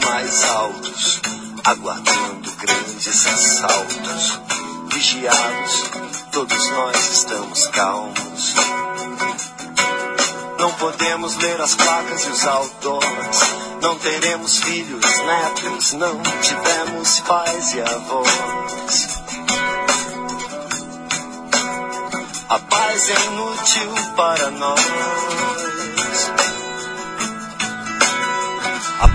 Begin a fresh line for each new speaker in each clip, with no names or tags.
mais altos, aguardando grandes assaltos. Vigiados, todos nós estamos calmos. Não podemos ler as placas e os outdoors. Não teremos filhos, netos, não tivemos pais e avós. A paz é inútil para nós.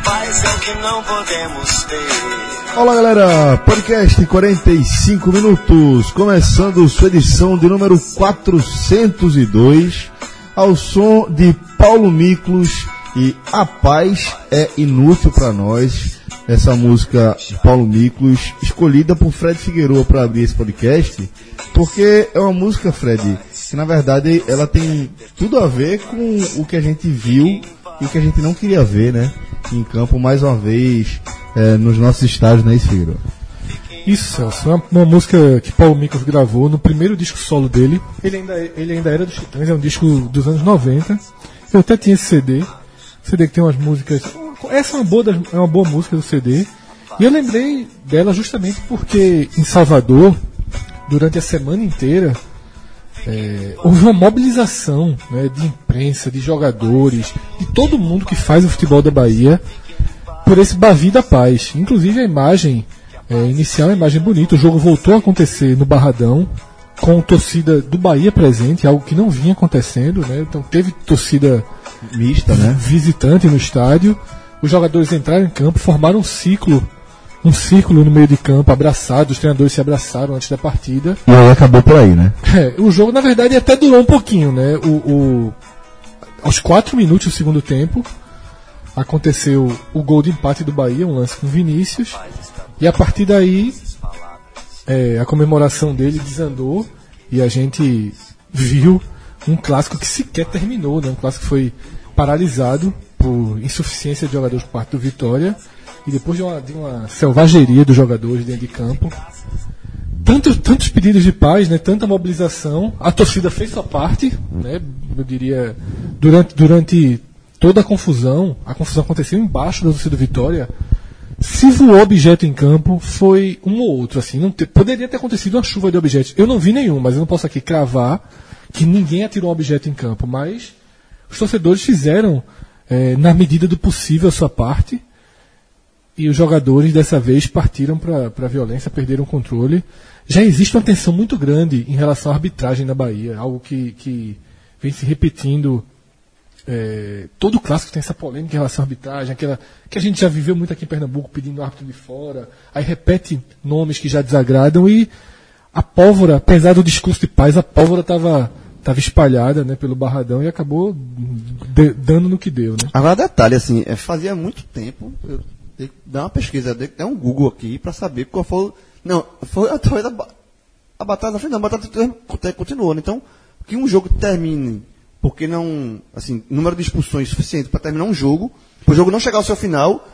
Paz é o que não podemos ter.
Olá galera, podcast 45 minutos, começando sua edição de número 402, ao som de Paulo Miklos e A Paz é Inútil para Nós. Essa música Paulo Miklos, escolhida por Fred Figueiredo para abrir esse podcast, porque é uma música, Fred, que na verdade ela tem tudo a ver com o que a gente viu e que a gente não queria ver, né? Em campo mais uma vez, é, nos nossos estádios, né, Figueiredo?
Isso, Celso. Uma, uma música que Paulo Miklos gravou no primeiro disco solo dele. Ele ainda, ele ainda era dos Titãs, é um disco dos anos 90. Eu até tinha esse CD. CD que tem umas músicas. Essa é uma boa, das, é uma boa música do CD. E eu lembrei dela justamente porque em Salvador, durante a semana inteira, é, houve uma mobilização né, de imprensa, de jogadores, de todo mundo que faz o futebol da Bahia por esse Bavi da Paz. Inclusive a imagem é, inicial, uma imagem bonita. O jogo voltou a acontecer no Barradão, com torcida do Bahia presente, algo que não vinha acontecendo. Né? Então teve torcida
Mista, né?
visitante no estádio. Os jogadores entraram em campo, formaram um ciclo, um círculo no meio de campo, abraçados, os treinadores se abraçaram antes da partida.
E aí acabou por aí, né?
É, o jogo, na verdade, até durou um pouquinho, né? O, o- aos quatro minutos do segundo tempo, aconteceu o gol de empate do Bahia, um lance com Vinícius. E a partir daí, é, a comemoração dele desandou e a gente viu um clássico que sequer terminou, né? Um clássico que foi paralisado por insuficiência de jogadores por parte do Vitória e depois de uma, de uma selvageria dos jogadores dentro de campo. Tantos, tantos pedidos de paz, né? tanta mobilização, a torcida fez sua parte, né? eu diria, durante, durante toda a confusão, a confusão aconteceu embaixo da torcida Vitória, se voou objeto em campo, foi um ou outro, assim, não te- poderia ter acontecido uma chuva de objetos. Eu não vi nenhum, mas eu não posso aqui cravar que ninguém atirou um objeto em campo, mas os torcedores fizeram, eh, na medida do possível, a sua parte, e os jogadores dessa vez partiram para a violência, perderam o controle. Já existe uma tensão muito grande em relação à arbitragem na Bahia, algo que, que vem se repetindo. é, todo clássico tem essa polêmica em relação à arbitragem, aquela que a gente já viveu muito aqui em Pernambuco pedindo árbitro de fora, aí repete nomes que já desagradam e a pólvora, apesar do discurso de paz, a pólvora estava tava espalhada né, pelo barradão e acabou de- dando no que deu. Né?
Agora, detalhe, assim, é, fazia muito tempo, eu tenho que dar uma pesquisa, tenho que dar um Google aqui para saber qual foi. Não, foi a, foi a, a batalha da frente, não, a batalha ter- continuou. Então, que um jogo termine, porque não, assim, número de expulsões suficiente para terminar um jogo, para o jogo não chegar ao seu final.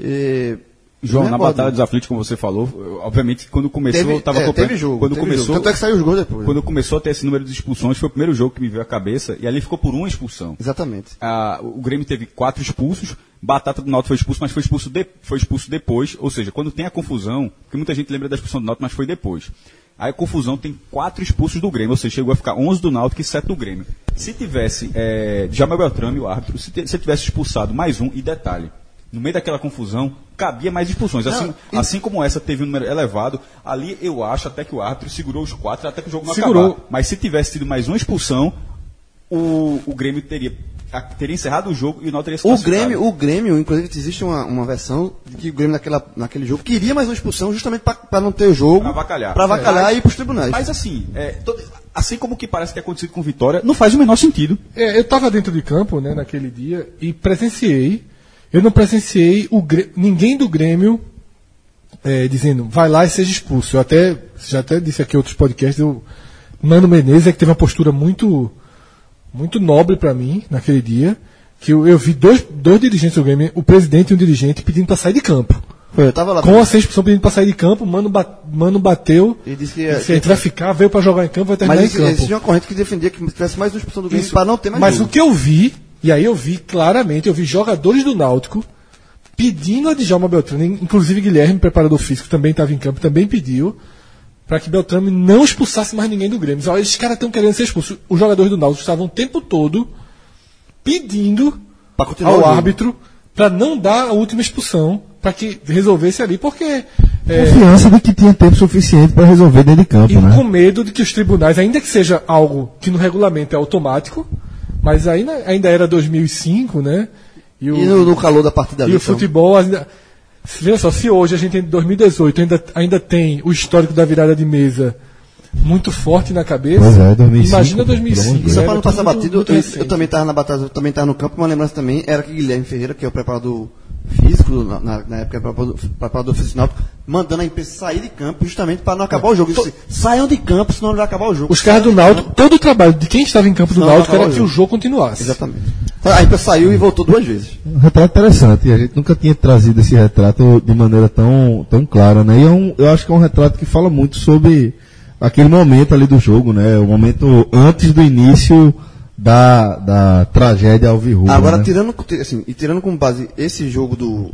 é,
João,
não
na. Batalha dos Aflitos, como você falou, obviamente quando começou,
Teve-
eu tava
é,
acompanhando-
teve jogo,
Quando
teve
começou,
jogo. Tanto é que saiu os gols depois.
Quando começou a ter esse número de expulsões, foi o primeiro jogo que me veio à cabeça, e ali ficou por uma expulsão.
Exatamente.
Ah, o Grêmio teve quatro expulsos, Batata do Náutico foi expulso, mas foi expulso, de- foi expulso depois, ou seja, quando tem a confusão, porque muita gente lembra da expulsão do Náutico, mas foi depois. Aí a confusão tem quatro expulsos do Grêmio, ou seja, chegou a ficar 11 do Náutico e 7 do Grêmio. Se tivesse é, Jamel Beltrame, o árbitro, se, se tivesse expulsado mais um, e detalhe, no meio daquela confusão, cabia mais expulsões. Assim, assim como essa teve um número elevado, ali eu acho até que o árbitro segurou os quatro até que o jogo não
Segurou.
acabar. Mas se tivesse tido mais uma expulsão, o, o Grêmio teria, teria encerrado o jogo e o Náutico teria se
O. Grêmio, o Grêmio, inclusive, existe uma, uma versão de que o Grêmio naquela, naquele jogo queria mais uma expulsão justamente para não ter o jogo.
Pra avacalhar.
Para avacalhar
É.
e ir para os tribunais.
Mas assim, é, todo- assim como o que parece ter acontecido com Vitória, não faz o menor sentido.
É, eu estava dentro de campo né, naquele dia e presenciei. Eu não presenciei o ninguém do Grêmio é, dizendo vai lá e seja expulso. Eu até já até disse aqui em outros podcasts. O Mano Menezes é que teve uma postura muito muito nobre para mim naquele dia. Que eu, eu vi dois, dois dirigentes do Grêmio, o presidente e um dirigente, pedindo para sair de campo.
Foi, eu tava lá.
Com a expulsão pedindo pra sair de campo, mano, mano bateu.
Ele disse que
Se
ia-
a gente vai ficar, veio pra jogar em campo, vai terminar
Mas
em campo.
existe uma corrente que defendia que tivesse mais uma expulsão do Grêmio
Isso.
para não ter mais
Mas
jogo.
o que eu vi, e aí eu vi claramente, eu vi jogadores do Náutico pedindo a Djalma Beltrame, inclusive Guilherme, preparador físico, também estava em campo, também pediu para que Beltrame não expulsasse mais ninguém do Grêmio. Olha, esses caras estão querendo ser expulsos. Os jogadores do Náutico estavam o tempo todo pedindo
Pra continuar o
ao árbitro para não dar a última expulsão, para que resolvesse ali, porque é,
Confiança de que tinha tempo suficiente para resolver dentro de campo,
e
né?
com medo de que os tribunais, ainda que seja algo que no regulamento é automático, mas ainda, ainda era 2005, né? E o,
E no, no calor da partida
e
ali.
o
então,
futebol ainda. Veja só, se hoje a gente em 2018 ainda, ainda tem o histórico da virada de mesa muito forte na cabeça,
Pois é, 2005,
imagina
pelo amor de
2005.
Deus.
Só para não passar
muito-
batido,
muito
eu,
recente.
eu também estava na batalha, eu também estava no campo, uma lembrança também era que Guilherme Ferreira, que é o preparador físico, na, na- na época preparador, preparador físico náutico, mandando a imprensa sair de campo justamente para não acabar o jogo. Disse, Saiam de campo, senão não vai acabar o jogo.
Os caras do Náutico,
campo.
todo o trabalho de quem estava em campo do
Não,
Náutico era
o
que o
jogo.
continuasse.
Exatamente. A imprensa saiu e voltou duas vezes.
Um retrato interessante. e A gente nunca tinha trazido esse retrato de maneira tão, tão clara, né? E é um, eu acho que é um retrato que fala muito sobre aquele momento ali do jogo, né? O momento antes do início da, da tragédia alvirrubra.
Agora,
né?
tirando, assim, e tirando como base esse jogo do.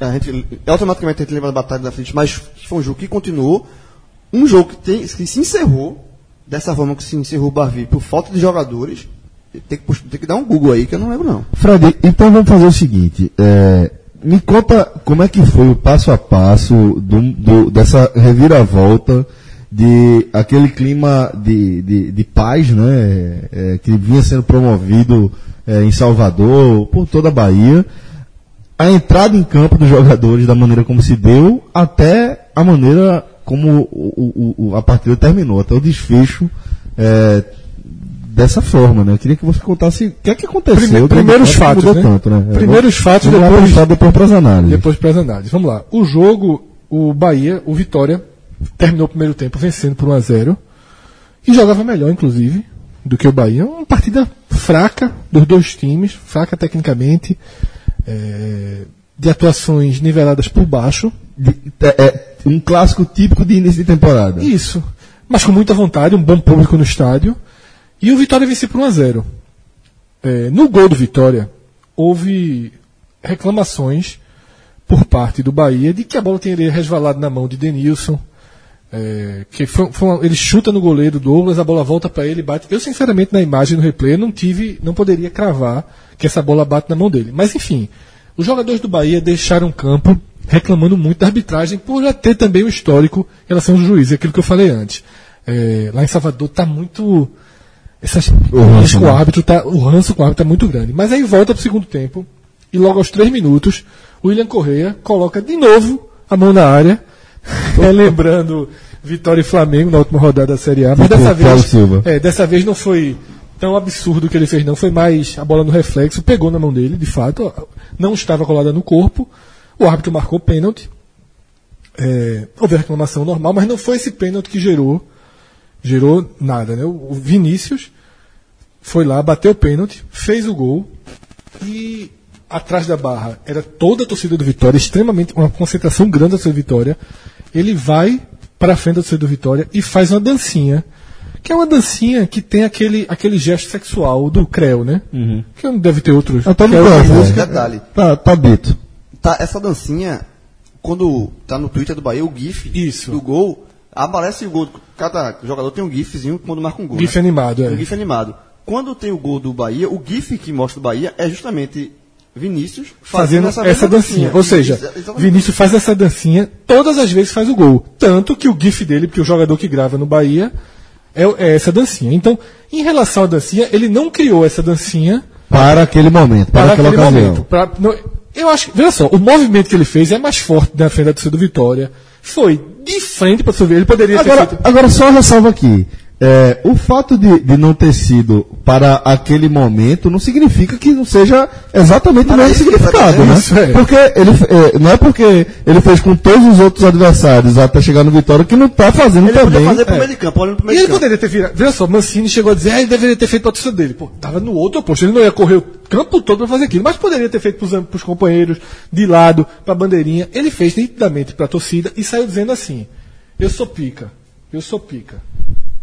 a gente, automaticamente a gente lembra da Batalha da Frente, mas foi um jogo que continuou. Um jogo que, tem, que se encerrou dessa forma que se encerrou o Bavi por falta de jogadores. Tem que, tem que dar um Google aí que eu não lembro, não.
Fred, então vamos fazer o seguinte. é, me conta como é que foi o passo a passo do, do- dessa reviravolta de aquele clima de, de, de paz, né? é, que vinha sendo promovido é, em Salvador, por toda a Bahia. A entrada em campo dos jogadores da maneira como se deu, até a maneira como o, o- o- a partida terminou, até o desfecho é, dessa forma, né? Eu queria que você contasse o que é que aconteceu. De
primeiros fatos, né?
tanto, né?
Primeiros fatos,
vamos
depois-
depois para as análises.
Depois para as análises. Vamos lá. O jogo, o Bahia, o Vitória, terminou o primeiro tempo vencendo por 1 a 0 e jogava melhor, inclusive, do que o Bahia. Uma partida fraca dos dois times, fraca tecnicamente, é, de atuações niveladas por baixo.
De- é, é um clássico típico de início de temporada.
Isso. Mas com muita vontade, um bom público no estádio. E o Vitória venceu por 1 a 0 É, No gol do Vitória, houve reclamações por parte do Bahia de que a bola teria resvalado na mão de Denilson. É, que foi, foi uma- ele chuta no goleiro Douglas, a bola volta para ele bate. Eu, sinceramente, na imagem, no replay, não tive, não poderia cravar que essa bola bate na mão dele. Mas, enfim, os jogadores do Bahia deixaram o campo reclamando muito da arbitragem por já ter também o histórico em relação aos juízes, aquilo que eu falei antes. É, lá em Salvador tá muito. Essas, o,
ranço,
com
né?
o árbitro tá, o ranço com o árbitro tá muito grande. Mas aí volta pro segundo tempo e logo aos três minutos, o William Correia coloca de novo a mão na área, relembrando Vitória e Flamengo na última rodada da Série A. Mas dessa vez,
Silva.
é, dessa vez não foi tão absurdo o que ele fez, não. Foi mais a bola no reflexo, pegou na mão dele, de fato, não estava colada no corpo. O árbitro marcou pênalti. É, houve reclamação normal, mas não foi esse pênalti que gerou gerou nada, né? O Vinícius foi lá, bateu o pênalti, fez o gol e atrás da barra era toda a torcida do Vitória, extremamente uma concentração grande da do Vitória. Ele vai para a frente torcida do Vitória e faz uma dancinha, que é uma dancinha que tem aquele, aquele gesto sexual do Creu, né? Que não deve ter outros.
Eu tô no
é outra
campo,
música.
né?
Detalhe.
Tá, tá dito.
Tá, essa dancinha, quando tá no Twitter do Bahia, o GIF
Isso.
do gol, aparece o gol. Cada jogador tem um GIFzinho quando marca um gol.
GIF
né?
animado, é.
Um GIF animado. Quando tem o gol do Bahia, o GIF que mostra o Bahia é justamente Vinícius
fazendo essa,
mesma
dancinha. Ou seja,
Exa- exatamente.
Vinícius faz essa dancinha, todas as vezes faz o gol. Tanto que o GIF dele, porque o jogador que grava no Bahia, é, é essa dancinha. Então, em relação à dancinha, ele não criou essa dancinha
Para aquele momento, para,
para,
aquela
aquele
ocasião.
momento. Pra- não- eu acho que, veja só, o movimento que ele fez é mais forte na frente da torcida do Vitória. Foi de frente para o Ele poderia ter
Agora,
feito.
agora só uma ressalva aqui. É, o fato de, de não ter sido para aquele momento não significa que não seja exatamente o
Mas
mesmo
é isso ele tá
significado, né?
isso é.
Porque ele, é, não é porque ele fez com todos os outros adversários até chegar no Vitória que não está fazendo
Ele
também.
fazer pro
é.
meio de campo, olhando pro
E
meio
ele
de campo.
poderia ter virado. Veja só, Mancini chegou a dizer, ah, ele deveria ter feito pra torcida dele. Pô, tava no outro oposto. Ele não ia correr o campo todo pra fazer aquilo, mas poderia ter feito am- pros companheiros, de lado, pra bandeirinha. Ele fez nitidamente pra torcida e saiu dizendo assim: Eu sou pica, eu sou pica.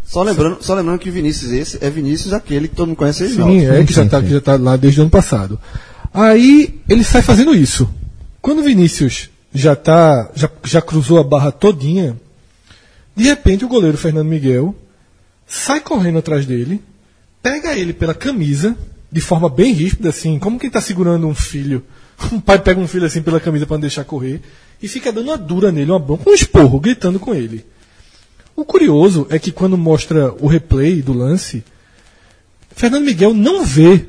Só lembrando, só lembrando que o Vinícius esse é Vinícius aquele que todo mundo conhece ele
Sim, é, que já, tá, que já tá lá desde o ano passado. Aí ele sai fazendo isso. Quando o Vinícius já tá, já, já cruzou a barra todinha, de repente o goleiro Fernando Miguel sai correndo atrás dele, pega ele pela camisa, de forma bem ríspida, assim, como quem tá segurando um filho. Um pai pega um filho assim pela camisa para não deixar correr, e fica dando uma dura nele, uma bronca, um esporro, gritando com ele. O curioso é que quando mostra o replay do lance, Fernando Miguel não vê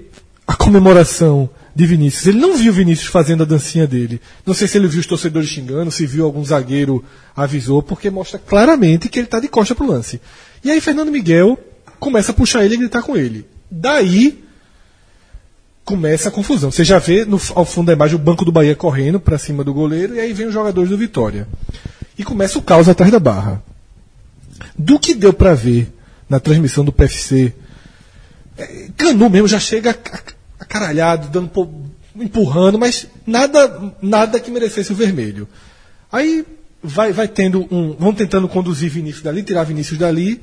a comemoração de Vinícius. Ele não viu Vinícius fazendo a dancinha dele. Não sei se ele viu os torcedores xingando, se viu algum zagueiro avisou, porque mostra claramente que ele está de costa pro lance. E aí Fernando Miguel começa a puxar ele e gritar com ele. Daí começa a confusão. Você já vê no, ao fundo da imagem o banco do Bahia correndo para cima do goleiro e aí vem os jogadores do Vitória. E começa o caos atrás da barra. Do que deu para ver na transmissão do PFC, é, Canu mesmo já chega ac- acaralhado, dando empurrando, mas nada, nada que merecesse o vermelho. Aí vai, vai tendo um. Vão tentando conduzir Vinícius dali, tirar Vinícius dali.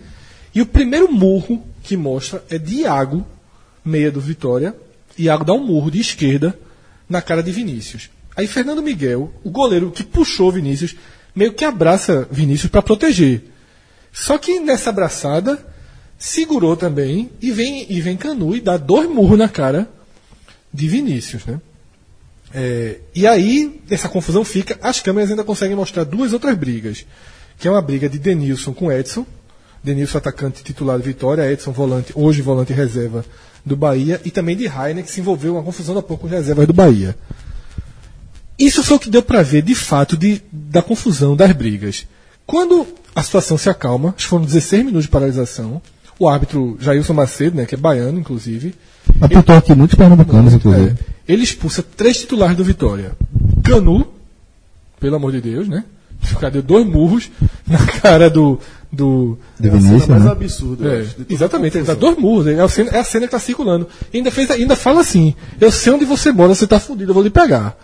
E o primeiro murro que mostra é de Iago, meia do Vitória. Iago dá um murro de esquerda na cara de Vinícius. Aí Fernando Miguel, o goleiro que puxou Vinícius, meio que abraça Vinícius para proteger. Só que nessa abraçada, segurou também e vem, e vem Canu e dá dois murros na cara de Vinícius, né? É, e aí, essa confusão fica, as câmeras ainda conseguem mostrar duas outras brigas, que é uma briga de Denilson com Edson, Denilson atacante titular do Vitória, Edson volante, hoje volante reserva do Bahia, e também de Rainer, que se envolveu uma confusão há pouco com as reservas do Bahia. Isso foi o que deu para ver, de fato, de, da confusão, das brigas. Quando a situação se acalma, acho que foram 16 minutos de paralisação, o árbitro Jailson Macedo, né, que é baiano, inclusive,
Apontou aqui muitos pernambucanos,
é,
inclusive.
ele expulsa três titulares do Vitória. Canu, pelo amor de Deus, né? Cadê dois murros na cara do. do
De
É a cena
Vinícius,
mais
né?
absurda.
é, exatamente, ele dá dois murros. É a cena, é a cena que tá circulando. E ainda, fez, ainda fala assim: Eu sei onde você mora, você tá fudido, eu vou lhe pegar.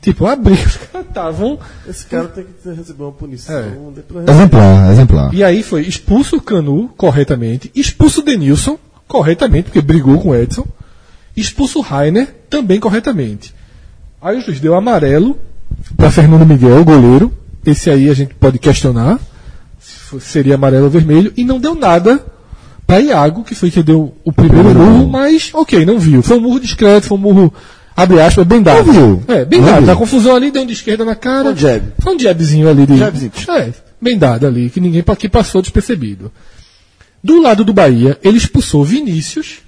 Tipo, abrir, os caras estavam.
Esse cara tem que receber uma punição.
É.
Exemplar, exemplar.
E aí foi expulso o Canu corretamente, expulso o Denilson corretamente, porque brigou com o Edson, expulso o Rainer também corretamente. Aí o juiz deu amarelo para Fernando Miguel, o goleiro. Esse aí a gente pode questionar se seria amarelo ou vermelho, e não deu nada para Iago, que foi quem deu o primeiro murro, mas ok, não viu. Foi um murro discreto, foi um murro, abre aspas, bem dado.
Não viu.
É, bem dado. Na confusão ali, um de esquerda na cara.
Um jab.
Foi um jabzinho ali. De,
Jabzinho.
É, bem dado ali, que ninguém que passou despercebido. Do lado do Bahia, ele expulsou Vinícius,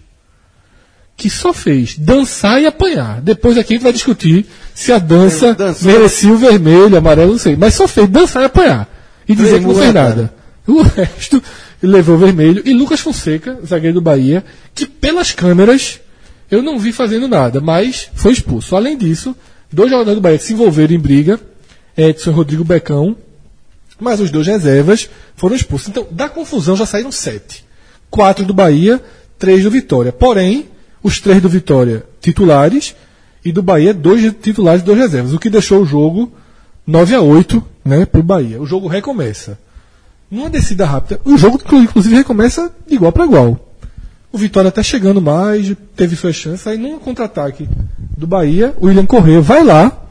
que só fez dançar e apanhar. Depois aqui a gente vai discutir se a dança merecia o vermelho, amarelo, não sei. Mas só fez dançar e apanhar. E dizer que não fez
Tremula,
nada. O resto levou vermelho. E Lucas Fonseca, zagueiro do Bahia, que pelas câmeras eu não vi fazendo nada, mas foi expulso. Além disso, dois jogadores do Bahia se envolveram em briga, Edson e Rodrigo Becão, mas os dois reservas foram expulsos. Então, da confusão já saíram sete. Quatro do Bahia, três do Vitória. Porém, os três do Vitória titulares e do Bahia, dois titulares e dois reservas. O que deixou o jogo 9 a 8 né, para o Bahia. O jogo recomeça. Numa descida rápida, o jogo inclusive recomeça igual para igual. O Vitória até chegando mais, teve suas chances. Aí num contra-ataque do Bahia, o William Corrêa vai lá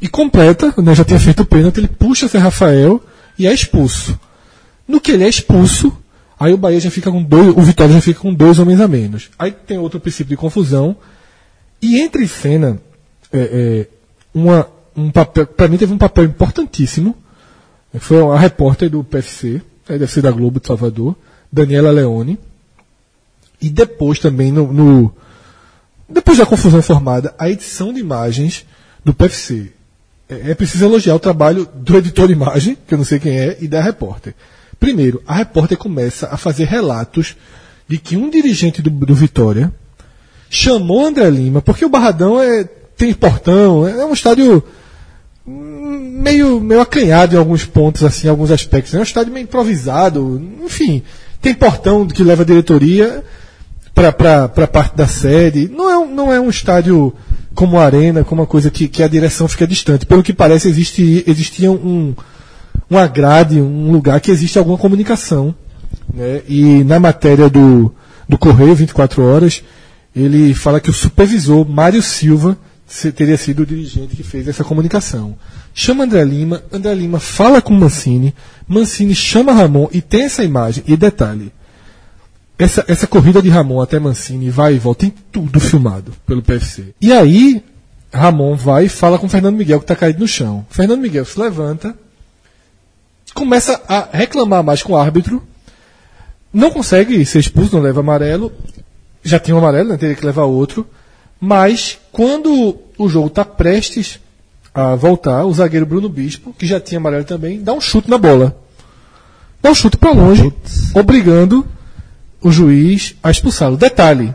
e completa, né, já tinha feito o pênalti, ele puxa Zé Rafael e é expulso. No que ele é expulso, aí o Bahia já fica com dois, o Vitória já fica com dois homens a menos. Aí tem outro princípio de confusão. E entra em cena é, é, uma, um papel, para mim teve um papel importantíssimo. Foi a repórter do PFC, aí deve ser da Globo de Salvador, Daniela Leone. E depois também no, no- depois da confusão formada, a edição de imagens do PFC. É, é preciso elogiar o trabalho do editor de imagem, que eu não sei quem é, e da repórter. Primeiro, a repórter começa a fazer relatos de que um dirigente do, do Vitória chamou André Lima, porque o Barradão é, tem portão, é um estádio hum, meio, meio acanhado em alguns pontos, assim, alguns aspectos. É um estádio meio improvisado, enfim. Tem portão que leva a diretoria para a parte da sede. Não é, um- não é um estádio como a arena, como uma coisa que, que a direção fica distante. Pelo que parece, existe, existia um, uma grade, um lugar que existe alguma comunicação. Né? E na matéria do, do Correio 24 Horas, ele fala que o supervisor Mário Silva teria sido o dirigente que fez essa comunicação. Chama André Lima, André Lima fala com Mancini, Mancini chama Ramon e tem essa imagem. E detalhe, essa, essa corrida de Ramon até Mancini vai e volta, tem tudo filmado pelo PFC. E aí, Ramon vai e fala com Fernando Miguel, que está caído no chão. Fernando Miguel se levanta, começa a reclamar mais com o árbitro, não consegue ser expulso, não leva amarelo, já tinha um amarelo, né, teria que levar outro, mas quando o jogo está prestes a voltar, o zagueiro Bruno Bispo, que já tinha amarelo também, dá um chute na bola. Dá um chute para longe, obrigando o juiz a expulsá-lo. Detalhe: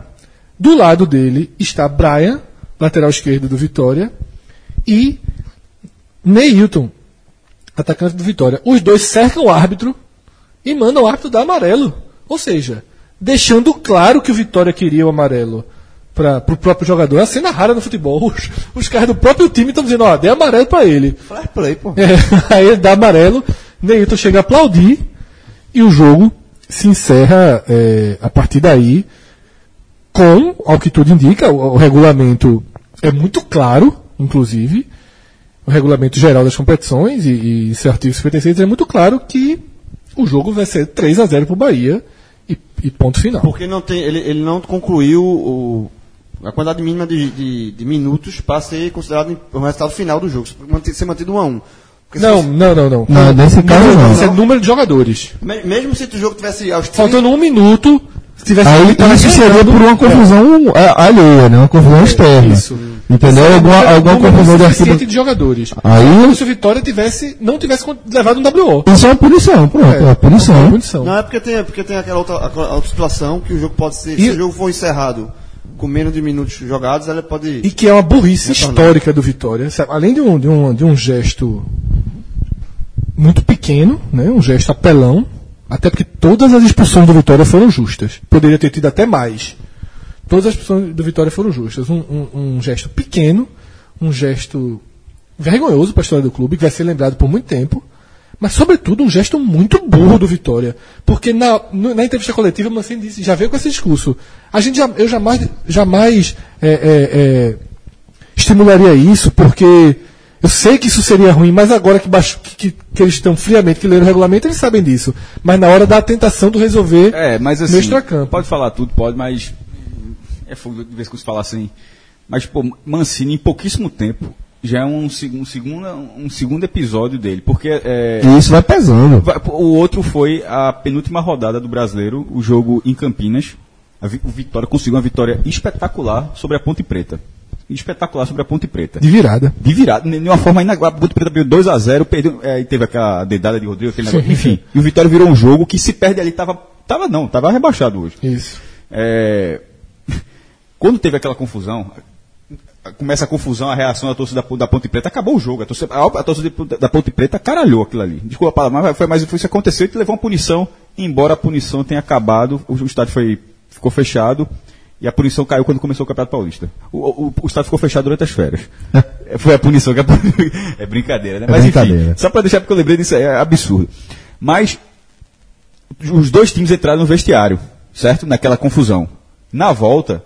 do lado dele está Brian, lateral esquerdo do Vitória, e Neilton, atacante do Vitória. Os dois cercam o árbitro e mandam o árbitro dar amarelo. Ou seja, deixando claro que o Vitória queria o amarelo para o próprio jogador. É uma cena rara no futebol. Os, os caras do próprio time estão dizendo, ó, dê amarelo para ele.
Fair play, pô.
É, aí ele dá amarelo, Neilton chega a aplaudir e o jogo se encerra é, a partir daí com, ao que tudo indica, o, o regulamento é muito claro, inclusive, o regulamento geral das competições e, e esse artigo 56 é muito claro que o jogo vai ser 3 a 0 para o Bahia e, e ponto final.
Porque não tem, ele, ele não concluiu o, a quantidade mínima de, de, de minutos para ser considerado o resultado final do jogo. Ser mantido 1 a 1 Se
Não,
fosse-
não, não, não.
Não, nesse caso não.
Isso é número de jogadores.
me- mesmo se o jogo tivesse aos 30,
Faltando um minuto, se tivesse
Aí
tava
isso seria por uma confusão é, alheia, né? Uma confusão externa.
isso.
Entendeu? Alguma, alguma
número
confusão de
suficiente
arquivo.
de jogadores.
Aí-
Como se o Vitória tivesse, não tivesse levado um WO.
Isso é uma punição, pronto. É, uma punição.
punição.
Não é porque tem, porque tem aquela outra, aquela outra situação que o jogo pode ser.
E-
Se o jogo for encerrado com menos de minutos jogados, ela pode.
E que é uma burrice
Retornar.
histórica do Vitória. sabe? Além de um, de, um, de um gesto muito pequeno, né? um gesto apelão, até porque todas as expulsões do Vitória foram justas. Poderia ter tido até mais. Todas as expulsões do Vitória foram justas. Um, um- um gesto pequeno, um gesto vergonhoso para a história do clube, que vai ser lembrado por muito tempo. Mas, sobretudo, um gesto muito burro do Vitória. Porque na, na entrevista coletiva, o Mancini disse, já veio com esse discurso. A gente já, eu jamais, jamais é, é, é, estimularia isso, porque eu sei que isso seria ruim, mas agora que, baixo, que, que- eles estão friamente, que leram o regulamento, eles sabem disso. Mas na hora da tentação do resolver
É, mas
no
assim,
extracampo.
pode falar tudo, pode, mas é fogo de vez que você fala assim. Mas, pô, Mancini, em pouquíssimo tempo, já é um, um, segundo, um segundo episódio dele, porque é,
isso vai pesando.
o outro foi a penúltima rodada do Brasileiro, o jogo em Campinas. A o Vitória conseguiu uma vitória espetacular sobre a Ponte Preta. Espetacular sobre a Ponte Preta.
De virada.
De virada, de uma forma inag- A Ponte Preta abriu 2x0, perdeu. É, teve aquela dedada de Rodrigo, aquele negócio. Enfim, e o Vitória virou um jogo que se perde ali, tava. Tava não, tava rebaixado hoje.
Isso.
É, quando teve aquela confusão, começa a confusão, a reação da torcida da, Ponte Preta, acabou o jogo. A torcida, a, a torcida da Ponte Preta caralhou aquilo ali. Desculpa a palavra, mas foi mais foi isso que aconteceu e levou uma punição, embora a punição tenha acabado, o, o estádio foi, ficou fechado. E a punição caiu quando começou o Campeonato Paulista. O, o, o estádio ficou fechado durante as férias. É, Foi a punição que a, É brincadeira, né?
É
Mas
brincadeira.
enfim, só para deixar porque eu lembrei disso, é absurdo. Mas os dois times entraram no vestiário, certo? Naquela confusão. Na volta,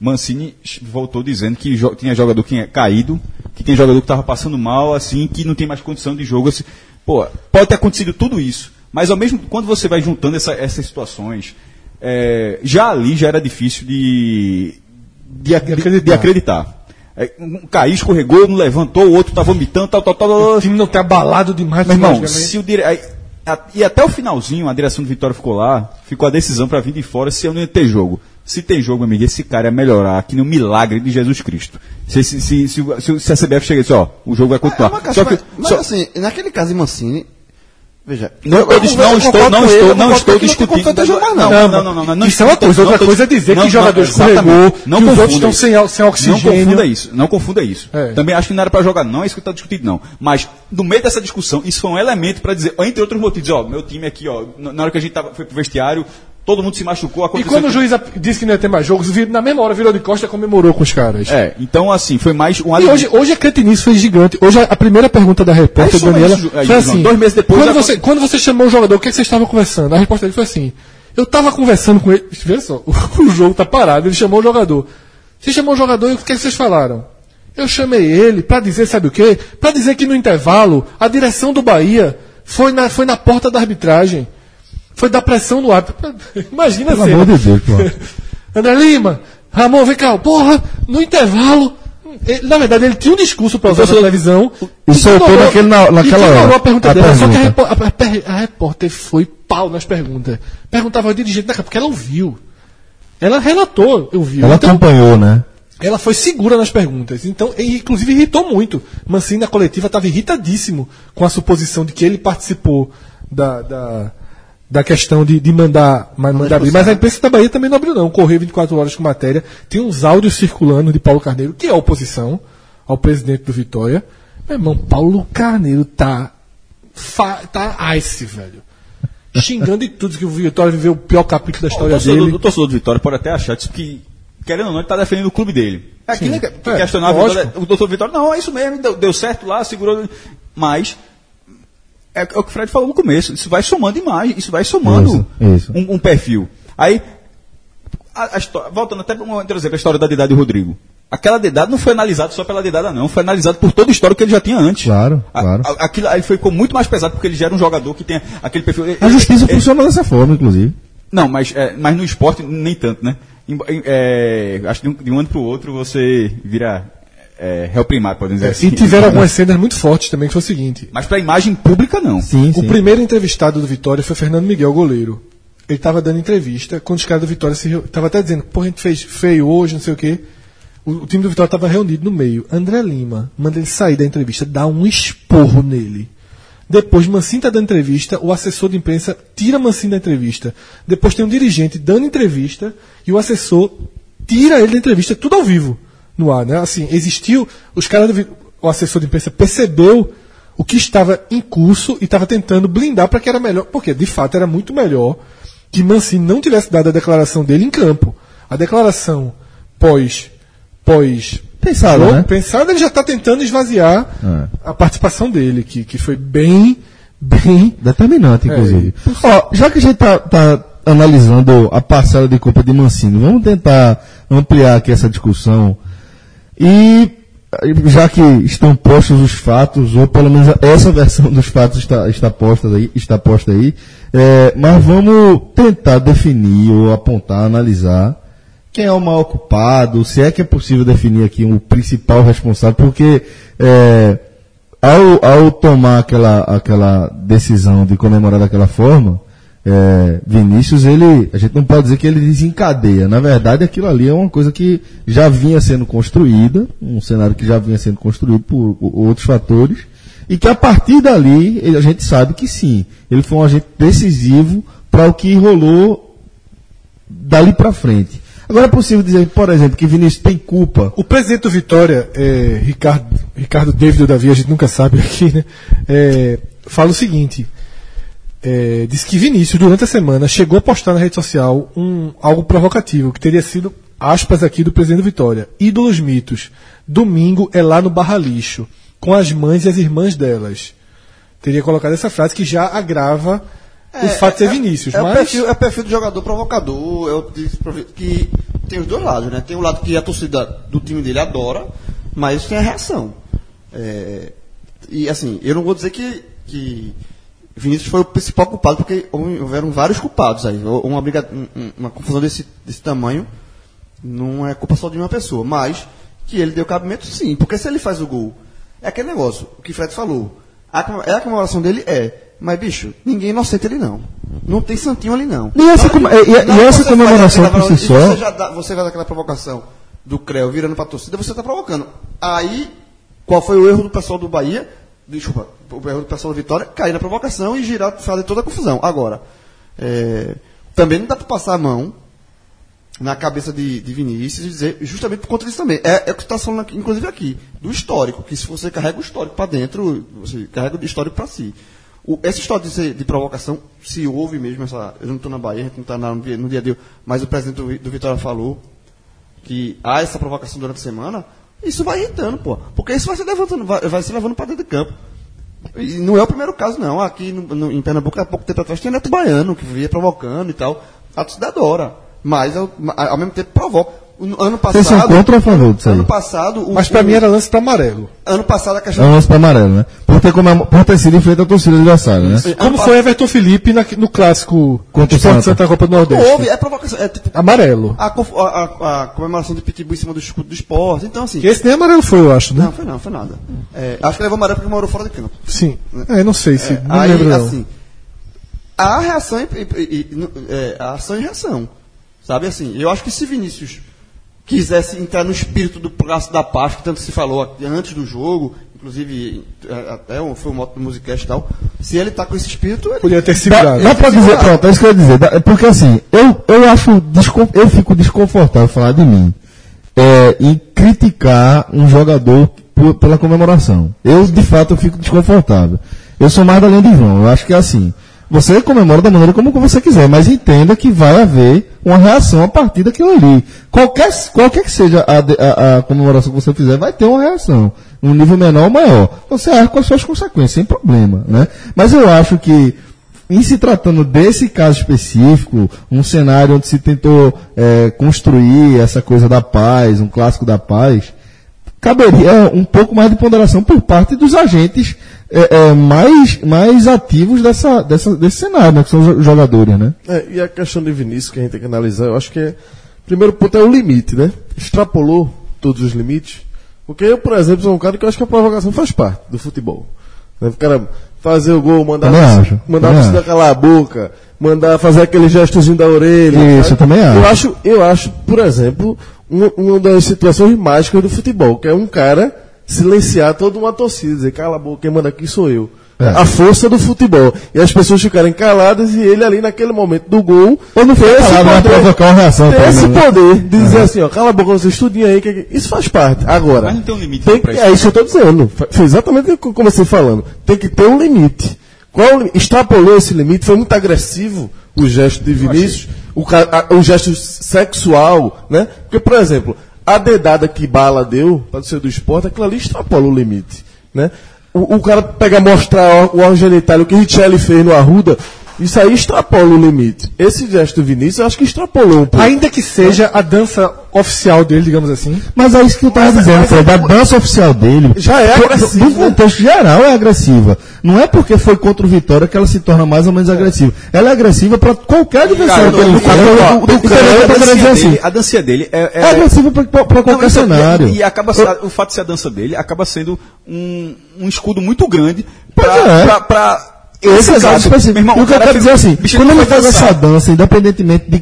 Mancini voltou dizendo que jo- tinha jogador que tinha caído, que tinha jogador que estava passando mal, assim, que não tem mais condição de jogo. Assim. Pô, pode ter acontecido tudo isso, mas ao mesmo quando você vai juntando essa- essas situações, é, já ali já era difícil de, de, ac- de-
acreditar.
de acreditar. É, um caiu, escorregou, não levantou, o outro tá vomitando, tal, tal, tal.
O time não tá abalado demais.
Meu irmão, se o dire... e até o finalzinho, a direção do Vitória ficou lá, ficou a decisão para vir de fora se eu não ia ter jogo. Se tem jogo, amigo, esse cara ia melhorar que nem um milagre de Jesus Cristo. Se, se, se, se, se- a CBF chega e diz, ó, o jogo vai
É
continuar.
uma caixa,
só que,
mas, mas
só-
assim, naquele caso de Mancini, Veja.
Não, eu disse, não
eu
estou,
concordo
não estou, não estou
não tem
discutindo. Não,
não.
não, não, não, não, não
Isso é uma
estou-
coisa, outra
estou-
coisa é dizer que jogadores
exatamente.
escorregou,
Não
que os outros estão sem, sem oxigênio.
Não confunda isso, não confunda isso.
É.
Também acho que não era para jogar, não é isso que está discutindo, não. Mas, no meio dessa discussão, isso foi um elemento para dizer, entre outros motivos, ó, meu time aqui, ó, na hora que a gente tava, foi pro vestiário, todo mundo se machucou,
E
aconteceu...
quando o juiz disse que não ia ter mais jogos, na mesma hora virou de costa e comemorou com os caras.
É, então assim, foi mais um
E hoje, hoje a cretinice foi gigante. Hoje a, a primeira pergunta da repórter
É
Daniela
isso,
foi
João.
assim:
Dois meses depois
quando, você, quando você chamou o jogador, o que, é que vocês estavam conversando? A resposta dele foi assim: eu estava conversando com ele. Vê só, o jogo tá parado, ele chamou o jogador. Você chamou o jogador e o que, é que vocês falaram? Eu chamei ele para dizer, sabe o quê? Para dizer que no intervalo a direção do Bahia foi na, foi na porta da arbitragem. Foi dar pressão no árbitro. Imagina
Pelo
cena.
amor de Deus, pô.
André Lima, Ramon, vem cá, porra, no intervalo. ele- na verdade, ele tinha um discurso para usar na televisão.
E soltou naquele- na- naquela hora,
a pergunta
a
dela. Só que a,
pergunta.
repo- a, a repórter foi pau nas perguntas. Perguntava ao dirigente, "Não, porque ela ouviu. Ela relatou, eu vi.
Ela
Então,
acompanhou, né?
ela foi segura nas perguntas. Então, e, inclusive irritou muito. Mancini na coletiva estava irritadíssimo com a suposição de que ele participou da, da, da questão de, de mandar, ma- mandar abrir. Mas a imprensa da Bahia também não abriu, não. Correu 24 horas com matéria. Tem uns áudios circulando de Paulo Carneiro, que é oposição ao presidente do Vitória. Meu irmão, Paulo Carneiro tá. Fa, tá ice, velho. Xingando e tudo que o Vitória viveu o pior capítulo da
O
história
torcedor,
dele.
o torcedor do Vitória pode até achar isso que, querendo ou não, ele está defendendo o clube dele. É aquilo
Sim.
que, que
É,
questionar o doutor Vitória, não, é isso mesmo, deu, deu certo lá, segurou. Mas, é, o que o Fred falou no começo, isso vai somando imagem, isso vai somando
Isso, isso.
Um, um perfil. Aí, a, a voltando até para um exemplo, a história da Dedade e Rodrigo. Aquela dedada não foi analisada só pela dedada, não. Foi analisado por todo o histórico que ele já tinha antes.
Claro, claro.
a- aquilo aí ficou muito mais pesado porque ele já era um jogador que tem aquele perfil.
A justiça
Ele-
funciona dessa forma, inclusive.
não, mas, é, mas no esporte nem tanto, né? É, acho que de um, de um ano para o outro você vira é, réu primário, podemos dizer assim.
E tiveram algumas cenas muito fortes também, que foi o seguinte.
Mas para a imagem pública, não.
Sim,
O primeiro entrevistado do Vitória foi Fernando Miguel, goleiro. Ele estava dando entrevista, quando os caras do Vitória se Tava até dizendo, pô, a gente fez feio hoje, não sei o quê. O, o time do Vitória estava reunido no meio. André Lima manda ele sair da entrevista, dá um esporro nele. Depois, Mancini tá dando entrevista, o assessor de imprensa tira Mancini da entrevista. Depois tem um dirigente dando entrevista e o assessor tira ele da entrevista, tudo ao vivo, no ar, né? Assim, existiu, os caras o assessor de imprensa percebeu o que estava em curso e estava tentando blindar para que era melhor, porque de fato era muito melhor que Mancini não tivesse dado a declaração dele em campo. A declaração pós pós
Pensado,
jogo,
né?
pensado, ele já está tentando esvaziar
É.
a participação dele, que, que foi bem bem
Determinante, inclusive. Ó, já que a gente tá, tá analisando a parcela de culpa de Mancini, vamos tentar ampliar aqui essa discussão. E já que estão postos os fatos, ou pelo menos essa versão dos fatos está, está posta aí, está posta aí é, mas vamos tentar definir ou apontar, analisar quem é o mal ocupado, se é que é possível definir aqui um principal responsável, porque é, ao, ao tomar aquela, aquela decisão de comemorar daquela forma, é, Vinícius, ele, a gente não pode dizer que ele desencadeia. Na verdade, aquilo ali é uma coisa que já vinha sendo construída, um cenário que já vinha sendo construído por, o- outros fatores, e que a partir dali ele- a gente sabe que sim, ele foi um agente decisivo para o que rolou dali para frente. Agora é possível dizer, por exemplo, que Vinícius tem culpa
O presidente do Vitória, é, Ricardo, Ricardo David Davi, a gente nunca sabe aqui, né? É, fala o seguinte: é, diz que Vinícius, durante a semana, chegou a postar na rede social um, algo provocativo, que teria sido, aspas aqui, do presidente Vitória. Ídolos mitos. Domingo é lá no Barra Lixo, com as mães e as irmãs delas. Teria colocado essa frase que já agrava o fato de ser Vinícius.
É, o
mas
perfil, é o perfil do jogador provocador, é o de profe- que tem os dois lados, né? Tem o lado que a torcida do time dele adora, mas tem a reação. É, e assim, eu não vou dizer que, que Vinícius foi o principal culpado, porque houve- houveram vários culpados aí. Uma, briga, um- um- uma confusão desse, desse tamanho não é culpa só de uma pessoa, mas que ele deu cabimento sim, porque se ele faz o gol, é aquele negócio, o que Fred falou. É a comemoração dele? É. Mas, bicho, ninguém é inocente ali não. Não tem santinho ali não.
E essa e- e- e essa comemoração por si só-
Você, já dá, você faz aquela provocação do Creu virando pra torcida, você está provocando. Aí, qual foi o erro do pessoal do Bahia? Desculpa, o erro do pessoal da Vitória, cair na provocação e girar, fazer toda a confusão. Agora, é, também não dá para passar a mão na cabeça de, de Vinícius e dizer, justamente por conta disso também. É, é o que está falando, aqui, inclusive aqui, do histórico, que se você carrega o histórico para dentro, você carrega o histórico para si. O, essa história de, de provocação, se houve mesmo essa. Eu não estou na Bahia, a gente não está no dia, no dia a dia, mas o presidente do, do Vitória falou que há essa provocação durante a semana, isso vai irritando, pô. Porque isso vai se levantando, vai, vai se levando para dentro de campo. E não é o primeiro caso, não. Aqui no- no- em Pernambuco, há pouco tempo atrás, tinha Neto Baiano, que vivia provocando e tal. A torcida adora. Mas, ao, ao mesmo tempo, provoca. Ano
Vocês são
passado.
contra ou a favor disso aí?
Ano passado. O,
Mas pra
o-
mim era lance pra amarelo.
Ano passado a
É
questão.
um lance para amarelo, né? Por ter, comemo- por ter sido em frente à torcida adversária, né?
Como foi Everton Felipe na- no clássico
Contra o
Esporte
Santa.
Santa Copa do
Não
Nordeste?
houve, é provocação. É tipo.
Amarelo.
A, a, a- a comemoração de Pitbull em cima do escudo do esporte. Então, assim.
Que esse nem amarelo foi, eu acho, né?
Não, foi não, foi nada. É, acho que levou amarelo porque morou fora de campo.
Sim. É, não sei se.
É,
não
aí,
lembro, não.
assim, a reação e, e- e- e- é, a ação e reação. Sabe assim, eu acho que se Vinícius quisesse entrar no espírito do Praça da Paz, que tanto se falou aqui antes do jogo, inclusive é, até um- foi um moto do Musicast e tal, se ele tá com esse espírito, ele
Podia ter
Dá,
segurado.
dá pra dizer, pronto, é isso que eu ia dizer. Dá- é porque assim, eu, eu acho, eu fico desconfortável falar de mim, é, em criticar um jogador por- pela comemoração. Eu, de fato, eu fico desconfortável. Eu sou mais da linha de João, eu acho que é assim. Você comemora da maneira como você quiser, mas entenda que vai haver uma reação a partir daquilo ali. Qualquer, qualquer que seja a, a- a comemoração que você fizer, vai ter uma reação. Um nível menor ou maior. Você arca com as suas consequências, sem problema. Né? Mas eu acho que em se tratando desse caso específico, um cenário onde se tentou eh, construir essa coisa da paz, um clássico da paz, caberia um pouco mais de ponderação por parte dos agentes eh, eh, mais, mais ativos dessa, dessa, desse cenário, né, que são os jogadores, né?
É, e a questão de Vinícius que a gente tem que analisar, eu acho que é. Primeiro ponto é o limite, né? Extrapolou todos os limites. Porque eu, por exemplo, sou um cara que eu acho que a provocação faz parte do futebol. Né? O cara fazer o gol, mandar,
Também
a torcida-
acho,
mandar a torcida calar a boca, mandar fazer aquele gestozinho da orelha.
Isso, eu também acho.
Eu acho, eu acho, por exemplo, um- uma das situações mágicas do futebol, que é um cara silenciar toda uma torcida, dizer, cala a boca, quem manda aqui sou eu.
É.
A força do futebol. E as pessoas ficarem caladas e ele ali naquele momento do gol. Ter
fica
esse
calado, vai
poder-
provocar uma reação
ter
também,
esse
né?
poder de dizer assim, ó, cala a boca, você estudinha aí. que- que- Isso faz parte. Agora.
Mas não tem um limite
tem
pra
que-
isso.
É isso que eu estou dizendo. Foi exatamente o que eu comecei falando. Tem que ter um limite. Qual o? Extrapolou esse limite, foi muito agressivo o gesto de Vinícius, o, a- o gesto sexual, né? Porque, por exemplo, a dedada que Bala deu, para ser do esporte, aquilo ali extrapola o limite, né? O, o cara pega mostrar o, o órgão genital, o que Richelli fez no Arruda, isso aí extrapola o limite. Esse gesto do Vinícius, eu acho que extrapolou um pouco.
Ainda que seja a dança oficial dele, digamos assim.
Mas é isso que eu estava dizendo, Fred. A dança oficial dele,
Já é agressiva, né?
contexto geral, é agressiva. Não é porque foi contra o Vitória que ela se torna mais ou menos agressiva. Ela é agressiva para qualquer adversário que ele
do-
enfrenta.
do-
Do- do- do-
do-
do- eu tô querendo dizer
a dancinha
assim.
dele- A dancinha dele é,
É agressiva para qualquer
Não, é-
cenário.
E acaba, o fato de ser a dança dele acaba sendo um, um escudo muito grande
é.
pra
Esse
Exato.
caso específico.
Irmão,
e o que eu quero dizer assim,
bicho
quando ele faz
dançar.
essa dança, independentemente de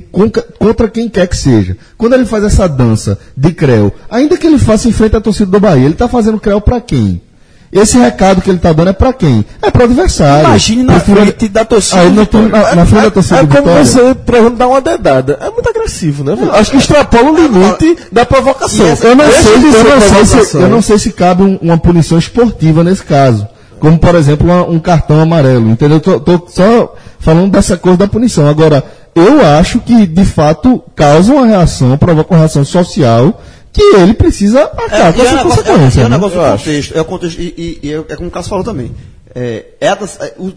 contra quem quer que seja, quando ele faz essa dança de creu, ainda que ele faça em frente à torcida do Bahia, ele está fazendo creu para quem? Esse recado que ele está dando é para quem? É para o adversário.
Imagine na
Prefiro-
frente da torcida
Aí na, na, na frente da torcida
É
do
como
Vitória.
você, por exemplo, dar uma dedada. É muito agressivo, né? velho? Acho que extrapola o limite da provocação.
Eu não,
Deixa
sei,
de
eu,
ser
não sei se, eu não sei se cabe um- uma punição esportiva nesse caso. Como, por exemplo, uma- um cartão amarelo. Entendeu? Tô, tô só falando dessa coisa da punição. Agora, eu acho que, de fato, causa uma reação, provoca uma reação social que ele precisa arcar com
é
essa
um negócio-
consequência.
é, é um
né?
negócio
Eu
do
acho.
contexto. É o contexto. E, e- e é, é como o Cássio falou também. É, é a dança- é, o-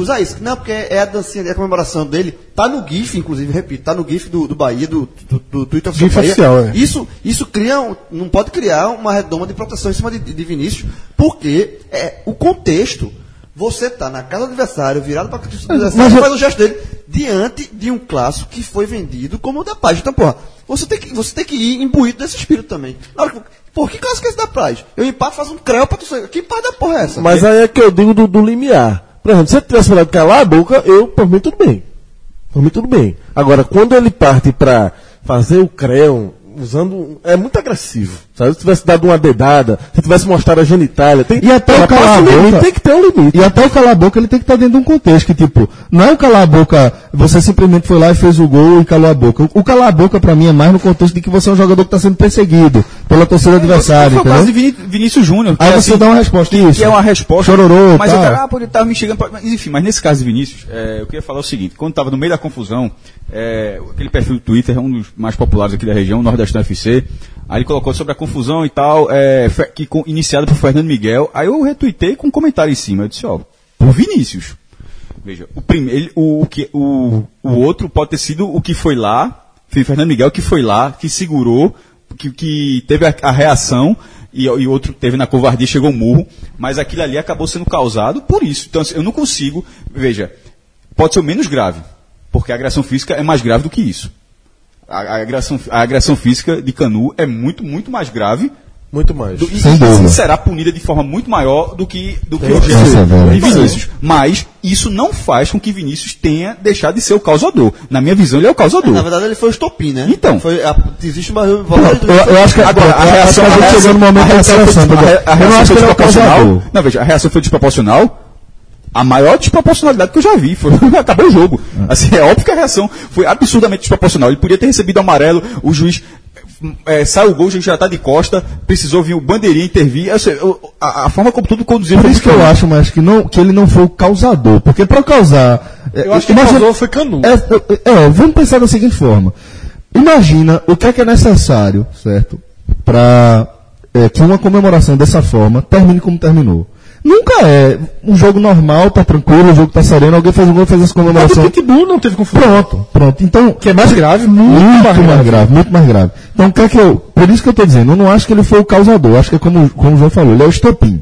usar isso. Não, porque é a dancinha, é a comemoração dele. Tá no GIF, inclusive, repito, tá no GIF do, do Bahia, do, do, do Twitter
GIF
Bahia.
oficial, é.
Isso, isso cria, um- não pode criar uma redoma de proteção em cima de, de Vinícius, porque é o contexto. Você tá na casa do adversário, virado para do adversário,
eu-
faz o gesto dele diante de um clássico que foi vendido como o da paz. Então, porra, você tem que, você tem que ir imbuído desse espírito também. Na hora que- Pô, que esse da paz? Eu empato, faço um creu pra torcer. Que paz da porra é essa?
Mas aí é que eu digo do, do limiar. Por exemplo, se ele tivesse falado calar a boca, eu, por mim, tudo bem. Por mim, tudo bem. Agora, quando ele parte pra fazer o creu, usando. É muito agressivo. Sabe? Se tivesse dado uma dedada, se tivesse mostrado a genitália. Tem,
E até o calar a
limite,
boca-
Tem que ter um limite.
E até o calar a boca ele tem que estar dentro de um contexto que, tipo, não é o calar a boca, você simplesmente foi lá e fez o gol e calou a boca. O, o calar a boca pra mim é mais no contexto de que você é um jogador que está sendo perseguido pela torcida adversária,
Foi o de? Vini- Vinícius Júnior.
Aí
é
você
assim,
dá uma resposta, isso.
que é uma resposta.
Chororô,
mas
tal.
o cara, ah, ele tava me chegando. pra- Mas, enfim, mas nesse caso de Vinícius, é, eu queria falar o seguinte: quando tava no meio da confusão, é, aquele perfil do Twitter, um dos mais populares aqui da região, Nordestão FC, aí ele colocou sobre a confusão e tal, é, que, com, iniciada por Fernando Miguel. Aí eu retuitei com um comentário em cima. Eu disse, ó, por Vinícius. Veja, o, primeiro, o, o, que, o, o outro pode ter sido o que foi lá, Fernando Miguel que foi lá, que segurou, que, que teve a, a reação, e, e o outro teve na covardia, chegou um murro, mas aquilo ali acabou sendo causado por isso. Então, assim, eu não consigo, veja, pode ser o menos grave, porque a agressão física é mais grave do que isso. A, a agressão, a agressão física de Canu é muito, muito mais grave
Muito mais.
do- e,
Sem
e
dúvida.
será punida de forma muito maior do que, do que o de Vinícius. Mas isso não faz com que Vinícius tenha deixado de ser o causador. Na minha visão, ele é o causador.
Na verdade, ele foi o estopim, né?
Então.
Foi a- existe uma.
Eu, eu acho que
Agora, a reação,
a
reação,
chegou no momento
a
da
reação foi,
é
desproporcional.
causador.
Não, veja, a reação foi desproporcional. A maior desproporcionalidade que eu já vi. Foi, acabou o jogo. Assim, é óbvio que a reação foi absurdamente desproporcional. Ele podia ter recebido amarelo, o juiz é, sai o gol, o juiz já está de costa, precisou vir o bandeirinha intervir. Assim, a, a forma como tudo conduziu
Por
foi
isso que eu acho, mas que, não, que ele não foi o causador. Porque para causar.
Eu acho que o
imagina-
causador foi Canu.
É, é, é, vamos pensar da seguinte forma. Imagina o que é que é necessário, certo? Para que uma comemoração dessa forma termine como terminou. Nunca é um jogo normal, tá tranquilo, o jogo tá sereno, alguém fez um gol, fez essa
Mas o
comemoração.
Pitbull não teve confusão.
Pronto, pronto. Então,
Que é mais grave,
muito,
muito,
mais,
mais, grave.
grave. muito mais grave. Então, o que é que eu, por isso que eu estou dizendo, eu não acho que ele foi o causador, acho que é como, como o João falou, ele é o estopim.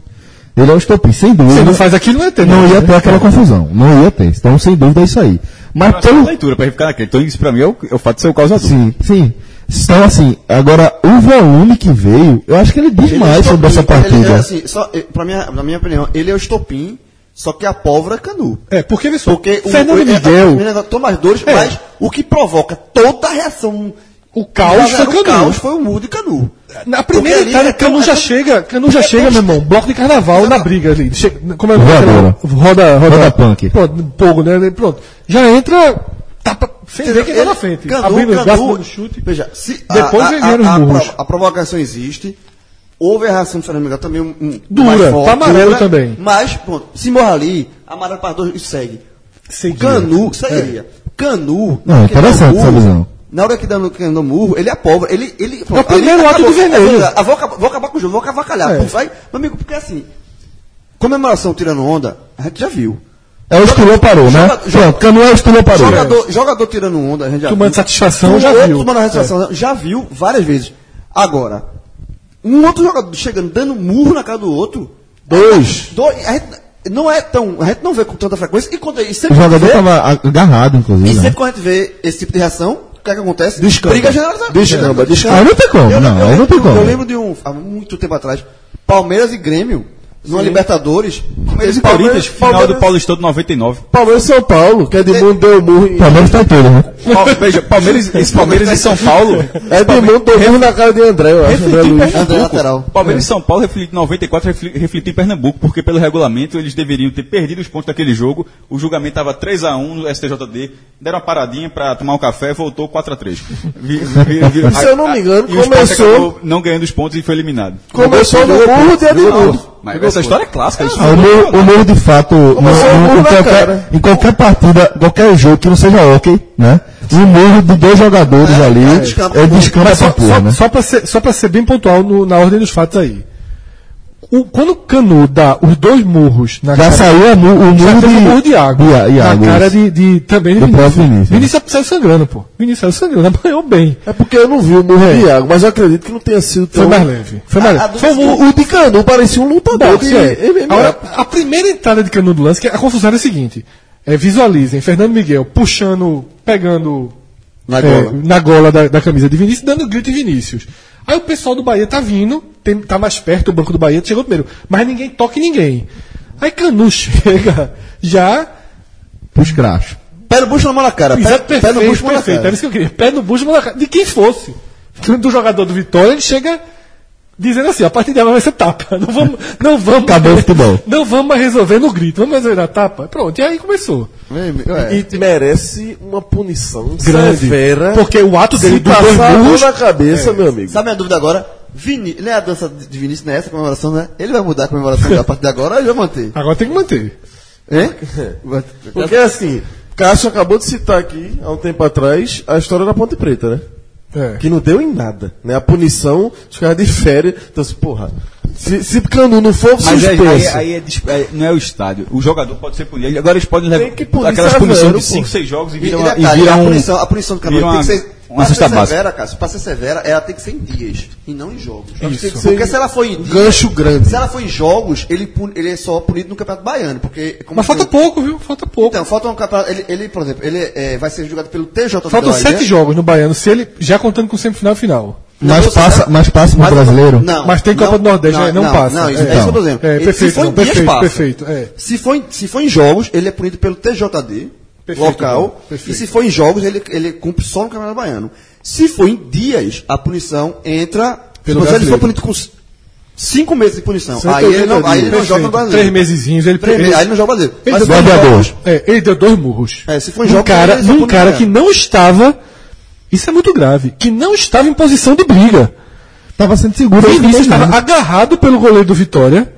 Ele é o estopim, sem dúvida.
Se não faz aquilo, não ia ter.
Não
né?
ia ter aquela confusão, não ia ter. Então, sem dúvida, é isso aí. Mas
é
pelo,
leitura, para ficar naquele. Então, isso para mim é o, é o fato de ser o causador.
Sim, sim. Então, assim, agora, o volume que veio, eu acho que ele diz
Ele é
mais sobre essa
estopim, Ele, é,
partida.
assim, só, eh, pra minha, na minha opinião, ele é o estopim, só que a pólvora é Canu.
É, porque, vê só,
Porque o,
Fernando
o,
Miguel,
é, toma as dores,
É.
mas o que provoca toda a reação.
o caos foi
o
Canu.
caos foi o muro de Canu.
Na primeira entrada,
é
Canu já
é tão-
chega, Canu já
é
chega, meu irmão, bloco de carnaval na briga ali. Chega, como é
Voadora.
aquela- Roda, roda,
Roda punk.
Pronto, fogo, né? Pronto. Já entra, tapa, sem ver quem tá
Ele-
na frente.
Canu,
abrindo
Canu,
braço, dando chute.
Veja, se
Depois
a, a,
os
a, a,
murros.
pro- a provocação existe. Houve a reação do Fernando Miguel também um, um
Dura,
mais forte,
tá amarelo
dura,
também.
Mas, pronto, se morre ali, amarelo para dois e segue.
Seguia.
Canu, seguiria. Canu,
Não,
na hora que dá
interessante
o
essa visão.
Na hora que dá no, murro, ele é pobre. Ele, ele,
É o primeiro ato do vermelho.
É, vou, acabar, vou acabar com o jogo, vou avacalhar.
É.
Vai. Meu amigo, porque assim, comemoração tirando onda, a gente já viu.
É o estulou parou, né?
Joga- joga-
Pronto, Canu é o estulou parou.
Jogador, jogador tirando onda, a gente já
Tomando
viu.
satisfação,
Um
já
outro
viu.
tomando satisfação, já viu várias vezes. Agora, um outro jogador chegando, dando murro na cara do outro.
Dois.
dois a gente não é tão. A gente não vê com tanta frequência. E, quando, e
O jogador estava agarrado,
e
inclusive.
sempre
Né?
quando a gente vê esse tipo de reação, o que é que acontece?
Descamba.
Briga generalizada.
Descamba, descamba.
Aí não tem como,
Eu,
não,
eu
aí não tem como.
eu lembro de um, há muito tempo atrás, Palmeiras e Grêmio, numa Libertadores.
Palmeiras e
Palmeiras-
Corinthians, final do
Palmeiras-
Paulistão de 99.
Palmeiras e São Paulo, que Edmundo deu murro em.
Palmeiras tá em tudo, né?
Pal- Veja, Palmeiras, esse Palmeiras e São Paulo.
Edmundo deu murro na cara de André, eu acho. André Luiz.
André lateral.
Palmeiras e São Paulo refletiu em 94, refli- refletiu em Pernambuco, porque pelo regulamento eles deveriam ter perdido os pontos daquele jogo. O julgamento estava 3x1 no STJD. Deram uma paradinha para tomar um café voltou 4x3. Vi- vi- vi-
Se eu não me engano,
e
começou-
não ganhando os pontos e foi eliminado.
Começou no murro de Edmundo.
Mas essa história é clássica. Isso
Ah, o Murro, o Murro, de fato, no-
o
no- em, qualquer, em qualquer partida, qualquer jogo que não seja hockey, né? Um murro de dois jogadores ali,
é, descamba.
é descamba
Mas
essa
só,
porra,
só,
né?
só para ser, só pra ser bem pontual no- na ordem dos fatos aí. O- quando o Canu dá os dois murros na
Já
cara,
saiu a mu- o murro de,
um murro de água.
Ia- Iago,
na cara de, de também de
Do
Vinícius.
Vinícius, né?
Vinícius saiu sangrando, pô. Vinícius saiu sangrando, apanhou bem.
É porque eu não vi o murro de Iago, mas eu acredito que não tenha sido
Foi
tão...
mais leve. Foi mais
A-
leve.
a
Foi um
O, o de Canu parecia um lutador
boxe,
de
é.
MMA.
Agora, a primeira entrada de Canu do lance, que a confusão era a seguinte. É, visualizem, Fernando Miguel puxando, pegando
Na
é,
gola.
na gola da, da camisa de Vinícius, dando grito em Vinícius. Aí o pessoal do Bahia tá vindo, tem, tá mais perto, o banco do Bahia chegou primeiro, mas ninguém toca em ninguém. Aí Canu chega, já.
Pros crachos.
Pé no bucho na mão na cara. Pé,
Exato,
pé no
perfeito,
bucho na na
perfeito. Era
cara.
isso que eu queria. Pé no bucho, na cara. De quem fosse. do jogador do Vitória, ele chega dizendo assim, a partir de agora vai ser tapa. Não vamos, não vamos,
Acabou o futebol.
não vamos mais resolver no grito, vamos resolver na tapa. Pronto, e aí começou.
É,
E merece uma punição
Grande.
severa.
Porque o ato dele dois
passar a mão na cabeça, meu amigo.
Sabe a minha dúvida agora? Vini, não é a dança de Vinícius, não é essa a comemoração, né? Ele vai mudar a comemoração a partir de agora ou ele vai manter?
agora tem que manter.
Hein?
Porque assim, Cássio acabou de citar aqui, há um tempo atrás, a história da Ponte Preta, né?
É.
Que não deu em nada, né? A punição, os caras de férias. Então, assim, porra, se, se Canu não for
Mas aí,
suspenso,
aí, aí é é- não é o estádio. O jogador pode ser punido. Agora eles podem levar
Tem que punir
aquelas punições de
pô.
5, 6 jogos e
E,
viram,
e
e
detalhe,
viram
a,
um-
punição, a punição do campeonato tem que ser.
Cesta básica.
severa, Cássio, pra ser severa, ela tem que ser em dias e não em jogos.
Isso.
Porque se ela for em dias,
gancho grande.
se ela for em jogos, ele, ele é só punido no Campeonato Baiano. Porque,
Mas falta pouco, viu? Falta pouco.
Então, falta um campeonato. Ele, ele, por exemplo, ele é, vai ser jogado pelo TJ do
Faltam sete jogos no Baiano, se ele já contando com semifinal e final.
Mas
Não,
passa, mas passa
Mas-
brasileiro.
Não,
Mas tem Copa do Nordeste, né? Não passa.
Não, isso
É.
é, isso que eu tô dizendo.
É, perfeito,
se for em
não,
dias,
perfeito,
passa.
perfeito, é.
Se, for se for em jogos, ele é punido pelo TJD
Perfeito,
local.
Perfeito.
E se for em jogos, ele, ele cumpre só no Campeonato Baiano. Se for em dias, a punição entra.
Pelo
se ele for punido com cinco meses de punição, aí ele não, aí ele não joga no
Três
brasileiro.
mesezinhos, ele,
Três
ele,
meses, aí ele não joga no brasileiro.
ele
Mas
deu dois
jogos.
É, ele deu dois murros.
É, se for em
num
jogos,
cara,
ele
num cara que não estava. Isso é muito grave. Que não estava em posição de briga.
Tava sendo seguro. Também,
estava agarrado pelo goleiro do Vitória,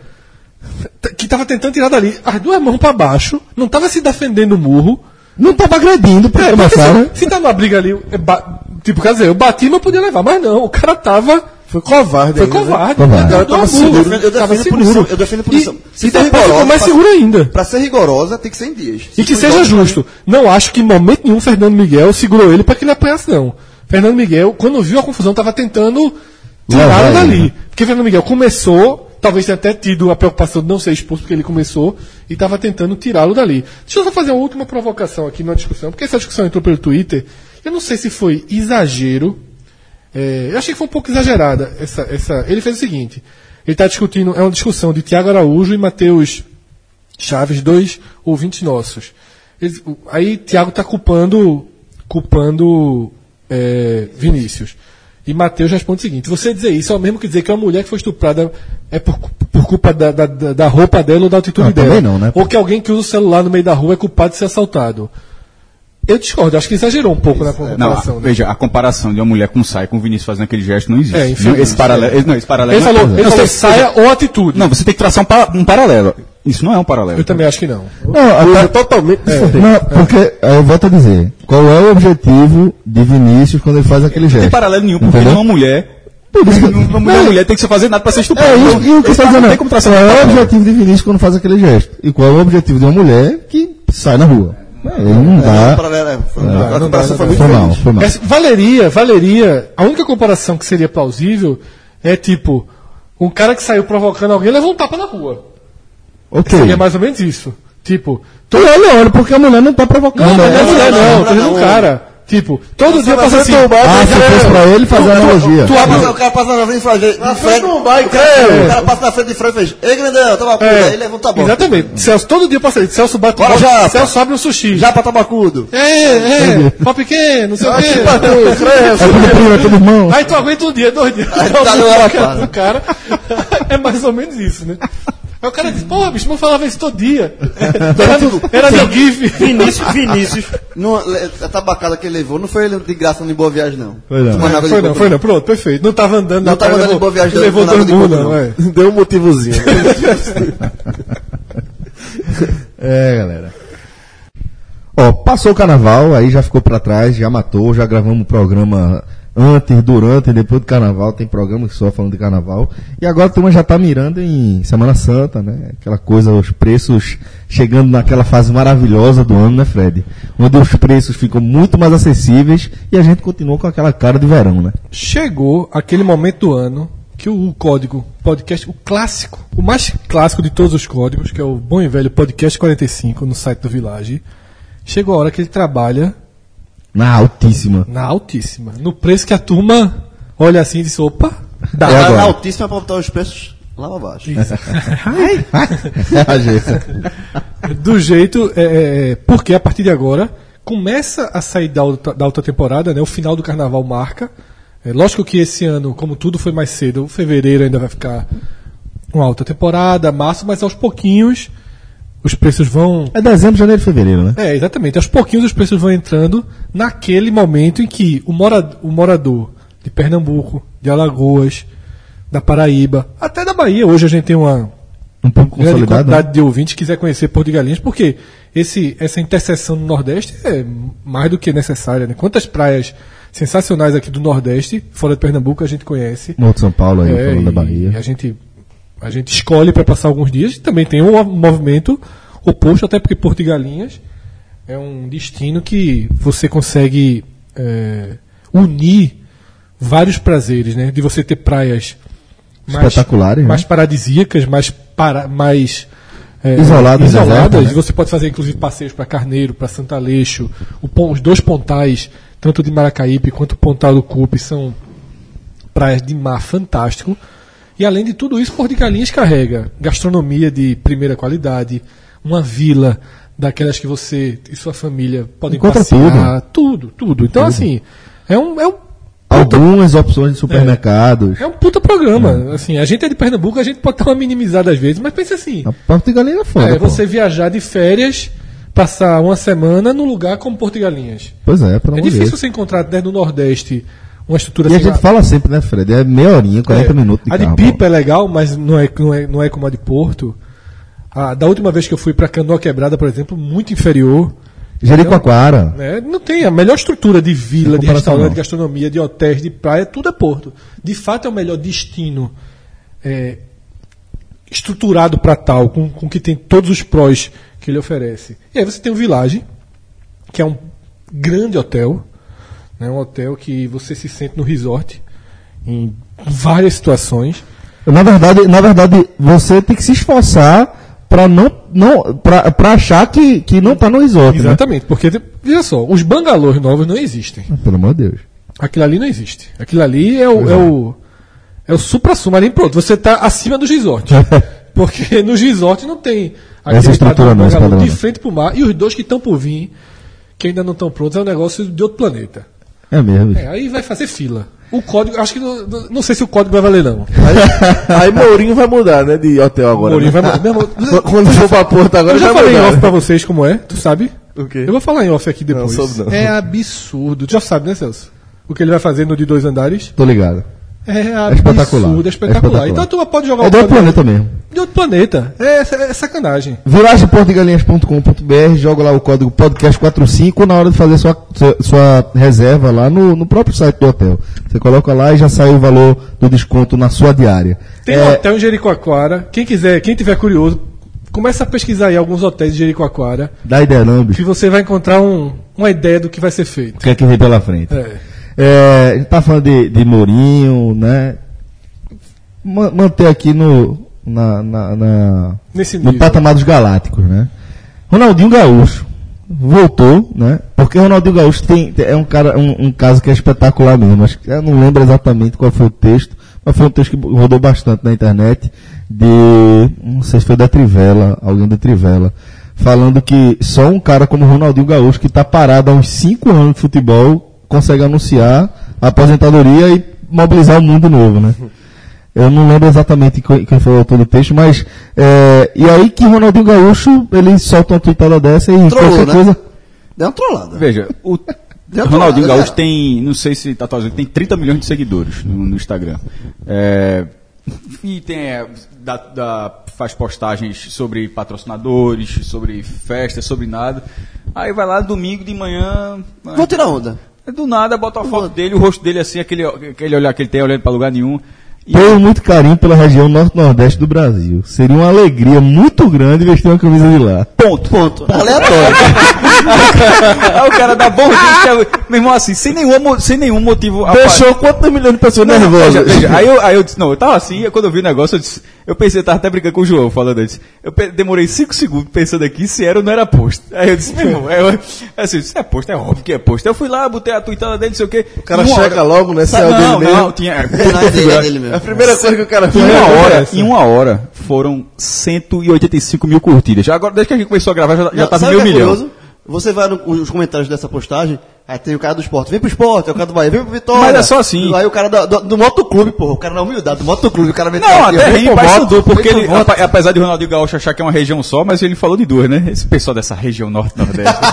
que estava tentando tirar dali as duas mãos para baixo, não estava se defendendo o murro.
Não tava agredindo pra
É, porque
começar,
se,
né?
se tá numa briga ali, é ba- tipo, quer dizer, eu bati, mas eu podia levar, mas não, o cara tava.
foi covarde.
Foi
ainda, né?
covarde.
Covarde.
Ele deu
Eu tava seguro, eu defendo- eu
tava
defendo
seguro.
punição, eu defendo punição.
E,
Se
e
for rigorosa,
mais seguro ainda.
Pra ser rigorosa, tem que ser em dias.
E
Se
que
for em
seja justo. Não acho que em momento nenhum Fernando Miguel segurou ele para que ele apanhasse, não. Fernando Miguel, quando viu a confusão, estava tentando
Levar ele.
dali. Porque Fernando Miguel começou, talvez tenha até tido a preocupação de não ser expulso, porque ele começou, e estava tentando tirá-lo dali. Deixa eu só fazer uma última provocação aqui na discussão, porque essa discussão entrou pelo Twitter. Eu não sei se foi exagero. é, eu achei que foi um pouco exagerada. Essa, essa, ele fez o seguinte: ele está discutindo, é uma discussão de Tiago Araújo e Matheus Chaves, dois ouvintes nossos. Eles- aí Thiago está culpando, culpando é, Vinícius. E Matheus responde o seguinte: você dizer isso é o mesmo que dizer que uma mulher que foi estuprada é por, por culpa da, da, da- roupa dela ou da atitude
Não,
dela.
também não, né?
Ou que alguém que usa o celular no meio da rua é culpado de ser assaltado. Eu discordo, acho que exagerou um pouco na
Não,
comparação. né?
veja, a comparação de uma mulher com saia com o Vinícius fazendo aquele gesto não existe.
É,
não,
infelizmente,
esse paralelo, não, esse paralelo
Ele
não é-
falou, ele
Não,
falou saia ou atitude.
Não, você tem que traçar um, pa- um paralelo. Isso não é um paralelo.
Eu também acho que não.
Não, até-
totalmente diferente.
não, porque, aí eu volto a dizer, qual é o objetivo de Vinícius quando ele faz aquele
Não tem
gesto?
paralelo nenhum, porque
Entendeu?
uma mulher. Uma mulher, mulher tem que se fazer nada pra ser estuprada.
É isso, e o que
não
dizendo
tem
é, qual é o objetivo de Vinícius quando faz aquele gesto? E qual é o objetivo de uma mulher que sai na rua? É, não
É,
dá.
é- a
dá, não
comparação
dá,
foi
não
muito
Foi mal, foi mal.
Essa- valeria, valeria. A única comparação que seria plausível é tipo, um cara que saiu provocando alguém levou um tapa na rua.
Ok.
Seria mais ou menos isso. Tipo,
Tô olha, olha, porque a mulher não tá provocando.
não, mas não é mulher,
não,
não,
não, não,
um cara. Tipo, todo dia passa assim.
Ah, se fosse pra ele fazer analogia.
Tu
cara- O cara passa na frente e faz. de
frente do
o cara-. O cara passa na frente de Fred e fez. Ei, grandão, toma cuida.
é,
Aí levanta a bola.
Exatamente. Celso, todo dia passa ali. Celso bate
Bora, Japa.
Celso abre um sushi.
Já pra tabacudo.
É, é, pau pequeno, não sei o quê.
É tudo primo, é tudo irmão.
Aí tu aguenta um dia, dois dias.
Aí tá no
cara. É mais ou menos isso, né? Aí o cara diz, porra, bicho, não falava isso todo dia. Era, era meu GIF.
Vinícius, Vinícius, não, a tabacada que ele levou não foi ele de graça no Boa Viagem, não.
Foi não.
Água de
Foi não, foi não, pronto, perfeito. Não tava andando
Não
na
tava andando em
levou-
Boa Viagem,
Levou
não, não
dois
de boa,
não, é.
Deu um motivozinho.
É, galera. Ó, passou o carnaval, aí já ficou pra trás, já matou, já gravamos o programa antes, durante depois do carnaval, tem programa só falando de carnaval. E agora a turma já tá mirando em Semana Santa, né? Aquela coisa, os preços chegando naquela fase maravilhosa do ano, né, Fred? Onde os preços ficam muito mais acessíveis e a gente continua com aquela cara de verão, né?
Chegou aquele momento do ano que o código podcast, o clássico, o mais clássico de todos os códigos, que é o bom e velho podcast 45 no site do Village, chegou a hora que ele trabalha
Na altíssima.
na altíssima, no preço que a turma olha assim e diz, opa, dá.
É
Na-
agora.
Na altíssima pra botar os preços lá abaixo.
É a gente.
do jeito, é, é, é, porque a partir de agora começa a sair da outra, da outra temporada, né? O final do carnaval marca. É, lógico que esse ano, como tudo foi mais cedo, o fevereiro ainda vai ficar uma alta temporada, março, mas aos pouquinhos os preços vão.
É dezembro, janeiro e fevereiro, né?
É, exatamente. Aos pouquinhos os preços vão entrando naquele momento em que o, mora, o morador de Pernambuco, de Alagoas, da Paraíba, até da Bahia, hoje a gente tem uma
Um pouco
grande
consolidado.
quantidade de ouvintes que quiser conhecer Porto de Galinhas, porque esse, essa interseção no Nordeste é mais do que necessária. Né? Quantas praias sensacionais aqui do Nordeste, fora de Pernambuco, a gente conhece.
No outro São Paulo aí,
É,
falando da
e
Bahia.
A gente, a gente escolhe para passar alguns dias. Também tem um movimento oposto, até porque Porto de Galinhas é um destino que você consegue é, unir vários prazeres, né? De você ter praias mais,
Espetaculares, né?
mais paradisíacas, mais, para, mais é,
Isoladas,
isoladas.
deserto, né?
Você pode fazer inclusive passeios para Carneiro, para Santa Aleixo. O pon- os dois pontais, tanto de Maracaípe quanto o Pontal do Cupe, são praias de mar fantástico. E além de tudo isso, Porto de Galinhas carrega gastronomia de primeira qualidade, uma vila daquelas que você e sua família podem
Encontra
passear, tudo, tudo. Então assim, é um, é um
Algumas opções de supermercados.
é um puta programa. Assim, a gente é de Pernambuco, a gente pode dar uma minimizada às vezes, mas pensa assim,
A Porto de Galinha é foda.
é
pô.
você viajar de férias, passar uma semana num lugar como Porto de Galinhas.
Pois é, pelo
É difícil você encontrar dentro do Nordeste uma estrutura
E a
assim,
gente fala sempre, né, Fred? É meia horinha, 40
É,
minutos de
a de
carro,
Pipa é legal, mas não é, não é, não é como a de Porto. A, da última vez que eu fui para Canoa Quebrada, por exemplo, muito inferior.
Jericoacoara.
né? Não tem a melhor estrutura de vila, de restaurante, de gastronomia, de hotéis, de praia, tudo é Porto. De fato, é o melhor destino é, estruturado para tal, com, com que tem todos os prós que ele oferece. E aí você tem o Village, que é um grande hotel, né? um hotel que você se sente no resort em várias situações.
Na verdade, na verdade, você tem que se esforçar pra não, não pra achar que, que não tá no resort, né?
Exatamente, porque, veja só, os bangalôs novos não existem.
Pelo amor de Deus.
Aquilo ali não existe. Aquilo ali é o, é o, é o supra-sumo ali, pronto. Você está acima dos resorts. Porque nos resorts não tem
Essa estrutura não,
bangalô de frente pro mar. E os dois que estão por vir, que ainda não estão prontos, é um negócio de outro planeta.
É mesmo.
É, aí vai fazer fila. O código, acho que não, não- não sei se o código vai valer, não.
Aí Mourinho vai mudar, né? De hotel agora.
Mourinho
né?
vai mudar.
Quando for pra Porto agora
eu já
vai
falei em
mudar.
off pra vocês como é, tu sabe?
O quê?
Eu vou falar em off aqui depois.
soube não.
É absurdo. Tu já sabe, né, Celso? O que ele vai fazer no de dois andares?
Tô ligado.
É
espetacular.
absurdo, é
É
espetacular.
espetacular.
Então a turma pode jogar
É
o
do outro
código
planeta mesmo.
De outro planeta. É, é sacanagem.
vilageportogalinhas.com.br, joga lá o código podcast45 na hora de fazer sua, sua, sua reserva lá no, no próprio site do hotel. Você coloca lá e já sai o valor do desconto na sua diária.
Tem
É,
um hotel em Jericoacoara. Quem quiser, quem tiver curioso, começa a pesquisar aí alguns hotéis de Jericoacoara,
Dá ideia não, bicho.
que você vai encontrar um- uma ideia do que vai ser feito.
O que é que vem pela frente?
É.
É, a gente tá falando de, de Mourinho, né? Ma- manter aqui no, na, na- na-
Nesse
no
nível.
patamar dos galácticos, né? Ronaldinho Gaúcho voltou, né? Porque Ronaldinho Gaúcho tem, é um, cara, um, um caso que é espetacular mesmo. Acho que eu não lembro exatamente qual foi o texto, mas foi um texto que rodou bastante na internet de, não sei se foi da Trivela, alguém da Trivela, falando que só um cara como Ronaldinho Gaúcho, que está parado há uns 5 anos de futebol, consegue anunciar a aposentadoria e mobilizar o mundo novo, né? Eu não lembro exatamente quem foi o autor do texto, mas. é, e aí que Ronaldinho Gaúcho, ele solta uma tweetada dessa e
Trollou,
qualquer
né?
coisa.
Deu uma trollada.
Veja, o Ronaldinho Gaúcho
cara.
tem, não sei se tá atualizado, tem 30 milhões de seguidores no, no Instagram. É, e tem, é, dá- dá- faz postagens sobre patrocinadores, sobre festas, sobre nada. Aí vai lá domingo de manhã.
Vou tirar onda.
Do nada, bota a foto dele, o rosto dele assim, aquele, aquele olhar que ele tem olhando pra lugar nenhum. E
Tenho muito carinho pela região norte-nordeste do Brasil. Seria uma alegria muito grande vestir uma camisa de lá.
ponto.
Ponto. Aleatório.
Aí o cara dá bom dia, meu irmão, assim, sem nenhum, sem nenhum motivo.
Deixou quantos milhões de pessoas nervosas?
veja, veja, aí, eu, aí eu disse, não, eu tava assim, quando eu vi o negócio, eu disse, eu pensei, eu tava até brincando com o João, falando antes. Eu demorei cinco segundos pensando aqui se era ou não era post. Aí eu disse, meu irmão, é, eu, assim, se é post, é óbvio que é post. Aí eu fui lá, botei a tuitada dele, não sei o quê.
O cara
Em uma
checa logo, né? Se é o
não,
dele
não,
mesmo.
tinha.
É dele, é dele
É a
mesmo.
primeira coisa que o cara
Em
faz.
uma
é
hora,
essa.
em uma hora, foram 185 mil curtidas. Já agora, desde que a gente começou a gravar, já, já
Não,
tava em
sabe
mil
o que é
milhão.
curioso? Você vai nos comentários dessa postagem, Aí tem o cara do esporte, vem pro esporte, aí o cara do Bahia, vem pro Vitória.
Mas é só assim.
Aí o cara do, do, do motoclube, porra, o cara na humildade, do motoclube, o cara vem
Não,
aqui,
até Pai
moto,
Sandu, porque ele,
moto.
apesar de Ronaldinho Gaúcho achar que é uma região só, mas ele falou de duas, né? Esse pessoal dessa região norte-nordeste.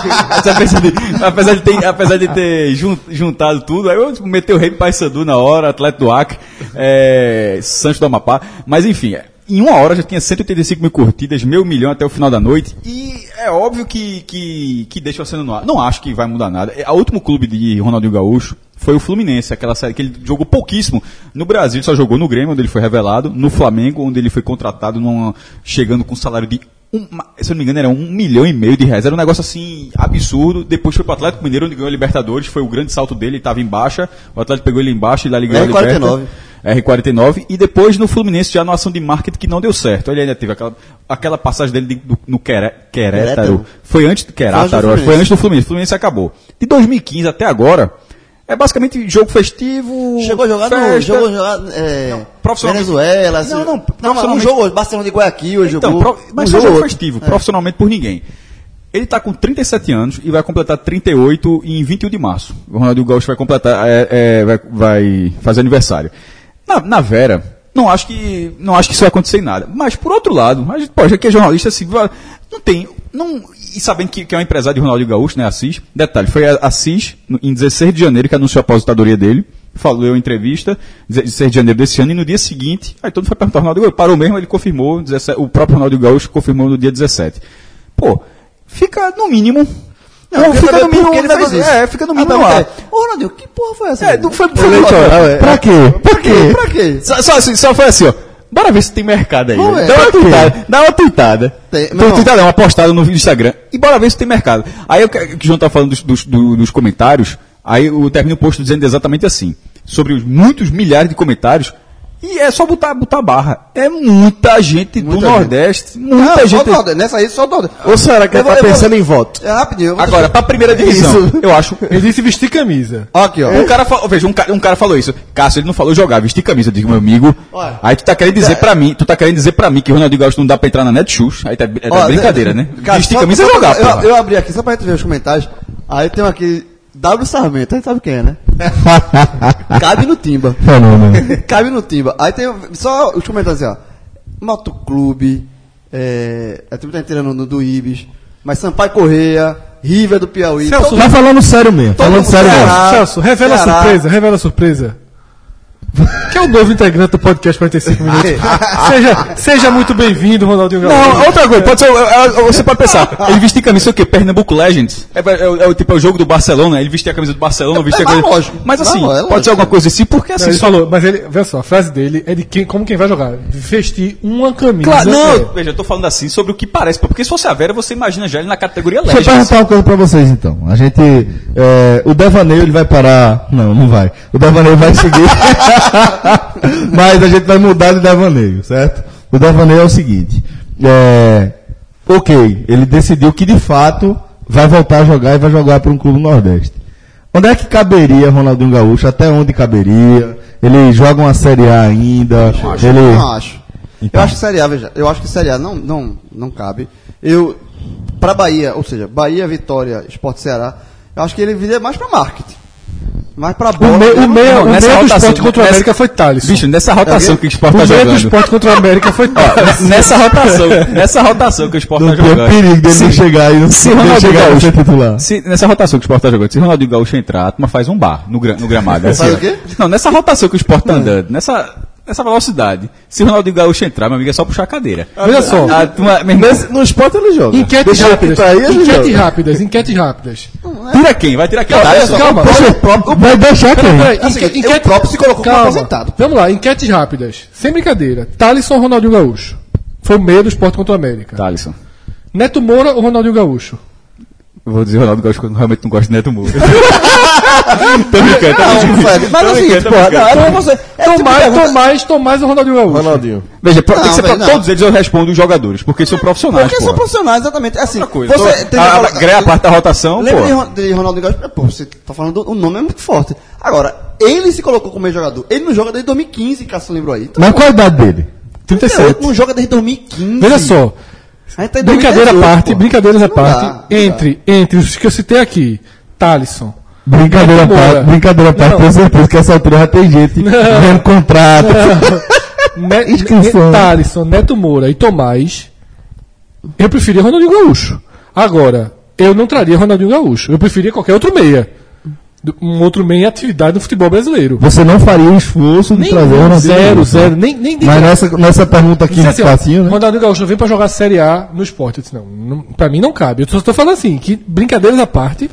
Apesar, de, apesar, de ter, apesar de ter jun- juntado tudo, aí eu meteu o rei Pai Sandu na hora, Atlético do Acre, é, Santos do Amapá. Mas enfim, em uma hora já tinha 185 mil curtidas, meio milhão até o final da noite. E é óbvio que, que, que deixa você no ar. Não acho que vai mudar nada. É, O último clube de Ronaldinho Gaúcho foi o Fluminense, aquela série que ele jogou pouquíssimo. No Brasil, ele só jogou no Grêmio, onde ele foi revelado, no Flamengo, onde ele foi contratado, numa, chegando com um salário de. Um, se eu não me engano, era um milhão e meio de reais. Era um negócio assim absurdo. Depois foi pro Atlético Mineiro, onde ganhou a Libertadores. Foi o grande salto dele, estava em baixa. O Atlético pegou ele embaixo e lá ele ganhou a
R49.
Libertadores. R49 e depois no Fluminense já numa ação de marketing que não deu certo. Ele ainda teve aquela, aquela passagem dele de- do- no Quere- Querétaro. Foi antes do Querétaro,
Foi
foi antes do Fluminense. O Fluminense acabou. De 2015 até agora, é basicamente jogo festivo.
Chegou a jogar no.
festa.
Jogou a jogar. É,
profissionalmente-
Venezuela.
Não, não,
não, mas não
profissionalmente-
jogou. Barcelona de Guayaquil,
Então,
jogou.
pro- mas
um
só
jogo
jogo
outro.
festivo, profissionalmente por ninguém. Ele está com 37 anos e vai completar 38 em 21 de março. O Ronaldinho Gaúcho vai completar, é, é, vai, vai fazer aniversário. Na, na Vera, não acho que não acho que isso vai acontecer em nada. Mas por outro lado, a gente, pô, já que é jornalista, assim, não tem, não e sabendo que, que é um empresário de Ronaldinho Gaúcho, né, Assis. Detalhe, foi a Assis em 16 de janeiro que anunciou a aposentadoria dele. Falou em entrevista, 16 de janeiro desse ano, e no dia seguinte, aí todo mundo foi perguntar ao Ronaldo Gaúcho, parou mesmo, ele confirmou, 17 o próprio Ronaldo Gaúcho confirmou no dia 17. Pô, fica no mínimo. Não, fica
saber
no mínimo.
por que ele
um negócio-. É, fica no mínimo
pergunta
lá.
é, Ô, Ronaldinho, que porra foi essa?
É, não foi, foi
Eleitoral, é.
Pra quê? Pra quê?
Pra quê?
só, só, assim, só foi assim, ó. Bora ver se tem mercado aí. Né? Dá uma tweetada. Dá uma tweetada.
Tem- não.
uma tweetada, uma postada no Instagram. E bora ver se tem mercado. Aí o que o João tá falando dos, dos, do- dos comentários. Aí eu termino o post dizendo exatamente assim. Sobre os muitos milhares de comentários. E é só botar, botar barra. É muita gente do
Muita gente.
Nordeste.
Não,
Muita
só
gente.
o Nordeste. Nessa aí, só o Nordeste.
Ou será que
Eu
ele tá
eu vou-
pensando em voto?
É rapidinho. eu vou
Agora, pra primeira divisão, eu acho.
Ele disse vestir camisa.
Aqui, ó.
Um cara, falou, veja, um cara, um cara falou isso. Cássio, ele não falou jogar, vestir camisa. Eu digo, meu amigo.
Olha.
aí tu tá querendo dizer pra mim, tu tá querendo dizer pra mim que o Ronaldinho Gaúcho não dá pra entrar na Netshoes. Aí tá, é
Ó,
brincadeira,
de-
né?
Cara,
vestir
só-
camisa é
só-
jogar,
eu,
porra.
eu abri aqui só pra gente ver os comentários. Aí tem aqui, W Sarmento, a gente sabe quem é, né? Cabe no timba.
Fenômeno.
Cabe no timba. Aí tem só os comentários assim, ó. Motoclube, é. A turma tá inteira no, do Ibis, mas Sampaio Correia, River do Piauí.
Celso,
todo-
Tá falando sério mesmo. Falando sério mesmo.
Celso, revela a
Ceará.
surpresa, revela a surpresa. Que é o novo integrante do podcast 45 minutos. seja, seja muito bem-vindo, Ronaldinho Gaúcho.
Não, outra coisa, pode ser, é, é, você pode pensar, ele vestir camisa, o quê? Pernambuco Legends. É, é, o- é o tipo, é o jogo do Barcelona, ele vestir a camisa do Barcelona, vestir a
mais
camisa...
lógico.
Mas assim,
Não, é
pode
lógico.
ser alguma coisa assim, porque
Não,
assim...
ele
só-
falou, mas ele, veja só, a frase dele é de quem, como quem vai jogar. Vestir uma camisa.
Claro, não,
É.
veja, eu tô falando assim sobre o que parece, porque se fosse a Vera, você imagina já ele na categoria
Deixa eu
Legends.
perguntar uma coisa pra vocês então. A gente. é, o Devaneio ele vai parar. Não, não vai. O Devaneio vai seguir. Mas a gente vai mudar de Devaneio, certo? O Devaneio é o seguinte. É, ok, ele decidiu que de fato vai voltar a jogar e vai jogar para um clube Nordeste. Onde é que caberia Ronaldinho Gaúcho? Até onde caberia? Ele joga uma Série A ainda? ele...
Não acho.
Então.
Eu acho que Série A, veja, eu acho que Série A não, não, não cabe. Eu, pra Bahia, ou seja, Bahia, Vitória, Esporte Ceará, eu acho que ele viria mais pra marketing. Mais pra bola.
O, me, o
mesmo.
meio, o
nessa
meio do
rotação,
esporte contra o América foi Thales.
Bicho, nessa rotação que o Sport
o
tá
meio do
jogando...
esporte contra o América foi Thales.
Nessa rotação, nessa rotação que o Sport tá
Não tem o
jogando...
perigo dele não chegar aí no
Se
dele
Ronaldinho
chegar e
Gaúcho,
ser titular.
se, nessa rotação que o Sport tá jogando, se Ronaldinho Gaúcho entrar, a turma faz um bar no, no gramado. assim,
Faz o quê?
Não, nessa rotação que o Sport tá andando, nessa, nessa velocidade, se Ronaldinho Gaúcho entrar, meu amigo, é só puxar a cadeira.
Veja só.
A meu irmão,
Nesse- no esporte ele joga.
Enquetes
Deixa ele
rápidas.
quitar aí, joga.
rápidas, enquetes rápidas.
tira quem? Vai tirar quem?
Olha
Thales?
só,
calma.
o próprio- o próprio-
Vai deixar quem?
Peraí,
Assim,
enque-
o
enquete-
próprio se colocou como
Calma.
aposentado.
Vamos lá, enquetes rápidas. Sem brincadeira. Thalisson ou Ronaldinho Gaúcho? Foi o meio do esporte contra o América.
Thalisson.
Neto Moura ou Ronaldinho Gaúcho?
Eu Vou dizer Ronaldo Gaúcho, porque eu realmente não gosto de Neto Moura. tô brincando, tô
Não. Fred, mas
Tô
é o seguinte,
brincando, tô
porra,
brincando.
não, é pra você. É tipo
Tomás,
pergunta-
Tomás, Tomás ou Ronaldinho Gaúcho?
Ronaldinho.
Veja, pro- tem que
Não,
ser pra
não.
todos eles eu respondo os jogadores, porque são profissionais,
Porque
pô.
são profissionais, exatamente. É assim,
Outra coisa.
você
Tô-
tem
a,
que
a, greia a parte da rotação,
Lembra de, de Ronaldo Gaúcho? Pô, você tá falando, do- o nome é muito forte. Agora, ele se colocou como jogador. Ele não joga desde 2015, Cássio lembrou aí. Então,
Mas qual a idade dele?
37.
Não joga desde 2015.
Veja só.
Tá
Brincadeira à
2018,
parte,
pô.
brincadeiras à
Não
parte.
dá, não
entre, entre os que eu citei aqui, Thalisson,
Brincadeira à
Neto
parte, brincadeira à parte,
Não.
tenho certeza que essa altura já tem gente vendo contrato.
Ne
Inscrição.
Ne Thalisson, Neto Moura e Tomás, eu preferia Ronaldinho Gaúcho. Agora, eu não traria Ronaldinho Gaúcho. Eu preferia qualquer outro meia. Um outro meia em atividade no futebol brasileiro.
Você não faria o esforço de
Nem
trazer Ronaldinho
zero, zero.
né?
Nem, nem, nem
Mas nessa, nessa pergunta aqui de
assim, ó,
facinho, né?
Ronaldinho Gaúcho vem pra jogar Série A no esporte. Eu disse, não, não, pra mim não cabe. Eu só tô falando assim, que brincadeiras à parte,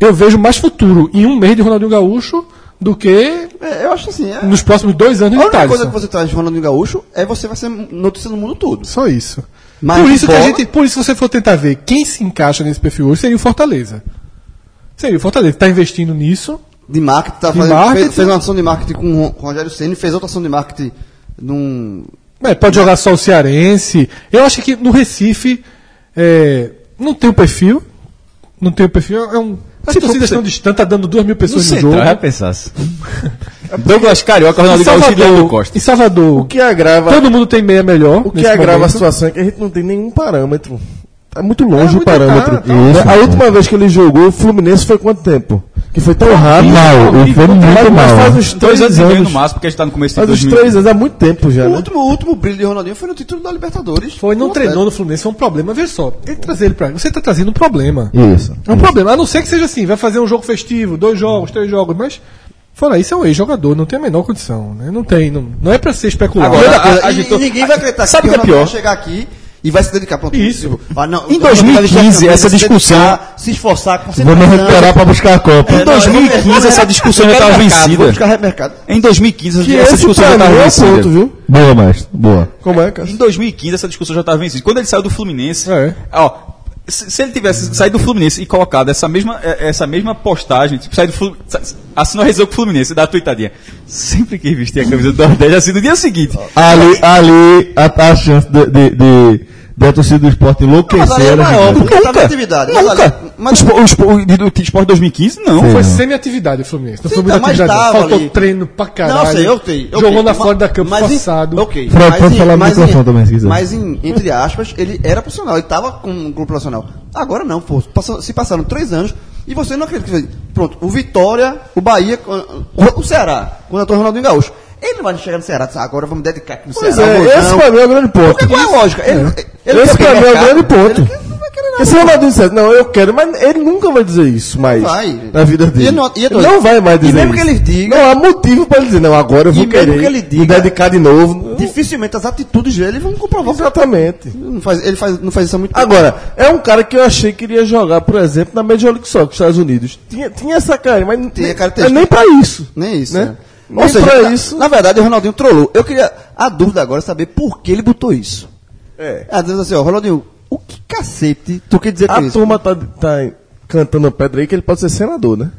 eu vejo mais futuro em um mês de Ronaldinho Gaúcho do que
É, eu acho assim, é,
nos próximos dois anos
a
de
única
Thalisson.
coisa que você traz de Ronaldinho Gaúcho é você vai ser notícia no mundo todo.
Só isso.
Mas
por isso que a
bola-
gente, por isso que você for tentar ver quem se encaixa nesse perfil hoje seria o Fortaleza. Seria o Fortaleza, está investindo nisso.
De marketing, tá
De
fazendo,
marketing.
Fez, fez uma ação de marketing com o Ro- com o Rogério Senna, fez outra ação de marketing num.
É, pode jogar só o Cearense. Eu acho que no Recife é, não tem o perfil. Não tem o perfil. É um. As torcidas estão distantes, tá dando duas mil
No
pessoas no,
central,
jogo.
já pensasse. Douglas Carioca,
Em
Ronaldinho Gaúcho e Leandro Costa.
em Salvador
O que agrava,
todo mundo tem meia melhor.
o que agrava a
momento.
situação é que a gente não tem nenhum parâmetro. É muito longe
É,
o parâmetro.
tá, tá.
Isso. A última vez que ele jogou, o Fluminense foi quanto tempo? Que foi tão rápido.
Mal, ele foi muito
mas, mas
mal.
faz uns
Dois
três
anos e meio no
anos.
máximo, porque a gente tá no começo de
Faz uns
2000.
três anos, há muito tempo já,
O
né?
último, o último brilho de Ronaldinho foi no título da Libertadores.
Foi, não treinou no Fluminense, foi um problema. Vê só, ele trazer ele pra. Você tá trazendo um problema.
Isso.
É um problema. A não ser que seja assim, vai fazer um jogo festivo, dois jogos, três jogos, mas. Fora isso, é um ex-jogador, não tem a menor condição, né? Não tem, não, não é pra ser especulado.
Agora,
Primeira coisa,
a- a
e- e ninguém vai acreditar
Sabe o que é pior?
vai chegar aqui e vai se dedicar. Pronto,
Isso.
ah, não,
Em
o Ronaldinho vai
2015,
deixar
essa discussão-
Se esforçar,
Vou me recuperar pra buscar a Copa.
É,
Em
não,
2015
eu-
essa discussão já estava vencida.
Vou buscar mercado.
Em 2015
Que
essa discussão já estava
é
vencida.
ponto, viu?
Boa, mestre. Boa.
Como é, cara?
Em 2015 essa discussão já estava vencida. Quando ele saiu do Fluminense,
É.
ó, se, se ele tivesse saído do Fluminense e colocado essa mesma, eh, essa mesma postagem, tipo, sair do Fluminense, assinou a resolução com o Fluminense, dá a tuitadinha. Sempre que vestir a camisa do Nordeste, assim, no dia seguinte.
Ali, ali a, a chance de, de, de, de a torcida do esporte enlouquecer.
Mas ali é
era
maior, porque tá na atividade.
Nunca.
Mas-
o, Spo- o, Spo- o, do- do Esporte 2015, não.
Sim.
Foi semi-atividade o Fluminense. Não foi muita
tá,
atividade.
tava
Faltou
ali.
treino pra caralho.
Não, sei, eu sei. ok.
Jogou na
Mas-
fora da campo
mas em-
passado.
Ok.
Fred,
mas
pode
em-
falar
mas em-
também, se quiser.
Mas, em- entre aspas, ele era profissional. Ele tava com um clube profissional. Agora não, pô. Passou- se passaram três anos e você não acredita que... Pronto, o Vitória, o Bahia, o, o Ceará, quando eu Ronaldinho Gaúcho. Ele não vai chegar no Ceará e "Ah, agora vamos dedicar aqui no
Pois
Ceará.
é, esse
não."
pra mim é o grande ponto.
Porque qual é a lógica? Ele, ele
Esse pra mim é o grande ponto.
Ele.
Porque se o Ronaldinho dissesse, não, eu quero, mas ele nunca vai dizer isso mais
vai.
na vida dele.
E não- e
ele
dois.
não vai mais
E
dizer
mesmo
isso.
que ele diga-
Não há motivo pra ele dizer, não, agora eu vou
E
querer
que ele
me
diga-
dedicar de novo.
Dificilmente as atitudes dele vão comprovar.
Exatamente.
Não faz, ele faz, não faz isso há muito tempo.
Agora, é um cara que eu achei que iria jogar, por exemplo, na Major League Soccer, Estados Unidos. Tinha, tinha essa cara, mas não
Tinha
nem-
característica.
é nem pra isso.
Nem isso,
né? Nem
Ou seja,
pra
na,
isso.
na verdade o Ronaldinho trollou. Eu queria. A dúvida agora é saber por que ele botou isso.
É.
Às vezes assim, ó, Ronaldinho, o que cacete tu quer dizer com
A
isso?
turma tá, tá cantando a pedra aí que ele pode ser senador, né?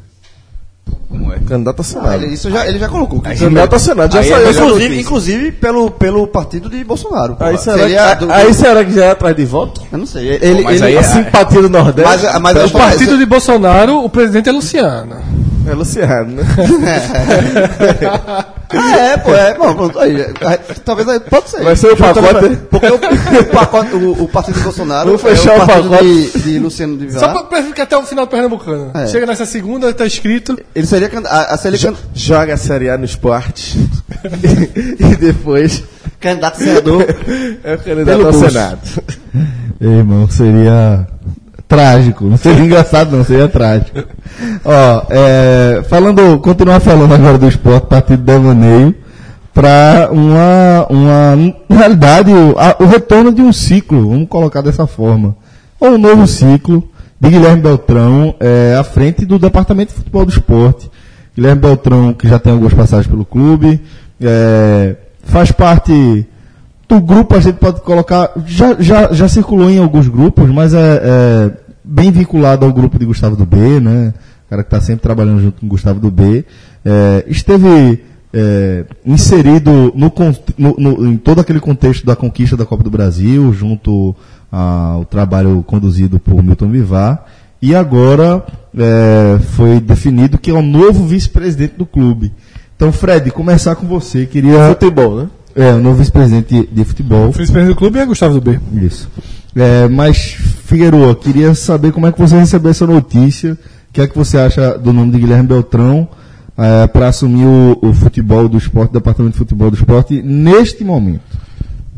Como é?
Candidato a
Ah,
senado.
ele, isso já, ele já colocou.
Candidato a senado, já
Aí é
saiu.
inclusive, inclusive pelo, pelo partido de Bolsonaro.
Aí será,
Seria
que,
do-
aí será que já é atrás de voto?
Eu não sei. Ele,
mas
ele,
aí
A
é-
simpatia do Nordeste.
Mas- mas
O partido de Bolsonaro, o presidente é Luciano.
É Luciano, né?
Ah, é, pô, é. Bom, pronto, aí, aí, talvez aí, pode ser.
Vai ser o pacote?
pra- Porque o, o, pacote, o, o partido de Bolsonaro
Vamos fechar
é
o
o
pacote.
de, de Luciano de
Só
Vilar.
pra, pra ficar até o final do Pernambucano.
É.
Chega nessa segunda, tá escrito.
Ele seria a, a seria can-
Joga a Série A no esporte. e depois
candidato a senador.
é o candidato ao. Senado.
Ei, Irmão, seria trágico. Não seria engraçado, não, seria trágico. Ó, é, falando, continuar falando agora do esporte, partido de Devaneio, para uma, uma, na realidade, o, a- o retorno de um ciclo, vamos colocar dessa forma. Ou um novo ciclo de Guilherme Beltrão é, à frente do Departamento de Futebol do Esporte. Guilherme Beltrão, que já tem algumas passagens pelo clube, é, faz parte do grupo a gente pode colocar, já, já, já circulou em alguns grupos, mas é, é bem vinculado ao grupo de Gustavo do B, né? O cara que está sempre trabalhando junto com o Gustavo do B. É, esteve é, inserido no, no- no- em todo aquele contexto da conquista da Copa do Brasil, junto ao trabalho conduzido por Milton Vivar. E agora é, foi definido que é o novo vice-presidente do clube. Então, Fred, começar com você. Queria.
Futebol, né?
É, o novo vice-presidente de futebol.
O vice-presidente do clube é Gustavo do B.
Isso. É, mas, Figueroa, queria saber como é que você recebeu essa notícia que é que você acha do nome de Guilherme Beltrão para assumir o, o futebol do esporte, o departamento de futebol do esporte, neste momento?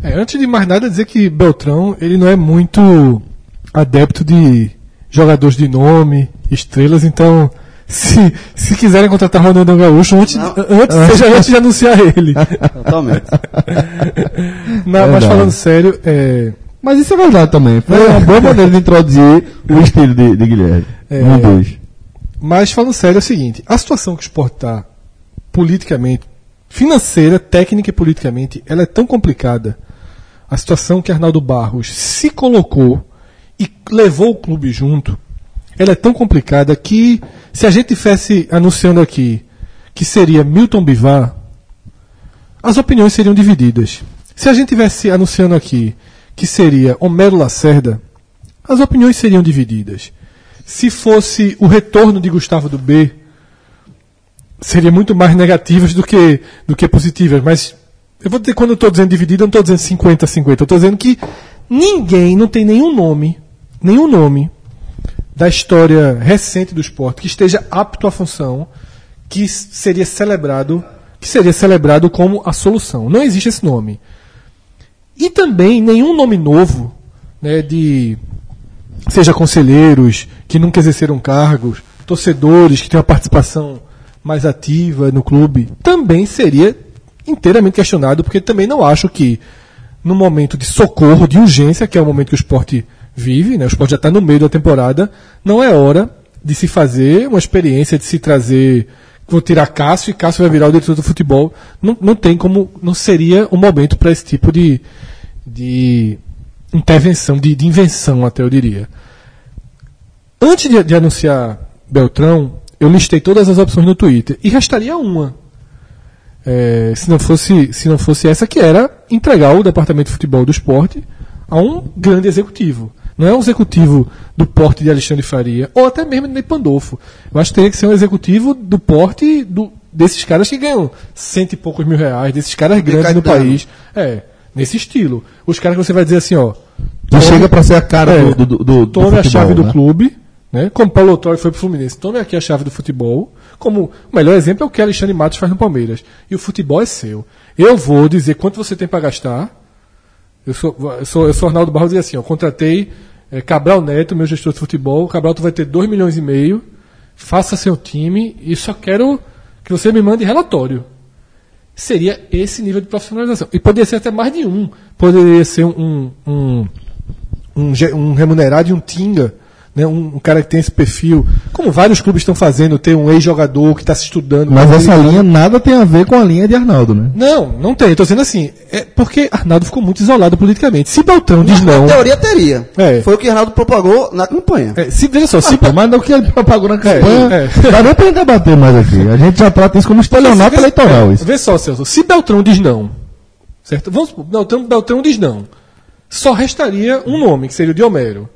É, antes de mais nada, dizer que Beltrão ele não é muito adepto de jogadores de nome, estrelas, então se, se quiserem contratar Ronaldinho Gaúcho, antes,
Não.
antes, seja antes de anunciar ele.
Totalmente.
Não, mas
Verdade.
falando sério, é,
Mas isso é verdade também. Foi uma boa maneira de introduzir o estilo de, de Guilherme.
É.
Um dois.
Mas falando sério é o seguinte, a situação que o esporte está politicamente, financeira, técnica e politicamente, ela é tão complicada. A situação que Arnaldo Barros se colocou e levou o clube junto, ela é tão complicada que se a gente tivesse anunciando aqui que seria Milton Bivar, as opiniões seriam divididas. Se a gente tivesse anunciando aqui que seria Homero Lacerda, as opiniões seriam divididas. Se fosse o retorno de Gustavo do B, seria muito mais negativas do que, do que positivas. Mas eu vou dizer, quando eu estou dizendo dividido, eu não estou dizendo 50-50. Eu estou dizendo que ninguém, não tem nenhum nome, nenhum nome da história recente do esporte que esteja apto à função que seria celebrado que seria celebrado como a solução. Não existe esse nome. E também nenhum nome novo, né, de seja conselheiros que nunca exerceram cargos, torcedores que têm uma participação mais ativa no clube, também seria inteiramente questionado, porque também não acho que no momento de socorro, de urgência, que é o momento que o esporte vive, né, o esporte já está no meio da temporada, não é hora de se fazer uma experiência, de se trazer. Vou tirar Cássio e Cássio vai virar o diretor do futebol. Não, não tem como. Não seria o momento para esse tipo de, de intervenção, de, de invenção, até eu diria. Antes de, de anunciar Beltrão, eu listei todas as opções no Twitter e restaria uma. É, se, não fosse, se não fosse essa, que era entregar o departamento de futebol do esporte a um grande executivo. Não é um executivo do porte de Alexandre Faria, ou até mesmo de Pandolfo. Eu acho que teria que ser um executivo do porte do, desses caras que ganham cento e poucos mil reais, desses caras grandes no país. É, nesse estilo. Os caras que você vai dizer assim, ó.
Que chega para ser a cara
É,
do, do, do, do
tome a
futebol,
chave do
né?
clube, né? Como Paulo Autori foi pro Fluminense, tome aqui a chave do futebol. Como o melhor exemplo é o que Alexandre Matos faz no Palmeiras. E o futebol é seu. Eu vou dizer quanto você tem para gastar. Eu sou, eu sou, eu sou Arnaldo Barros e assim, eu contratei eh, Cabral Neto, meu gestor de futebol. Cabral, tu vai ter 2 milhões e meio. Faça seu time e só quero que você me mande relatório seria esse nível de profissionalização. E poderia ser até mais de um. Poderia ser um, um, um, um remunerado e um tinga, né? um, um cara que tem esse perfil. Como vários clubes estão fazendo, ter um ex-jogador que está se estudando.
Mas essa
ligado?
linha nada tem a ver com a linha de Arnaldo, né?
Não, não tem. Estou dizendo assim, é porque Arnaldo ficou muito isolado politicamente. Se Beltrão diz não.
Na teoria teria.
É.
Foi o que Arnaldo propagou na campanha.
É, se, veja só, se,
Se, mas não que ele propagou na campanha,
é.
dá nem pra gente debater mais aqui. A gente já trata isso como estelionato eleitoral.
é,
Isso.
Vê só, Celso. Se Beltrão diz não, certo? Vamos supor, Beltrão, Beltrão diz não. Só restaria um nome, que seria o de Homero.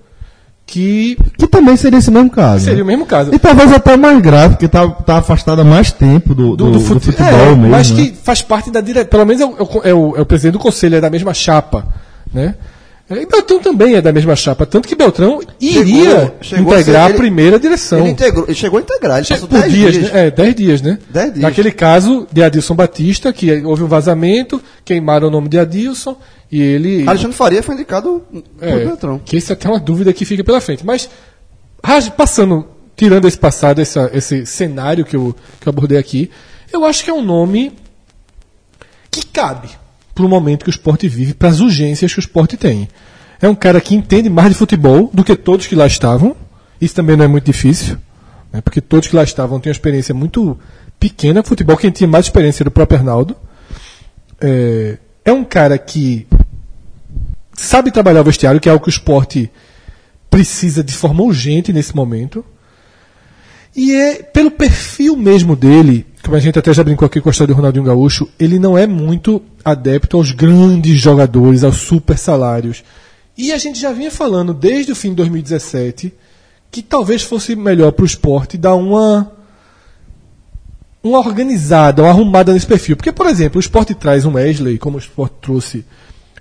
Que
Que também seria esse mesmo caso.
seria
né?
o mesmo caso.
E talvez até mais grave, porque tá, tá afastado há mais tempo do, do,
do, do
do
fute-
futebol
é,
mesmo.
Mas
né?
que faz parte da direção. Pelo menos é o, é o- é o- é o presidente do conselho, é da mesma chapa. Né? É, E Beltrão também é da mesma chapa. Tanto que Beltrão iria
chegou a
integrar
ser-
a,
ele-
primeira direção.
Ele, integrou, ele chegou a integrar, ele passou
Por
10
dias,
dias.
né? É, 10 dias, né?
Dias.
Naquele caso de Adilson Batista, que houve um vazamento, queimaram o nome de Adilson, e ele.
Alexandre Faria foi indicado
É,
por Beltrão.
que isso é até uma dúvida que fica pela frente. Mas, passando, tirando esse passado, essa- esse cenário que eu, que eu abordei aqui, eu acho que é um nome que cabe para o momento que o esporte vive, para as urgências que o esporte tem. É um cara que entende mais de futebol do que todos que lá estavam. Isso também não é muito difícil, né, porque todos que lá estavam uma experiência muito pequena. Futebol, quem tinha mais experiência era o próprio Arnaldo. É, é um cara que sabe trabalhar o vestiário, que é algo que o esporte precisa de forma urgente nesse momento. E é pelo perfil mesmo dele, como a gente até já brincou aqui com a história do Ronaldinho Gaúcho, ele não é muito adepto aos grandes jogadores, aos super salários. E a gente já vinha falando desde o fim de 2017 que talvez fosse melhor para o esporte dar uma uma organizada, uma arrumada nesse perfil. Porque, por exemplo, o esporte traz um Wesley, como o esporte trouxe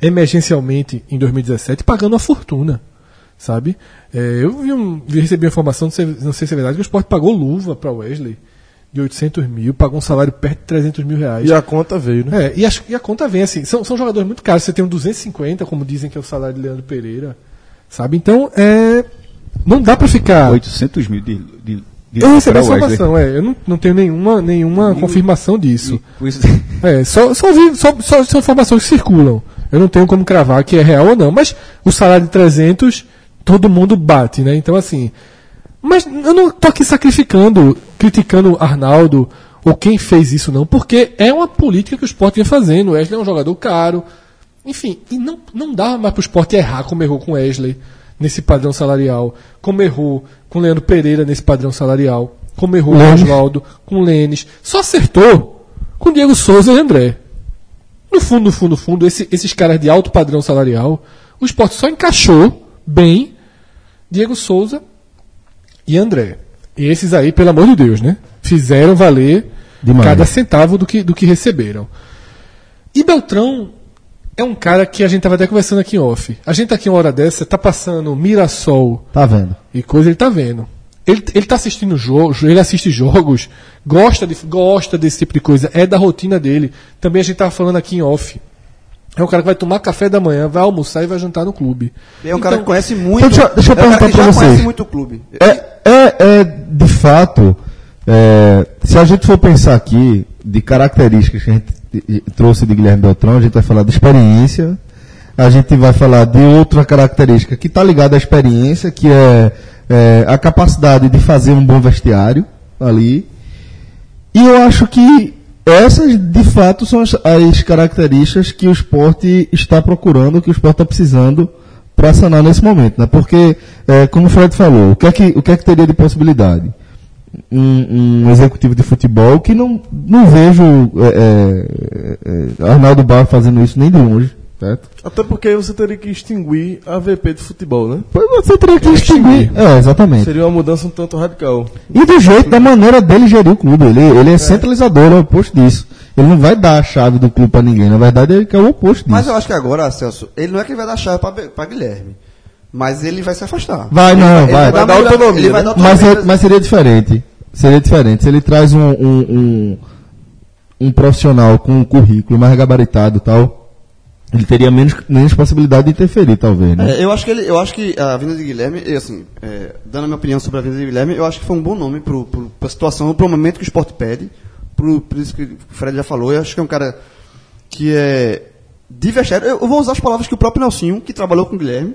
emergencialmente em 2017, pagando uma fortuna. sabe? É, eu vi um, recebi informação, não sei, não sei se é verdade, que o Sport pagou luva para Wesley de 800 mil, pagou um salário perto de 300 mil reais.
E a conta veio, né?
É, e, a, e a conta vem assim, são, são jogadores muito caros, você tem um 250, como dizem que é o salário de Leandro Pereira, sabe? Então, é, não dá para ficar...
800 mil de, de, de
Eu recebi essa informação, é, eu não, não tenho nenhuma, nenhuma confirmação disso.
E isso-
É, só, só, vi, só, só são informações que circulam. Eu não tenho como cravar que é real ou não, mas o salário de 300, todo mundo bate, né? Então, assim. Mas eu não tô aqui sacrificando, criticando o Arnaldo ou quem fez isso, não, porque é uma política que o esporte vem fazendo. O Wesley é um jogador caro. Enfim, e não, não dava mais pro esporte errar como errou com o Wesley nesse padrão salarial, como errou com o Leandro Pereira nesse padrão salarial, como errou com o. Oswaldo, com o Lênis. Só acertou com Diego Souza e André. No fundo, no fundo, no fundo, esse- esses caras de alto padrão salarial, o esporte só encaixou bem Diego Souza e André. E esses aí, pelo amor de Deus, né? Fizeram valer
Demais.
cada centavo do que, do que receberam. E Beltrão é um cara que a gente tava até conversando aqui em off. A gente tá aqui uma hora dessa, tá passando Mirassol
Tá vendo?
e coisa, ele tá vendo. Ele, ele tá assistindo jogos, ele assiste jogos, gosta, de, gosta desse tipo de coisa, é da rotina dele. Também a gente tava falando aqui em off. É um cara que vai tomar café da manhã, vai almoçar e vai jantar no clube.
É um cara
Então,
que conhece muito.
Deixa eu- deixa eu
é um cara
perguntar
que
pra
já
vocês.
conhece muito o clube.
É, é, é, de fato, é, se a gente for pensar aqui de características que a gente trouxe de Guilherme Beltrão, a gente vai falar de experiência, a gente vai falar de outra característica que está ligada à experiência, que é, é, a capacidade de fazer um bom vestiário ali. E eu acho que essas, de fato, são as, as características que o esporte está procurando, que o esporte está precisando para sanar nesse momento. Né? Porque, é, como o Fred falou, o que, é que, o que é que teria de possibilidade? Um, um executivo de futebol que não, não vejo é, é, é, Arnaldo Bar fazendo isso nem de longe. Certo?
Até porque aí você teria que extinguir a VP de futebol, né?
Pois você teria que extinguir. É, exatamente.
Seria uma mudança um tanto radical.
E do jeito, da maneira dele gerir o clube. Ele, ele é, centralizador, é o oposto disso. Ele não vai dar a chave do clube pra ninguém. Na verdade, ele quer o oposto disso.
Mas eu acho que agora, Celso, ele não é que ele vai dar chave pra, Be- pra Guilherme. Mas ele vai se afastar.
Vai, não,
Ele
vai.
dar
dar autonomia,
Ele vai
né?
dar
Mas,
autonomia.
é- mas seria diferente. Seria diferente. Se ele traz um, um, um, um profissional com um currículo mais gabaritado e tal, ele teria menos, menos possibilidade de interferir, talvez, né?
É, eu acho que ele, eu acho que a vinda de Guilherme, e, assim, é, dando a minha opinião sobre a vinda de Guilherme, eu acho que foi um bom nome pro, pra situação, pro momento que o esporte pede, pro, por isso que o Fred já falou, eu acho que é um cara que é de vestiário. Eu, vou usar as palavras que o próprio Nelsinho, que trabalhou com o Guilherme,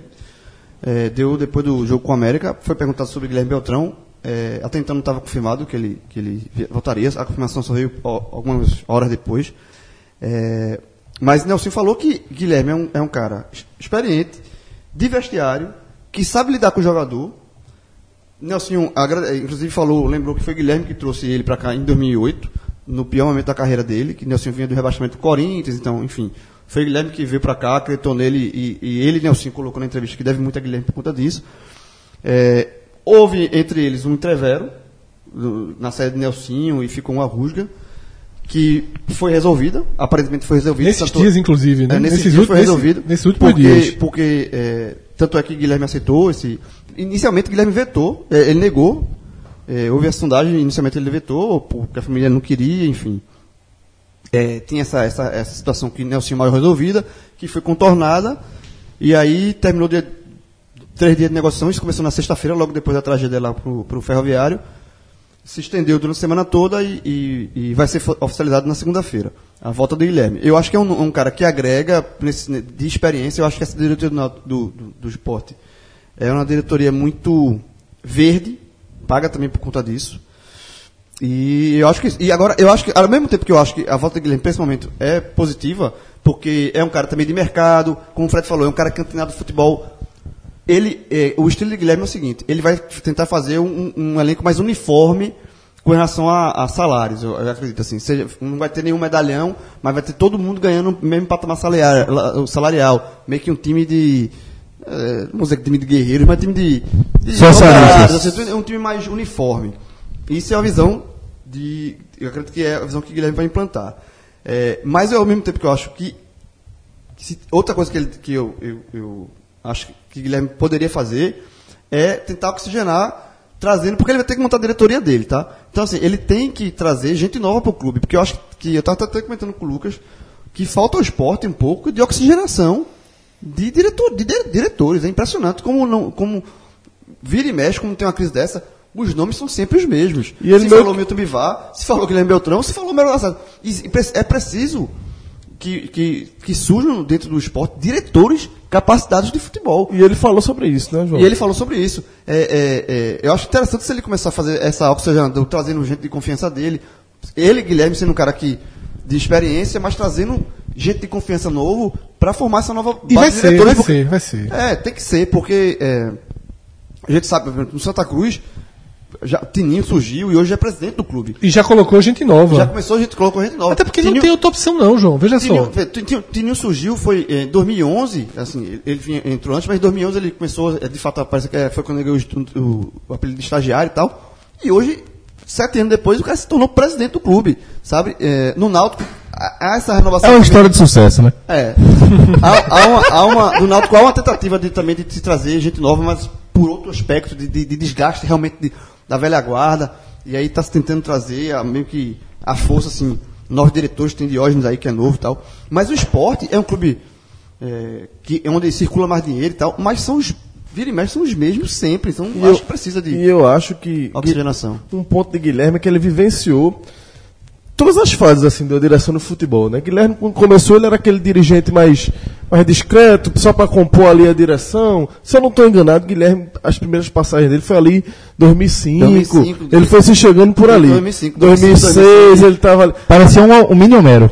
é, deu depois do jogo com o América, foi perguntado sobre o Guilherme Beltrão, é, até então não estava confirmado que ele, que ele voltaria, a confirmação só veio algumas horas depois. É, mas Nelson falou que Guilherme é um, é um cara ex- experiente, de vestiário, que sabe lidar com o jogador. Nelson, inclusive, falou, lembrou que foi Guilherme que trouxe ele para cá em 2008, no pior momento da carreira dele, que Nelson vinha do rebaixamento do Corinthians, então, enfim. Foi Guilherme que veio para cá, acreditou nele e, e ele, Nelson, colocou na entrevista que deve muito a Guilherme por conta disso. É, houve entre eles um entrevero do- na sede de Nelsinho e ficou uma rusga que foi resolvida, aparentemente foi resolvida.
Nesses
tanto-
dias, inclusive, né?
é, nesses,
Nesses
dias foi resolvido.
nesse- nesses últimos
porque,
dias.
Porque, é, tanto é que Guilherme aceitou esse... Inicialmente Guilherme vetou, é, ele negou, é, houve a sondagem, inicialmente ele vetou, porque a família não queria, enfim. É, tinha essa, essa, essa situação que Nelson mal resolvida, que foi contornada, e aí terminou de, três dias de negociação, isso começou na sexta-feira, logo depois da tragédia lá pro, pro ferroviário, se estendeu durante a semana toda e, e- e vai ser oficializado na segunda-feira. A volta do Guilherme. Eu acho que é um, um cara que agrega nesse- de experiência, eu acho que essa diretoria do, do, do, do esporte é uma diretoria muito verde, paga também por conta disso. E eu acho que e agora eu acho que ao mesmo tempo que eu acho que a volta do Guilherme para esse momento é positiva, porque é um cara também de mercado, como o Fred falou, é um cara cantinado de futebol. Ele, é, o estilo de Guilherme é o seguinte: ele vai tentar fazer um, um elenco mais uniforme com relação a, a salários. Eu, eu acredito assim, seja, não vai ter nenhum medalhão, mas vai ter todo mundo ganhando o mesmo patamar salarial, salarial meio que um time de é, não vou dizer que time de guerreiros, mas time de, de operários, assim, um time mais uniforme. Isso é a visão de. Eu acredito que é a visão que o Guilherme vai implantar. É, mas eu, ao mesmo tempo que eu acho que. que se- outra coisa que, ele, que eu, eu, eu acho que Guilherme poderia fazer é tentar oxigenar, trazendo, porque ele vai ter que montar a diretoria dele, tá? Então, assim, ele tem que trazer gente nova pro clube, porque eu acho que, eu estava até comentando com o Lucas, que falta ao esporte um pouco de oxigenação de, diretor, de dire- diretores. É impressionante como, não, como vira e mexe, como tem uma crise dessa, os nomes são sempre os mesmos.
E ele
se falou Milton Bivar, se falou Guilherme Beltrão, se falou Melo. E, pre- é preciso que, que, que surjam dentro do esporte diretores capacitados de futebol.
E ele falou sobre isso, né, João?
E ele falou sobre isso. É, é, é, eu acho interessante se ele começar a fazer essa oxigenação, trazendo gente de confiança dele. Ele, Guilherme, sendo um cara que, de experiência, mas trazendo gente de confiança novo para formar essa nova
E vai ser,
diretores,
vai
porque-
ser, vai ser.
É, tem que ser, porque é, a gente sabe, por exemplo, no Santa Cruz, já, Tininho surgiu e hoje é presidente do clube.
E já colocou gente nova.
Já começou, a gente colocou gente nova.
Até porque não
Tininho-
tem outra opção não, João. Veja
Tininho,
só.
Tininho, Tininho surgiu, foi em 2011, assim, ele- entrou antes, mas em 2011 ele começou, é, de fato, parece que é, foi quando ele ganhou o, o- o apelido de estagiário e tal. E hoje, sete anos depois, o cara se tornou presidente do clube, sabe? É, no Náutico, há essa renovação.
É uma
também.
história de sucesso, né?
É. há, há uma, há uma- no Náutico há uma tentativa de, também de se trazer gente nova, mas por outro aspecto, de, de- de desgaste realmente de- da velha guarda. E aí está se tentando trazer a, meio que a força, assim, novos diretores, tem Diógenes aí que é novo e tal. Mas o esporte é um clube é, que, é onde circula mais dinheiro e tal, mas são os. Vira e mexe são os mesmos sempre. Então
E
acho
eu-
que precisa de
E eu acho que
oxigenação.
um ponto de Guilherme é que ele vivenciou todas as fases assim da direção do futebol, né? Guilherme quando começou ele era aquele dirigente mais mais discreto, só para compor ali a direção. Se eu não estou enganado, Guilherme as primeiras passagens dele foi ali 2005.
2005,
ele foi se chegando por ali.
2005,
2006 ele estava ali.
Parecia um, um mini Homero.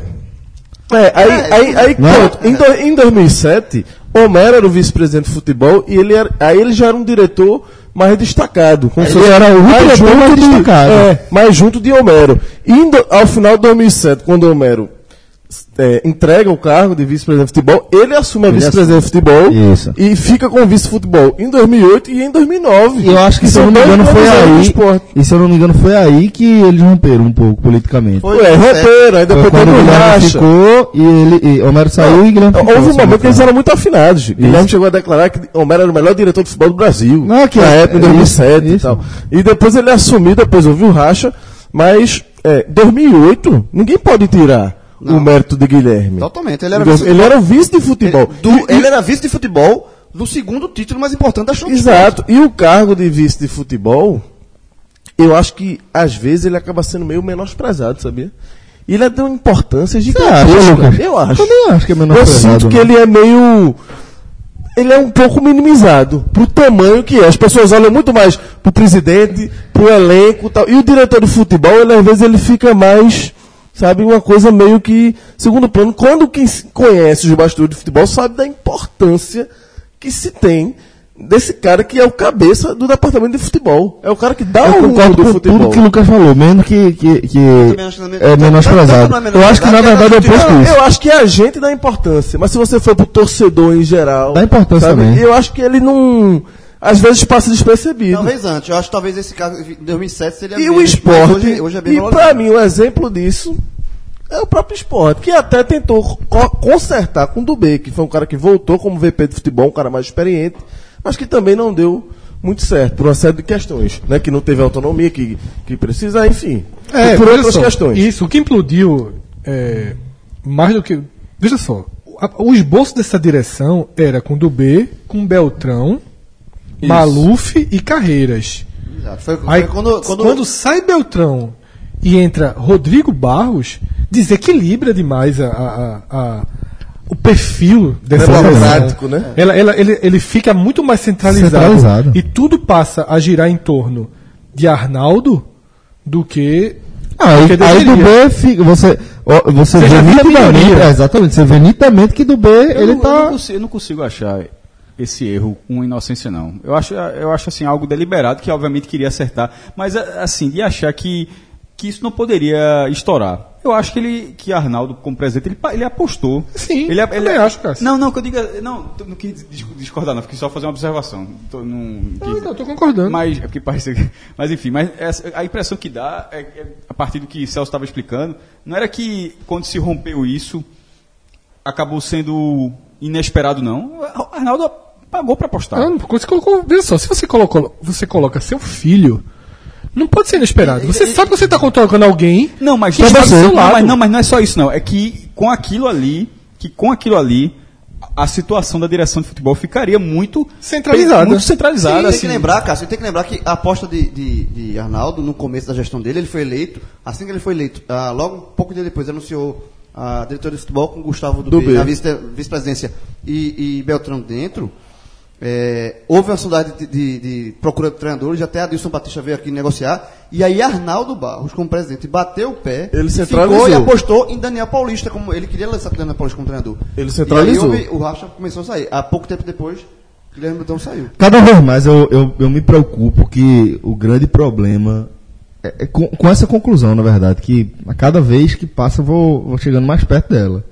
É, aí,
É,
aí, aí
não é?
pronto. Em, do- em 2007, Homero era o vice-presidente de futebol e ele era, aí ele já era um diretor mais destacado. como
Ele era o
mais
diretor
junto
mais
de-
destacado.
É, mais junto de Homero. E ao final de 2007, quando Homero é, entrega o cargo de vice-presidente de futebol, ele assume a vice-presidente de futebol
Isso.
e fica com o vice-futebol em 2008 e em 2009.
E eu acho que, se eu não me engano, foi aí.
esporte.
E se eu não me engano, foi aí que eles romperam um pouco politicamente.
Foi
Ué, roteiro, aí
Foi
depois
quando o Guilherme ficou e ele. E Homero saiu e Guilherme ficou.
Houve um momento que eles eram muito afinados. Guilherme chegou a declarar que Homero era o melhor diretor de futebol do Brasil.
Não, que
na
é-
época, em
é
2007
isso,
e
isso.
tal. E depois ele assumiu, depois houve o racha, mas é, 2008, ninguém pode tirar o mérito de Guilherme.
Totalmente. Ele era vice-
ele era o vice de futebol.
Ele, do- ele era vice de futebol do segundo título mais importante da Champions.
Exato. E o cargo de vice de futebol, eu acho que às vezes ele acaba sendo meio menosprezado, sabia? Ele é de uma importância gigantesca. Eu acho.
Eu também acho que é
Eu
menosprezado.
sinto que
né?
ele é meio. Ele é um pouco minimizado pro tamanho que é. As pessoas olham muito mais pro presidente, pro elenco e tal. E o diretor de futebol, ele, às vezes, ele fica mais, sabe, uma coisa meio que segundo plano. Quando quem conhece os bastidores de futebol sabe da importância que se tem desse cara que é o cabeça do departamento de futebol. É o cara que dá
Eu
o rumo do
com
futebol.
tudo que o Lucas falou, menos que, que, que
é-
é menosprezado.
É
Eu acho que na verdade é
é
oposto disso.
eu acho que a gente dá importância, mas se você for pro torcedor em geral.
Dá importância também.
Eu acho que ele não. Às vezes passa despercebido.
Talvez antes. Eu acho que talvez esse caso em 2007 seria
E
menos,
o esporte.
Hoje, hoje é bem
e pra mim, um exemplo disso é o próprio esporte, que até tentou co- consertar com o Dubê, que foi um cara que voltou como VP de futebol, um cara mais experiente, mas que também não deu muito certo, por uma série de questões, né? Que não teve autonomia, que, que precisa, enfim. e por outras
só,
questões.
Isso, o que implodiu é, mais do que. Veja só, a- o esboço dessa direção era com Dubê, com Beltrão, Maluf e Carreiras.
Exato. Foi, foi
Aí,
quando,
quando,
quando,
sai Beltrão e entra Rodrigo Barros, desequilibra demais a, a- a- o perfil dessa
Democrático, né?
Ela, ela- ele, ele fica muito mais centralizado,
Centralizado.
E tudo passa a girar em torno de Arnaldo do que.
Ah,
do
aí,
que
aí do. B fica, você, você,
Você
vê nitidamente, é, exatamente, você vê nitidamente que do B
Eu,
ele
não,
tá.
eu, não consigo, eu não consigo achar esse erro com inocência, não. Eu acho, eu acho assim, algo deliberado, que obviamente queria acertar. Mas, assim, de achar que, que isso não poderia estourar. Eu acho que ele, que Arnaldo, como presidente, ele, ele apostou.
Sim,
ele,
também acho, Cássio.
Não, não, que eu diga. Não, eu não quis dis- discordar, não. Fiquei só fazer uma observação. Tô, não,
Não,
quis-
não, tô concordando.
mas, é porque parece, mas enfim, mas essa- a impressão que dá, é, é, a partir do que Celso estava explicando, não era que quando se rompeu isso, acabou sendo inesperado, não. Arnaldo pagou pra apostar.
Ah, você colocou, veja só, se você colocou, você coloca seu filho, não pode ser inesperado. Você sabe que você está colocando alguém
Não, mas
que está do seu
não,
lado.
mas não, mas não é só isso não. É que com aquilo ali, que com aquilo ali, a situação da direção de futebol ficaria muito
Centralizada.
muito centralizada.
tem
assim.
que lembrar, Cássio, tem que lembrar que a aposta de, de, de Arnaldo, no começo da gestão dele, ele foi eleito, assim que ele foi eleito, ah, logo um pouco dia depois, anunciou a diretoria de futebol com Gustavo B,
B.
na vice- vice-presidência e, e Beltrão dentro. É, houve uma sondagem de, de, de procura de treinadores, até Adilson Batista veio aqui negociar, e aí Arnaldo Barros, como presidente, bateu o pé,
Ele
ficou
centralizou.
e apostou em Daniel Paulista, como ele queria lançar Daniel Paulista como treinador.
Ele centralizou.
E aí houve- o Racha começou a sair. Há pouco tempo depois, Guilherme Beltrão saiu.
Cada vez mais eu, eu, eu me preocupo que o grande problema é, é com, com essa conclusão, na verdade, que a cada vez que passa eu vou, vou chegando mais perto dela.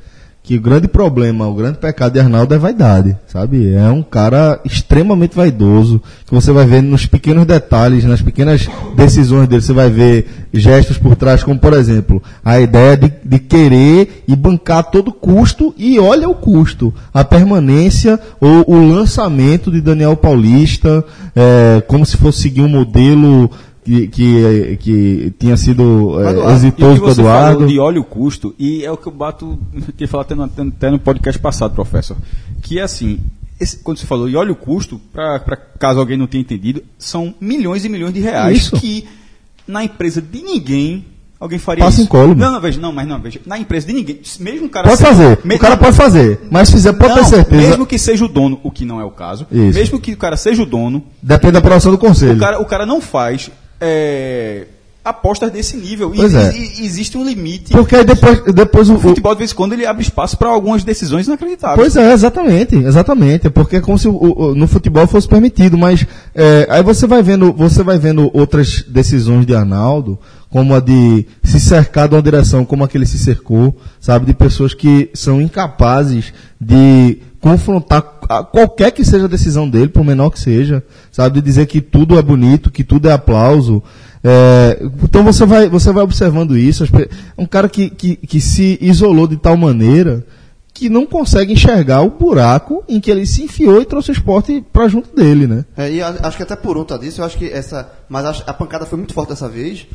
Que o grande problema, o grande pecado de Arnaldo é vaidade, sabe? É um cara extremamente vaidoso, que você vai ver nos pequenos detalhes, nas pequenas decisões dele, você vai ver gestos por trás, como por exemplo, a ideia de, de querer e bancar a todo custo, e olha o custo, a permanência ou o lançamento de Daniel Paulista, é, como se fosse seguir um modelo que, que, que tinha sido é, exitoso
que
com o Eduardo.
de olha o custo, e é o que eu bato, tinha falado até no, até no podcast passado, professor, que é assim, esse- quando você falou e olha o custo, para caso alguém não tenha entendido, são milhões e milhões de reais
Isso.
que na empresa de ninguém alguém faria
Passa
isso.
incólume.
Não, não, veja, não, mas não, veja, na empresa de ninguém, mesmo o cara
Pode fazer, o cara pode fazer, mas fizer, pode
não,
ter certeza,
Mesmo que seja o dono, o que não é o caso,
Isso.
mesmo que o cara seja o dono,
depende da aprovação do conselho.
o cara, o cara não faz é, apostas desse nível. E,
Pois é.
e- e existe um limite.
Porque aí depois, depois o,
O futebol, de vez em quando, ele abre espaço para algumas decisões inacreditáveis.
Pois é, exatamente, exatamente. É porque é como se o- o- no futebol fosse permitido, mas é, aí você vai vendo, você vai vendo outras decisões de Arnaldo, como a de se cercar de uma direção como a que ele se cercou, sabe, de pessoas que são incapazes de confrontar qualquer que seja a decisão dele, por menor que seja, sabe, de dizer que tudo é bonito, que tudo é aplauso. É, então você vai, você vai observando isso. É um cara que, que, que se isolou de tal maneira que não consegue enxergar o buraco em que ele se enfiou e trouxe o esporte para junto dele, né?
É, e acho que até por conta disso, eu acho que essa. Mas a pancada foi muito forte dessa vez.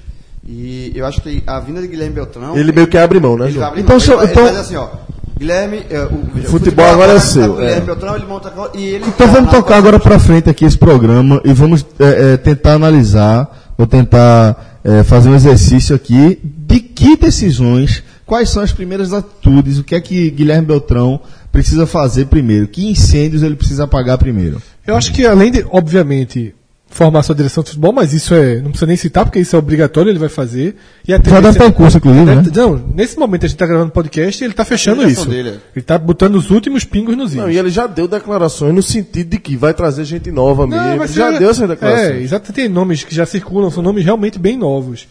E eu acho que a vinda de Guilherme Beltrão.
Ele meio que abre mão, né,
ele abrir
Então,
mão. ele,
então-
ele faz assim, ó. Guilherme. é, o, o
Futebol agora é
tá
seu,
Guilherme
é.
Beltrão, ele monta. E ele
Então vamos tocar agora para frente aqui esse programa e vamos é, é, tentar analisar, ou tentar é, fazer um exercício aqui de que decisões, quais são as primeiras atitudes, o que é que Guilherme Beltrão precisa fazer primeiro, que incêndios ele precisa apagar primeiro.
Eu acho que além de, obviamente, formar sua direção de futebol, mas isso é, não precisa nem citar, porque isso é obrigatório, ele vai fazer. E a
Já deve
tendência-
estar em curso, inclusive, né?
Não, nesse momento a gente está gravando podcast e ele está fechando
Ele
isso.
respondeu, ele.
Ele está botando os últimos pingos nos
Não,
is.
e ele já deu declarações no sentido de que vai trazer gente nova
Não,
mesmo.
mas
já
é-
deu essas
É,
declarações.
exato, tem nomes que já circulam, são nomes realmente bem novos.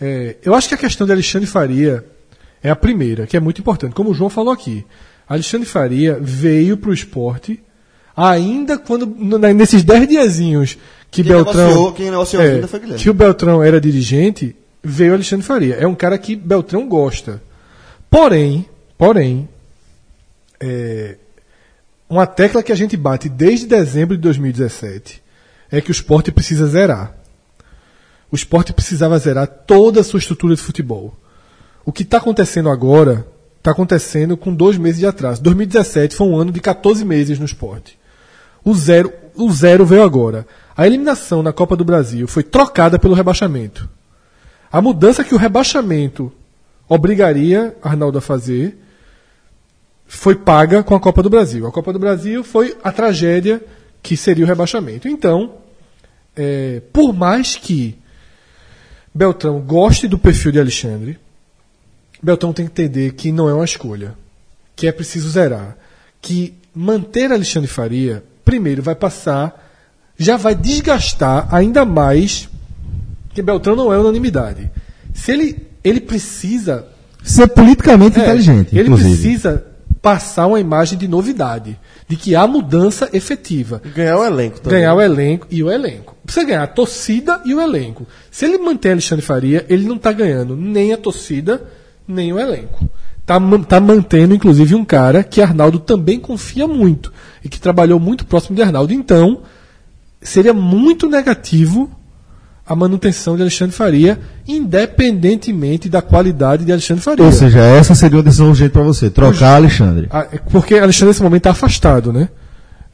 É, eu acho que a questão de Alexandre Faria é a primeira, que é muito importante. Como o João falou aqui, Alexandre Faria veio para o esporte ainda quando, nesses 10 diazinhos que
Quem
Beltrão.
negociou- quem negociou
é,
foi Guilherme.
que o Beltrão era dirigente, veio Alexandre Faria. É um cara que Beltrão gosta. Porém, porém, é, uma tecla que a gente bate desde dezembro de 2017 é que o esporte precisa zerar. O esporte precisava zerar toda a sua estrutura de futebol. O que está acontecendo agora está acontecendo com dois meses de atraso. 2017 foi um ano de 14 meses no esporte. O zero, o zero veio agora. A eliminação na Copa do Brasil foi trocada pelo rebaixamento. A mudança que o rebaixamento obrigaria Arnaldo a fazer foi paga com a Copa do Brasil. A Copa do Brasil foi a tragédia que seria o rebaixamento. Então, é, por mais que Beltrão goste do perfil de Alexandre, Beltrão tem que entender que não é uma escolha, que é preciso zerar, que manter Alexandre Faria, primeiro vai passar, já vai desgastar ainda mais que Beltrão não é unanimidade. Se ele ele precisa
Ser politicamente
é,
inteligente,
ele
inclusive.
precisa passar uma imagem de novidade, de que há mudança efetiva.
Ganhar o elenco também.
Ganhar o elenco e o elenco. Precisa ganhar a torcida e o elenco. Se ele manter Alexandre Faria, ele não está ganhando nem a torcida, nem o elenco. tá, man- tá mantendo, inclusive, um cara que Arnaldo também confia muito e que trabalhou muito próximo de Arnaldo. Então, seria muito negativo a manutenção de Alexandre Faria, independentemente da qualidade de Alexandre Faria.
Ou seja, essa seria uma decisão urgente pra você, trocar Alexandre.
Ah, é Porque Alexandre nesse momento está afastado, né?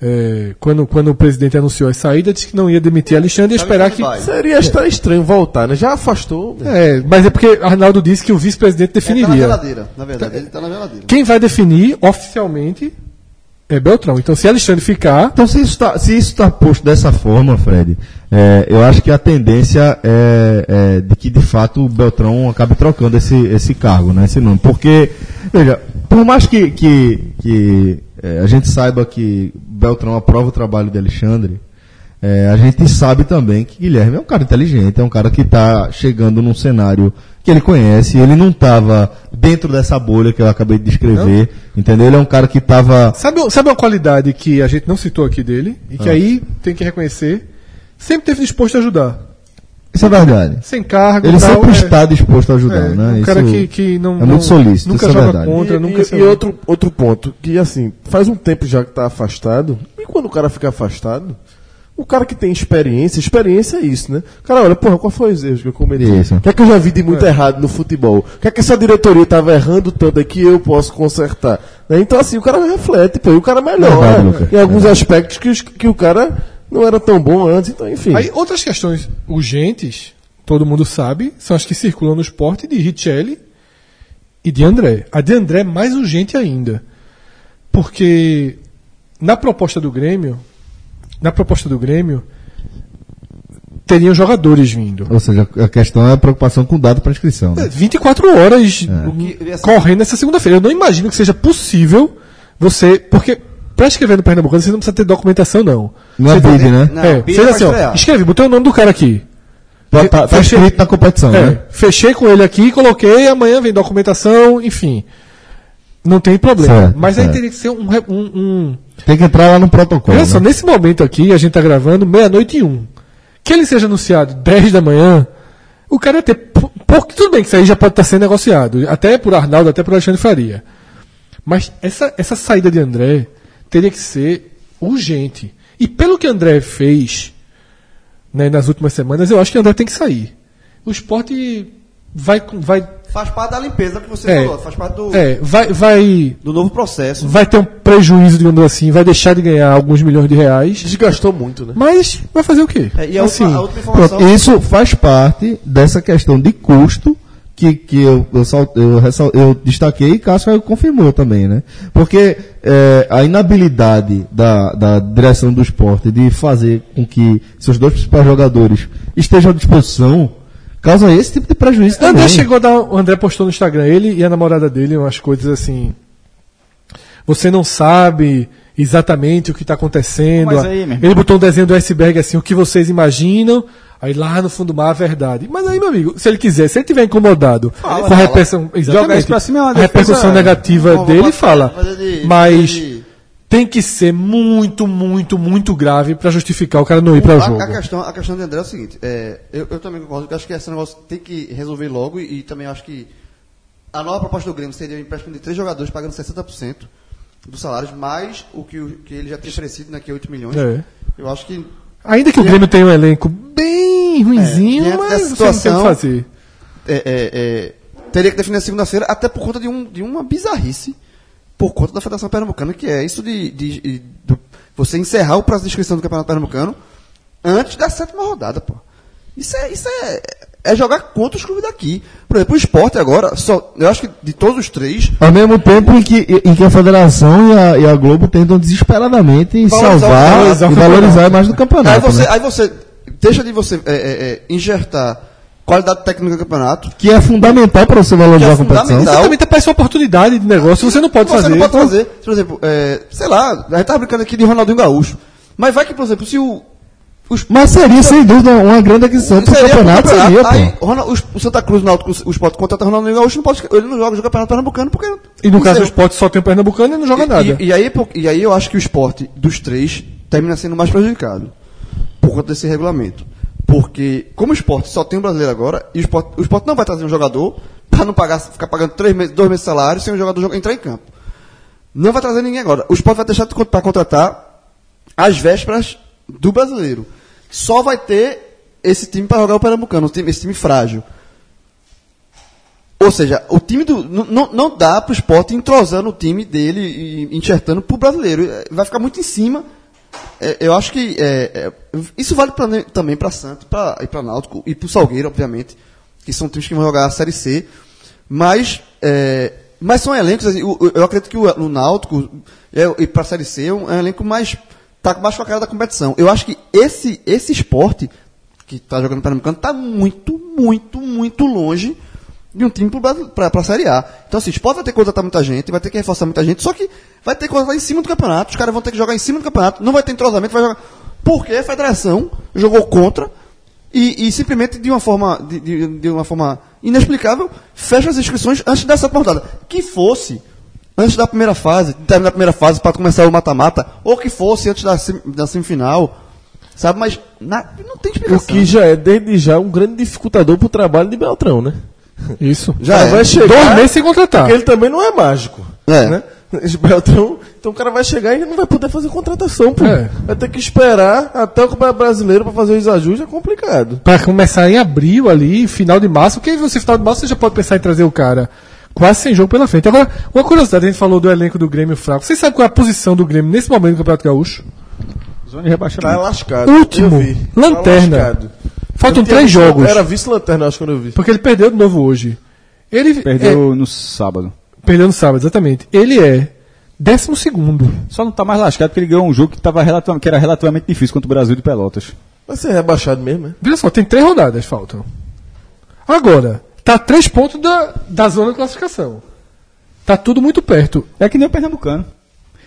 É, quando, quando o presidente anunciou a saída, disse que não ia demitir Alexandre e esperar que.
vai?
Seria estar estranho voltar, né? Já afastou.
É, mas é porque Arnaldo disse que o vice-presidente
Ele tá na
definiria.
geladeira, na verdade, ele tá na geladeira.
Quem vai definir oficialmente é Beltrão. Então, se Alexandre ficar,
Então, se isso está tá posto dessa forma, Fred, é, eu acho que a tendência é, é de que, de fato, o Beltrão acabe trocando esse, esse cargo, né, esse nome. Porque, veja, por mais que, que, que é, a gente saiba que Beltrão aprova o trabalho de Alexandre, é, a gente sabe também que Guilherme é um cara inteligente, é um cara que está chegando num cenário que ele conhece, ele não estava dentro dessa bolha que eu acabei de descrever, entendeu? Ele é um cara que estava
sabe, sabe uma qualidade que a gente não citou aqui dele e que
Ah.
aí tem que reconhecer? Sempre teve disposto a ajudar.
Isso é verdade.
Sem cargo,
Ele
tal,
sempre
é-
está disposto a ajudar,
é,
né?
Um cara
Isso
que, que não,
é
não-
muito solícito,
nunca
isso é
joga
verdade.
contra,
e,
nunca
e-
se
e outro, outro ponto, que assim, faz um tempo já que tá afastado, e quando o cara fica afastado, o cara que tem experiência, experiência é isso, né? O cara olha, porra, qual foi os erros que eu cometi?
Isso.
O que é que eu já vi de muito errado no futebol? O que é que essa diretoria tava errando tanto é que eu posso consertar? Né? Então assim, o cara reflete, pô, e o cara melhora em alguns aspectos que, os- que o cara não era tão bom antes, então enfim.
Aí, outras questões urgentes, todo mundo sabe, são as que circulam no esporte de Richelli e de André. A de André é mais urgente ainda. Porque na proposta do Grêmio, na proposta do Grêmio, teriam jogadores vindo.
Ou seja, a questão é a preocupação com o dado para inscrição.
É,
Né?
24 horas
Que- eu ia-
correndo nessa segunda-feira. Eu não imagino que seja possível você. Porque para escrever no Pernambucano você não precisa ter documentação, não.
Não é bid, né?
Não,
é, seja
é
assim, ó, escreve, botei o nome do cara aqui.
Tá, tá, tá
Fechei-
escrito na competição,
É,
né?
fechei com ele aqui, coloquei, amanhã vem documentação, enfim. Não tem problema.
Certo,
Mas aí
certo.
teria que ser um. um, um...
Tem que entrar lá no protocolo.
Olha só,
né?
nesse momento aqui, a gente tá gravando meia-noite e um. Que ele seja anunciado 10 da manhã, o cara ia ter. Pouco, tudo bem que isso aí já pode estar sendo negociado, até por Arnaldo, até por Alexandre Faria. Mas essa, essa saída de André teria que ser urgente. E pelo que André fez né, nas últimas semanas, eu acho que André tem que sair. O esporte vai. com- vai
Faz parte da limpeza que você
É.
falou, faz parte do,
é, vai, vai,
do novo processo.
vai ter um prejuízo, digamos assim, vai deixar de ganhar alguns milhões de reais.
Desgastou muito, né?
Mas vai fazer o quê?
É, e a,
assim,
a última informação.
Pronto, isso faz parte dessa questão de custo que, que eu, eu, eu, eu destaquei e Cássio confirmou também, né? Porque é, a inabilidade da, da direção do esporte de fazer com que seus dois principais jogadores estejam à disposição causa esse tipo de prejuízo
O André
também.
chegou a dar. O André postou no Instagram, ele e a namorada dele, umas coisas assim. Você não sabe exatamente o que está acontecendo.
Mas aí,
ele botou um desenho do iceberg assim, o que vocês imaginam. Aí lá no fundo do mar a verdade. Mas aí, meu amigo, se ele quiser, se ele tiver incomodado com a
fala.
repercussão, exatamente,
cima é uma
a repercussão negativa dele, fala.
de-
mas
de-
tem que ser muito, muito, muito grave para justificar o cara não ir para o jogo.
a questão, a questão de André é o seguinte: é, eu, eu também concordo que eu acho que esse negócio tem que resolver logo e, e também acho que a nova proposta do Grêmio seria o empréstimo de três jogadores pagando 60% dos salários, mais o que, o- que ele já tem oferecido, né, que é 8 milhões.
É.
Eu acho que
Ainda que o Grêmio tenha um elenco bem ruinzinho,
diante
mas
dessa
você não tem o que
situação-
fazer.
é, é, é, teria que definir segunda-feira, até por conta de, um, de uma bizarrice, por conta da Federação Pernambucana, que é isso de, de- de- do- você encerrar o prazo de inscrição do Campeonato Pernambucano antes da sétima rodada, pô. Isso é, isso é, é jogar contra os clubes daqui. Por exemplo, o esporte agora, só, eu acho que de todos os três,
Ao mesmo tempo em que, em que a Federação e a, e a Globo tentam desesperadamente salvar e valorizar a imagem do
aí
campeonato.
você,
né?
aí você deixa de você é, é, é, injertar qualidade técnica do campeonato.
Que é fundamental para você valorizar
é
a competição.
Exatamente, aparece uma oportunidade de negócio, você não pode
você
fazer.
não pode fazer. Por exemplo, é, sei lá, a gente tava brincando aqui de Ronaldinho Gaúcho. Mas vai que, por exemplo, se o. Os,
Mas seria, sem dúvida, uma grande aquisição para o campeonato. Seria,
Aí,
pô.
Ronald- os- o Santa Cruz, o Náutico, o Sport contrata Ronaldinho Gaúcho, não pode, ele não joga o campeonato pernambucano porque.
E no caso
é-
esporte só tem o Pernambucano e não joga
e,
nada.
E, e aí, e aí eu acho que o esporte dos três termina sendo mais prejudicado por conta desse regulamento. Porque, como o esporte só tem um brasileiro agora, e o esporte, o esporte não vai trazer um jogador para não pagar, ficar pagando três meses, dois meses de salário sem o jogador jo- entrar em campo. Não vai trazer ninguém agora. O Sport vai deixar para contratar às vésperas do brasileiro. Só vai ter esse time para jogar o Pernambucano, o time- esse time frágil. Ou seja, o time do. Não, não dá para o esporte entrosando o time dele e enxertando para o brasileiro. Vai ficar muito em cima. É, eu acho que. é, é, isso vale pra, também para Santos pra, e para Náutico e para o Salgueiro, obviamente, que são times que vão jogar a Série C. Mas. é, mas são elencos. assim, o- eu acredito que o, o Náutico é, e para a Série C é um elenco mais. Tá mais com a cara da competição. Eu acho que esse, esse esporte que está jogando no Pernambucano está muito, muito, muito longe de um time para a Série A. Então, assim, o Sport vai ter que contratar muita gente, vai ter que reforçar muita gente, só que vai ter que contratar em cima do campeonato. Os caras vão ter que jogar em cima do campeonato, não vai ter entrosamento, vai jogar. Porque a federação jogou contra e, e simplesmente de uma forma de, de- de uma forma inexplicável fecha as inscrições antes da sétima rodada. Que fosse antes da primeira fase, de terminar a primeira fase para começar o mata-mata, ou que fosse antes da, sem- da semifinal, sabe? Mas na- não tem
O
explicação.
que já é, desde já, um grande dificultador pro trabalho de Beltrão, né?
Isso.
Já é.
vai chegar.
Dois meses sem contratar.
Porque ele também não é mágico.
É.
Né? Esse Beltrão, então o cara vai chegar e não vai poder fazer contratação, pô.
É.
Vai ter que esperar até o Campeonato Brasileiro pra fazer os ajustes, é complicado.
Pra começar em abril ali, final de março, porque você final de março você já pode pensar em trazer o cara quase sem jogo pela frente. Agora, uma curiosidade, a gente falou do elenco do Grêmio fraco. Vocês sabem qual é a posição do Grêmio nesse momento no Campeonato Gaúcho?
Zona de
Tá
rebaixamento.
lascado.
Último.
Eu vi. Tá
Lanterna.
lascado.
Faltam três
visto-
jogos.
Era vice-lanterna, acho, quando eu vi.
Porque ele perdeu de novo hoje. Ele
Perdeu no sábado.
é, perdeu no sábado, exatamente. Ele é décimo segundo.
Só não tá mais lascado porque ele ganhou um jogo que, tava relativ- que era relativamente difícil contra o Brasil de Pelotas.
Vai ser rebaixado mesmo, né?
Veja só, tem três rodadas faltam. Agora, tá a três pontos da, da zona de classificação. Tá tudo muito perto.
É que nem o Pernambucano.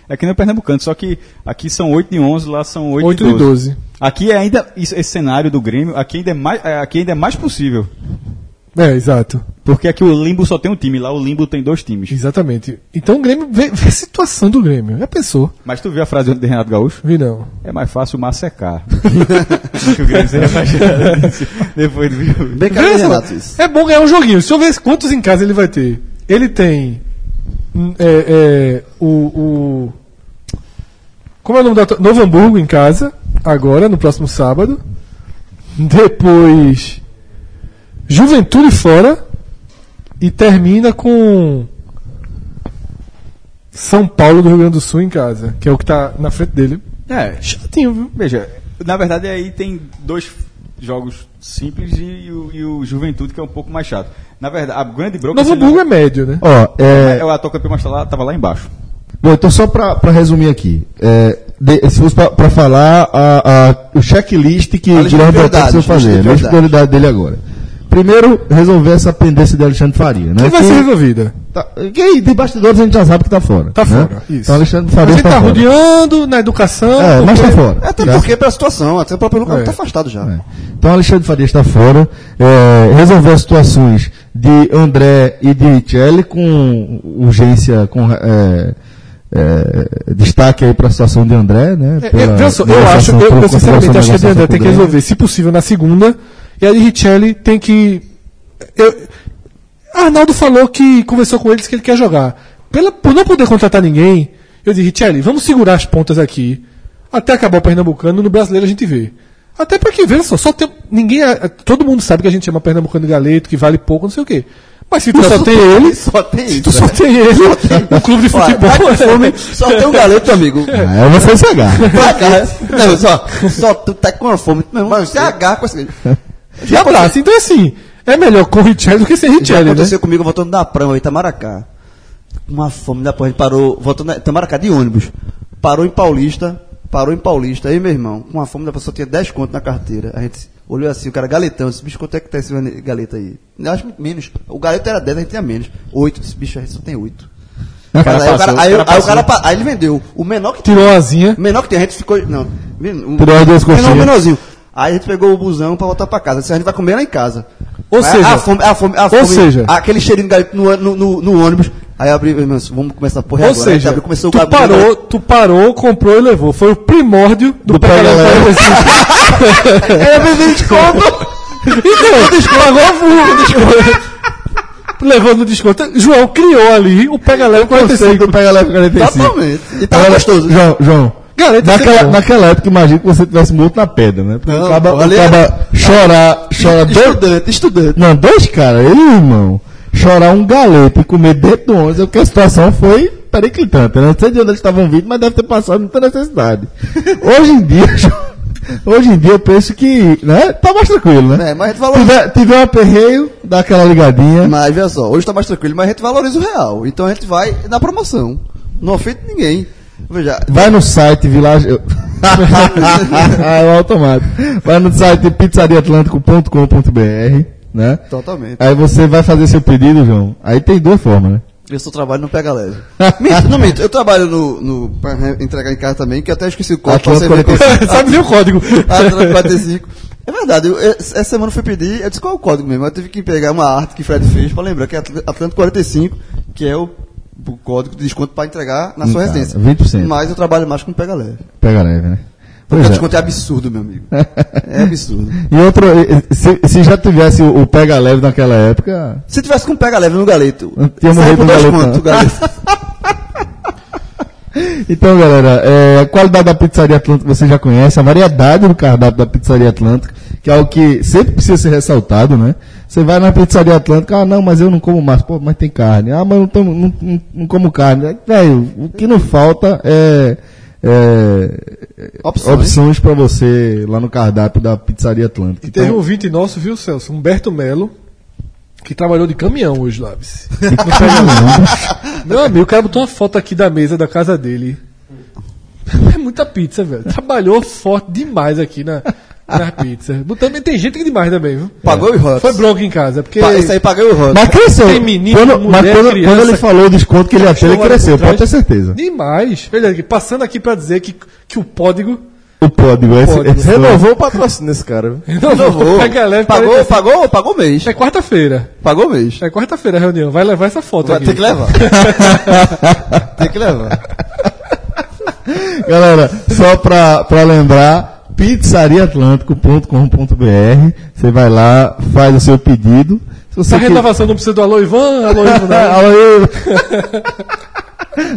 É que nem o Pernambucano, só que aqui são 8 de 11, lá são 8,
8
de
de
12.
12.
Aqui é ainda, isso- esse cenário do Grêmio, aqui ainda, é mais, é, aqui ainda é mais possível.
É, exato.
Porque aqui o Limbo só tem um time, lá o Limbo tem dois times.
Exatamente. Então o Grêmio, vê, vê a situação do Grêmio. Já pensou?
Mas tu viu a frase de Renato Gaúcho?
Vi não.
É mais fácil o mar secar. que o Grêmio seria baixado. Depois viu.
Bem
Veja só,
Renato, isso.
É bom ganhar um joguinho. Se eu ver quantos em casa ele vai ter. Ele tem. Hum, é, é, o, o- Como é o nome da. Novo Hamburgo em casa, agora, no próximo sábado. Depois. Juventude fora. E termina com. São Paulo do Rio Grande do Sul em casa, que é o que tá na frente dele.
É,
Chatinho, viu?
veja, na verdade aí tem dois jogos simples e, o, e o Juventude que é um pouco mais chato. Na verdade, a grande bronca...
Novo Hamburgo é médio, né?
Ó, é,
É, o atual campeão, lá, tava lá embaixo.
Bom, então só para resumir aqui. É, de- se fosse para falar a, a- o checklist que Guilherme
prioridades,
precisa fazer,
de
a prioridade dele agora. Primeiro, resolver essa pendência de Alexandre Faria, né?
Que vai
Que-
ser resolvida.
tá, que aí, de bastidores a gente já sabe que tá fora.
Tá
né?
fora, isso.
Então Alexandre
A
Faria
gente
tá,
tá
fora.
rodeando na educação.
É, mas tá
porque-
fora.
Até
Tá?
porque pela situação, até o próprio Lucas
É.
está afastado já.
É. Então Alexandre Faria está fora. É, resolver as situações de André e de Michele com urgência, com é, é, destaque aí para a situação de André, né?
É,
pela
é, eu
negociação,
acho, eu, eu sinceramente acho que a de André tem que
o
resolver, se possível, na segunda. E a de Richelli tem que. Eu, Arnaldo falou que conversou com eles que ele quer jogar. Pela, por não poder contratar ninguém, eu disse, Richelli, vamos segurar as pontas aqui. Até acabar o Pernambucano, no brasileiro a gente vê. Até porque, veja só, só tem. Ninguém. é- Todo mundo sabe que a gente chama Pernambucano de galeto, que vale pouco, não sei o quê. Mas se tu só tem ele.
Só tem
Se
isso.
tu só
né?
tem ele, o clube de
Olha,
futebol.
tá com fome, só tem um galeto, amigo.
É, agarra.
Vai, cara. Não, só, só tu tá com fome. Meu irmão, você agarra com esse.
E abraça. Então, assim, é melhor com Richelli do que sem Richelli, né?
aconteceu comigo voltando da Prama, Itamaracá. Uma fome da porra, a gente parou, voltando da Itamaracá de ônibus. Parou em Paulista, parou em Paulista, aí meu irmão, com uma fome da pessoa tinha 10 conto na carteira. A gente olhou assim, o cara galetão, esse bicho, quanto é que tá esse galeta aí? Eu acho que menos. O galeto era 10, a gente tinha menos. 8, esse bicho aí só tem 8.
O cara
Mas aí, o cara, aí,
o
aí
cara
o cara pa- aí ele vendeu. O menor que
Tirou a asinha.
o menor que tem, a gente ficou. Não.
Tirou as duas
menor,
coxinhas.
menorzinho. Aí a gente pegou o busão pra voltar pra casa. Disse, a gente vai comer lá em casa.
Ou
Aí
seja-
a fome, a fome, a
ou
fome,
seja-
aquele cheirinho de no, no, no, no ônibus. Aí eu abri, vamos começar a porra
Ou
agora.
Seja,
abriu, começou
tu
o
parou, tu parou, comprou e levou. Foi o primórdio do,
Leve.
Leve.
É, vez desconto.
Então, pagou a fuga. levou no desconto. João criou ali o pega leve
Conceito
45.
do Pega Leve 45.
Totalmente. E tá
Agora,
gostoso.
João, João.
Galeta
naquela,
é
naquela época, imagina que você tivesse morto na pedra, né? Porque
Não,
o caba,
pô,
o
ali
caba chorar, chora dois,
Estudante, estudante.
Não, dois caras, ele e o irmão, chorar um galeto e comer dentro do ônibus, é porque a situação foi periclitante. né? Não sei de onde eles estavam vindo, mas deve ter passado muita necessidade. Hoje em dia, hoje em dia eu penso que, né, tá mais tranquilo, né?
É, mas a gente valoriza.
Tiver, tiver um aperreio, dá aquela ligadinha.
Mas veja só, hoje tá mais tranquilo, mas a gente valoriza o real. Então a gente vai na promoção. Não ofende ninguém. Veja,
Vai no site Village. é o automático. Vai no site pizzariaatlântico.com.br, né?
totalmente.
Aí você vai fazer seu pedido, João. Aí tem duas formas, né?
Eu só trabalho no Pega Leve. minto, não minto. Eu trabalho no, no. pra entregar em casa também, que até esqueci o código
Sabe nem o código.
Atlântico 45. É verdade, eu- essa semana eu fui pedir, eu disse qual é o código mesmo. Eu tive que pegar uma arte que o Fred fez pra lembrar que é Atl- Atlântico 45, que é o, o código de desconto pra entregar na sua residência.
20%.
Mas eu trabalho mais com Pega Leve.
Pega leve, né? Pois
o
é.
desconto é absurdo, meu amigo. É absurdo.
E outro, se, se já tivesse o, pega leve naquela época,
Se tivesse com Pega Leve no galeto,
Não tinha morrido no galeto,
contos
não.
o galeto.
Então, galera, é, a qualidade da Pizzaria Atlântica você já conhece, a variedade do cardápio da Pizzaria Atlântica, que é algo que sempre precisa ser ressaltado, né? Você vai na Pizzaria Atlântica, ah, não, mas eu não como massa, pô, mas tem carne. Ah, mas eu não, tomo- não, não- não como carne. Velho, o que não falta é, é
Opções.
opções para você lá no cardápio da Pizzaria Atlântica.
E teve
Então,
um ouvinte nosso, viu, Celso? Humberto Melo, que trabalhou de caminhão hoje lá. Pega- Meu amigo, o cara botou uma foto aqui da mesa da casa dele. É muita pizza, velho. Trabalhou forte demais aqui na, na pizza. Também tem gente que demais também, viu?
Pagou os rotos.
Foi bronca em casa, porque.
Pa- Esse aí paguei o roto.
mas cresceu.
Tem menino,
quando,
mulher,
mas quando,
criança,
quando ele falou o desconto que ele ter, ele cresceu, pode ter certeza.
Demais. Veja aqui, passando aqui pra dizer que, que o código.
O código, esse, esse
Renovou o patrocínio desse cara. viu?
Renovou. Leve,
Pagou,
45.
pagou, pagou o mês.
É quarta-feira.
Pagou o mês.
É quarta-feira a reunião. Vai levar essa foto
Vai
aqui.
ter que levar. tem que levar.
Galera, só pra, pra lembrar, pizzariaatlântico.com.br. Você vai lá, faz o seu pedido. Se você
Essa
que-
renovação não precisa do Alô Ivan, Alô Ivan não.
Alô, Ivo.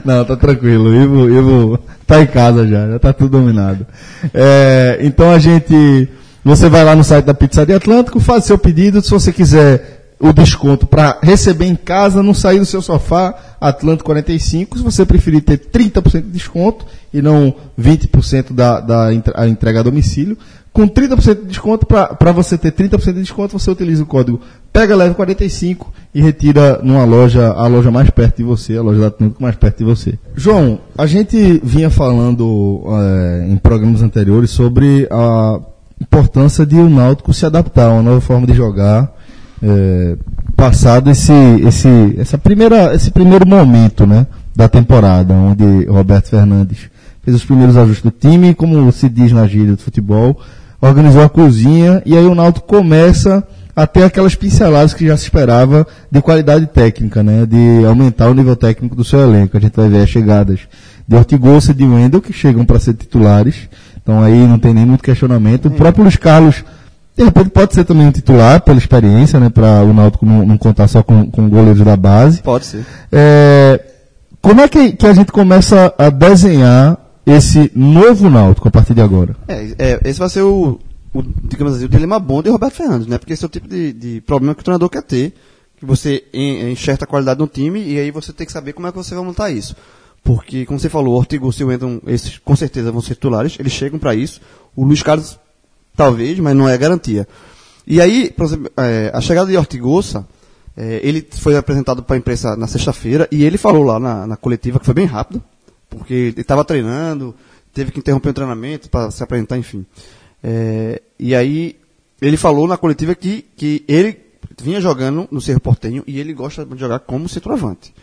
Não, tá tranquilo. Ivo, Ivo tá em casa já, já tá tudo dominado. É, então a gente. Você vai lá no site da Pizzaria Atlântico, faz seu pedido. Se você quiser o desconto para receber em casa, não sair do seu sofá, Atlântico 45. Se você preferir ter 30% de desconto e não 20% da, da a entrega a domicílio, com 30% de desconto, para você ter 30% de desconto, você utiliza o código Pega Leve 45 e retira numa loja, a loja mais perto de você, a loja da Atlântico mais perto de você. João, a gente vinha falando eh, em programas anteriores sobre a importância de o Náutico se adaptar a uma nova forma de jogar, eh, passado esse, esse, essa primeira, esse primeiro momento né, da temporada, onde Roberto Fernandes fez os primeiros ajustes do time, como se diz na gíria do futebol, organizou a cozinha e aí o Náutico começa a ter aquelas pinceladas que já se esperava de qualidade técnica, né, de aumentar o nível técnico do seu elenco. A gente vai ver as chegadas de Ortigosa e de Wendel, que chegam para ser titulares, então aí não tem nem muito questionamento. O próprio Luiz Carlos de repente pode ser também um titular pela experiência, né, para o Náutico não, não contar só com, com goleiros da base.
Pode ser.
É, como é que, que a gente começa a desenhar esse novo Náutico a partir de agora?
É, é, esse vai ser o, o, digamos assim, o dilema bom de Roberto Fernandes, né? Porque esse é o tipo de, de problema que o treinador quer ter, que você en- enxerta a qualidade no time e aí você tem que saber como é que você vai montar isso. Porque, como você falou, o Ortigo e o Wendel, esses com certeza vão ser titulares, eles chegam para isso. O Luiz Carlos, talvez, mas não é garantia. E aí, exemplo, é, a chegada de Ortigosa, é, ele foi apresentado para a imprensa na sexta-feira e ele falou lá na, na coletiva que foi bem rápido, porque ele estava treinando, teve que interromper o treinamento para se apresentar, enfim. É, e aí ele falou na coletiva que, que ele vinha jogando no Cerro Portenho e ele gosta de jogar como centroavante.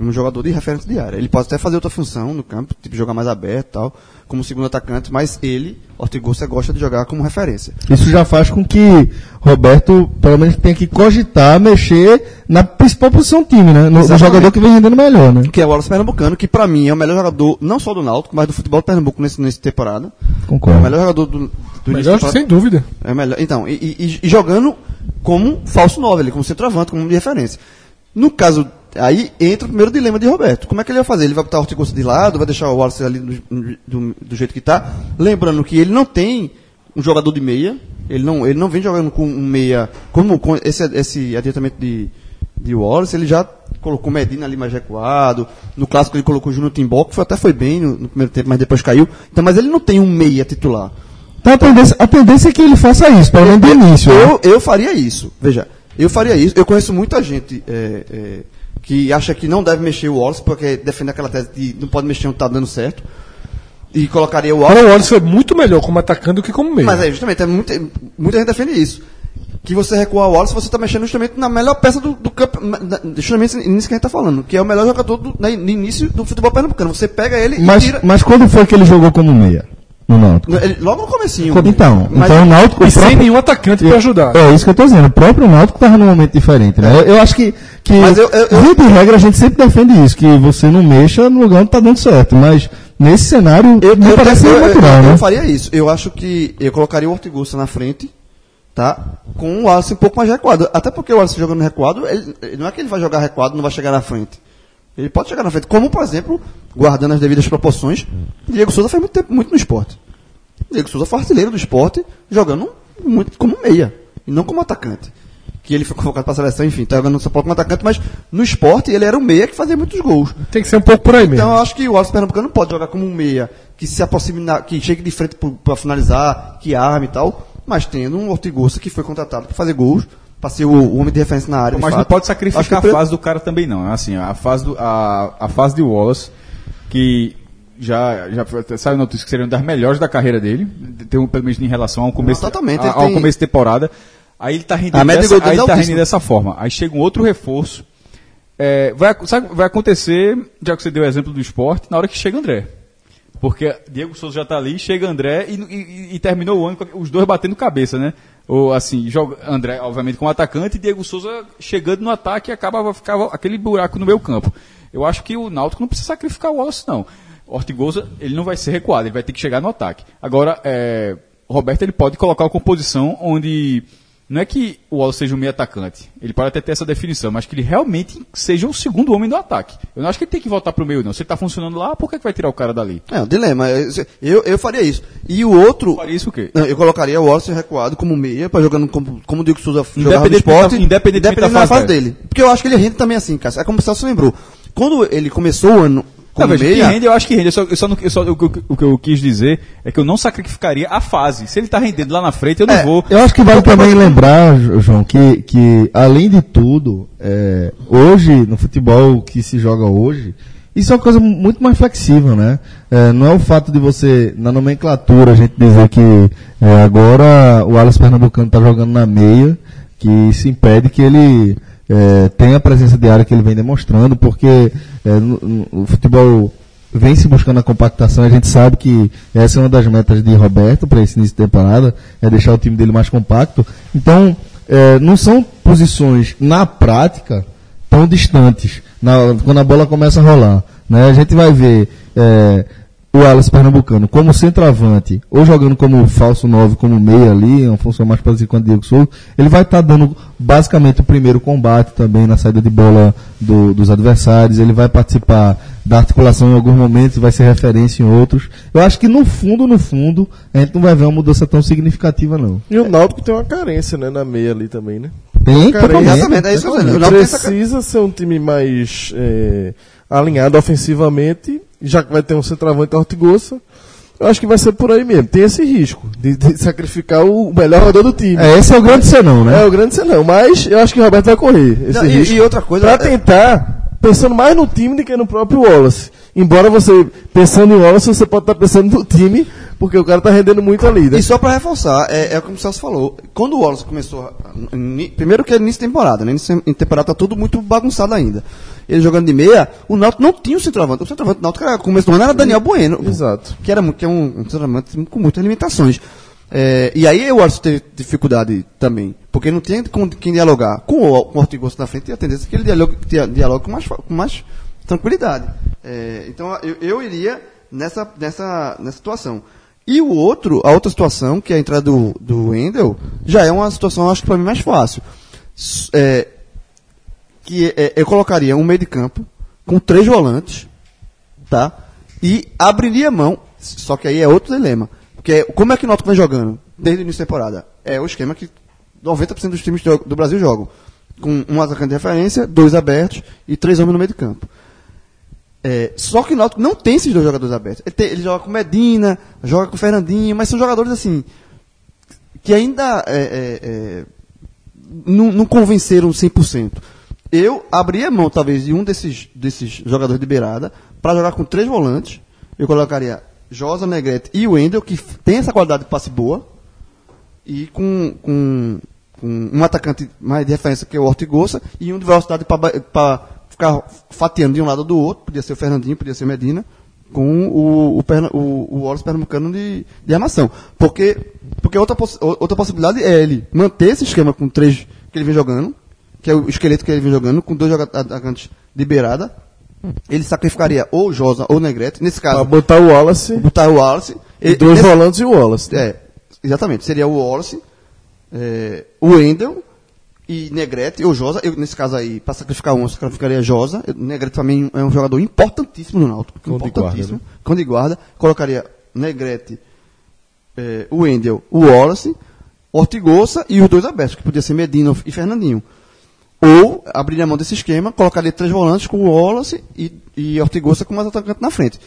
Um jogador de referência de área. Ele pode até fazer outra função no campo, tipo jogar mais aberto e tal, como segundo atacante, mas ele, Ortigosa, gosta de jogar como referência.
Isso já faz com que Roberto, pelo menos, tenha que cogitar mexer na principal posição do time, né? No, no jogador que vem rendendo melhor, né?
Que é o Wallace Pernambucano, que pra mim é o melhor jogador, não só do Náutico, mas do futebol do Pernambuco nesse, nessa temporada. É o
Concordo.
melhor jogador do, do
Melhor, sem dúvida.
É melhor. Então, e, e- e jogando como falso 9, ali, como centroavante, como de referência. No caso, aí entra o primeiro dilema de Roberto. Como é que ele vai fazer? Ele vai botar o Hortigosa de lado, vai deixar o Wallace ali do, do- do jeito que está. Lembrando que ele não tem um jogador de meia. Ele não, ele não vem jogando com um meia. Como com esse, esse adiantamento de, de Wallace, ele já colocou Medina ali mais recuado. No clássico ele colocou o Júnior Timbó, que foi, até foi bem no, no primeiro tempo, mas depois caiu. Então, mas ele não tem um meia titular.
Então a tendência, a tendência é que ele faça isso, pelo menos de início. né?
Eu, eu faria isso. Veja, eu faria isso. Eu conheço muita gente é, é, que acha que não deve mexer o Wallace, porque defende aquela tese de não pode mexer, não está dando certo. E colocaria o Wallace.
o Wallace foi muito melhor como atacante do que como meio.
Mas é justamente, é muita, muita gente defende isso. Que você recuar o Wallace, você está mexendo justamente na melhor peça do, do campo. Justamente nisso que a gente está falando, que é o melhor jogador do, no início do futebol pernambucano. Você pega ele
Mas,
e tira.
mas quando foi que ele jogou como meia? No Náutico.
logo no comecinho.
Então,
Mas-
então o Náutico...
E sem
próprio-
nenhum atacante para ajudar.
É isso que eu tô dizendo. O próprio Náutico estava num momento diferente, né? Eu, eu acho que, que
Mas eu- eu- eu-
de regra, a gente sempre defende isso, que você não mexa no lugar onde tá dando certo. Mas nesse cenário,
Eu,
me
eu,
parece
eu, eu-
natural,
eu
né?
faria isso. Eu acho que eu colocaria o Ortigosa na frente, tá? Com o Wallace um pouco mais recuado. Até porque o Wallace jogando recuado, ele, não é que ele vai jogar recuado e não vai chegar na frente. Ele pode chegar na frente. Como, por exemplo, guardando as devidas proporções, Diego Souza fez muito tempo muito no esporte. Diego Souza foi artilheiro do esporte, jogando muito como meia, e não como atacante. Que ele foi convocado para a seleção, enfim, tá jogando no São Paulo como atacante, mas no esporte ele era o meia que fazia muitos gols.
Tem que ser um pouco por aí mesmo.
Então eu acho que o Wallace Pernambucano não pode jogar como um meia que se aproxime, na- que chegue de frente para finalizar, que arme e tal, mas tendo um Ortigosa que foi contratado para fazer gols, para ser o, homem de referência na área.
Mas não pode sacrificar a
pre-
fase do cara também, não. Assim, a fase, do, a, a fase de Wallace, que já, já saiu notícia que seria uma das melhores da carreira dele, tem um, pelo menos em relação ao começo,
Não,
a- ao
tem-
começo de temporada. Aí ele tá rendendo, dessa, aí
é
ele tá dessa forma. Aí chega um outro reforço. É, vai, sabe, vai acontecer, já que você deu o exemplo do esporte, na hora que chega André. Porque Diego Souza já tá ali, chega André e, e- e terminou o ano com os dois batendo cabeça, né? Ou assim, joga André, obviamente, como atacante, e Diego Souza chegando no ataque e acaba ficava aquele buraco no meio campo. Eu acho que o Náutico não precisa sacrificar o Wallace, não. Ortigosa, ele não vai ser recuado, ele vai ter que chegar no ataque. Agora, é, Roberto ele pode colocar uma composição onde não é que o Wallace seja um meio atacante, ele pode até ter essa definição, mas que ele realmente seja o segundo homem do ataque. Eu não acho que ele tem que voltar pro meio, não. Se ele tá funcionando lá, por que, que vai tirar o cara dali?
É, um dilema. Eu, eu faria isso. E o outro.
Faria isso o quê?
Não, Eu colocaria o Wallace recuado como meia, para jogando como, como o Diego Souza jogava no esporte,
da- independentemente da
da
fase
dele. Porque eu acho que ele rende também assim, cara. É como o Celso lembrou. Quando ele começou o ano como
Não, veja,
meia...
que rende, eu acho que rende. Eu só, eu só não- eu só- o, que- o que eu quis dizer é que eu não sacrificaria a fase. Se ele tá rendendo lá na frente, eu não
É,
vou.
Eu acho que vale também lembrar, Jo- João, que, que além de tudo, é, hoje, no futebol que se joga hoje, isso é uma coisa muito mais flexível, né? É, não é o fato de você, na nomenclatura, a gente dizer que é, agora o Alas Pernambucano está jogando na meia, que isso impede que ele é, tenha a presença de área que ele vem demonstrando, porque é, no- o futebol vem se buscando a compactação. A gente sabe que essa é uma das metas de Roberto para esse início de temporada, é deixar o time dele mais compacto. Então, eh, não são posições na prática tão distantes na- quando a bola começa a rolar. Né? A gente vai ver eh, o Alas Pernambucano como centroavante, ou jogando como falso 9, como meia ali, uma função mais parecida com a Diego Souza, ele vai estar dando basicamente o primeiro combate também na saída de bola do- dos adversários, ele vai participar da articulação em alguns momentos, vai ser referência em outros. Eu acho que no fundo, no fundo, a gente não vai ver uma mudança tão significativa não.
E o Náutico tem uma carência, né, na meia ali também, né?
Tem
exatamente, é isso que eu. O
Precisa ser um time mais é, alinhado ofensivamente, já que vai ter um centroavante Ortigosa. Eu acho que vai ser por aí mesmo. Tem esse risco de, de sacrificar o melhor jogador do time.
É, esse é o grande senão, né?
É o grande senão, mas eu acho que o Roberto vai correr esse
Não, e-
risco.
e outra coisa,
Pra
é-
tentar, pensando mais no time do que no próprio Wallace. Embora você, pensando em Wallace, você pode estar pensando no time, porque o cara tá rendendo muito ali, né?
E só para reforçar, é, é como o Celso falou. Quando o Wallace começou. Primeiro que é início de temporada, né? Início de temporada tá tudo muito bagunçado ainda. Ele jogando de meia, o Náutico não tinha o centroavante. O centroavante do Náutico, era, no começo do ano, era Daniel Bueno.
Exato.
Que, era, que é um, um centroavante com muitas limitações. É, e aí o Wallace teve dificuldade também, porque não tinha com quem dialogar. Com o, com o Ortigoso na frente, tinha a tendência que ele dialogue, dia- dialogue com, mais, com mais tranquilidade. É, então eu, eu iria nessa, nessa, nessa situação. E o outro, a outra situação, que é a entrada do, do Wendel, já é uma situação, acho que para mim, mais fácil. É, que é, eu colocaria um meio de campo com três volantes, tá? E abriria mão, só que aí é outro dilema. Porque como é que o Náutico vem jogando desde o início da temporada? É o esquema que 90% dos times do do Brasil jogam. Com um atacante de referência, dois abertos e três homens no meio de campo. É, só que o Náutico não tem esses dois jogadores abertos. Ele, tem- ele joga com Medina, joga com Fernandinho, mas são jogadores assim que ainda é, é, é, não, não convenceram 100%. Eu abria mão, talvez, de um desses, desses jogadores de beirada para jogar com três volantes. Eu colocaria Josa, Negrete e Wendel, que tem essa qualidade de passe boa, e com, com, com um atacante mais de referência, que é o Ortigosa, e um de velocidade para ficar fatiando de um lado ou do outro, podia ser o Fernandinho, podia ser o Medina, com o, o, Perna- o, o Wallace Pernambucano de, de armação. Porque, porque outra, o- outra possibilidade é ele manter esse esquema com três que ele vem jogando, que é o esqueleto que ele vem jogando, com dois atacantes de beirada, ele sacrificaria ou Josa ou Negrete, nesse
Pra
caso,
botar o Wallace
botar o Wallace.
e dois
nesse-
volantes e o Wallace.
é, exatamente. Seria o Wallace, é, o Wendel e Negrete, ou Josa. Eu, nesse caso aí, para sacrificar um, eu sacrificaria Josa. Eu- Negrete também é um jogador importantíssimo no Náutico.
Cão de
importantíssimo.
guarda,
de guarda. Colocaria Negrete, é, o Wendel, o Wallace, Ortigosa e os dois abertos, que podia ser Medina e Fernandinho. Ou abriria a mão desse esquema, colocaria três volantes com o Wallace e, e Ortigosa com mais atacante na frente.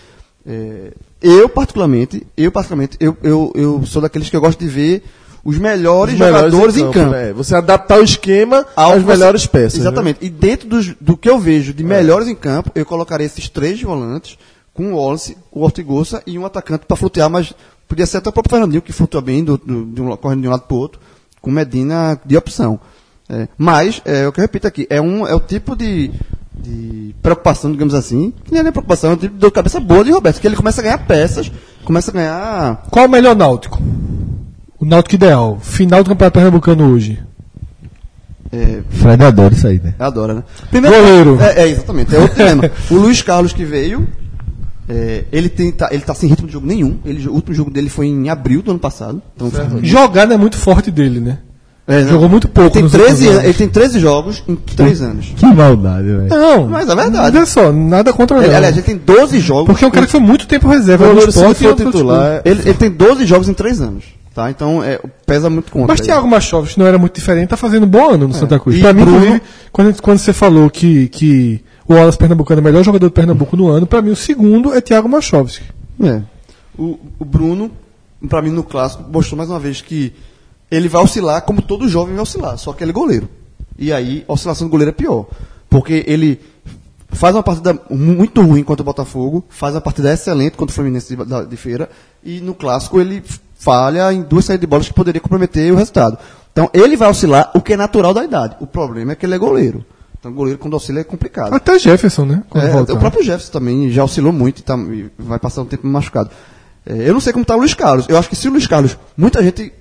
É, eu, particularmente, eu, particularmente eu, eu, eu sou daqueles que eu gosto de ver os melhores,
Os melhores
jogadores em campo.
né? Você adaptar o esquema
Ao
às melhores peças. né?
Exatamente. E dentro dos- do que eu vejo de melhores em campo, eu colocaria esses três volantes com o Wallace, o Ortigosa e um atacante para flutuar, mas podia ser até o próprio Fernandinho, que flutua bem, do, do- de um, correndo de um lado para o outro, com Medina de opção. É, mas, é o que eu repito aqui, é, um, é o tipo de, de preocupação, digamos assim, que nem é nem preocupação, é um tipo de cabeça boa de Roberto, que ele começa a ganhar peças, começa a ganhar
Qual o melhor Náutico? O Náutico ideal. Final do Campeonato Pernambucano hoje.
Fred adora isso aí, né?
Adora, né?
Goleiro.
É, é, exatamente, é outro dilema. O Luiz Carlos que veio, é, ele, tem, tá, ele tá sem ritmo de jogo nenhum. Ele, o último jogo dele foi em abril do ano passado. Então,
Jogar não é muito forte dele, né?
É.
Jogou muito pouco
Ele tem, 13
últimos
anos, ele tem 13 jogos em 3 anos.
Que maldade, velho.
Não.
Mas é verdade.
Olha só, nada contra
Ele,
não.
aliás, ele tem 12 jogos.
Porque é um cara que foi muito tempo reserva no esporte. outro
titular,
clube.
ele, ele tem 12 jogos em 3 anos. Tá? Então é, pesa muito contra.
Mas. Thiago Machoves não era muito diferente, tá fazendo um bom ano no Santa Cruz.
E
Pra mim,
Bruno-
inclusive, quando, quando você falou que, que o Wallace Pernambucano é o melhor jogador do Pernambuco no ano, pra mim o segundo é Thiago Machoves.
É. O, o Bruno, pra mim, no clássico, mostrou mais uma vez que ele vai oscilar como todo jovem vai oscilar, só que ele é goleiro. E aí, a oscilação do goleiro é pior. Porque ele faz uma partida muito ruim contra o Botafogo, faz uma partida excelente contra o Fluminense de, de feira, e no clássico ele falha em duas saídas de bolas que poderia comprometer o resultado. Então, ele vai oscilar, o que é natural da idade. O problema é que ele é goleiro. Então, goleiro quando oscila é complicado.
Até Jefferson, né? Quando
É, o próprio Jefferson também já oscilou muito e, tá- e vai passar um tempo machucado. É, eu não sei como está o Luiz Carlos. Eu acho que se o Luiz Carlos, muita gente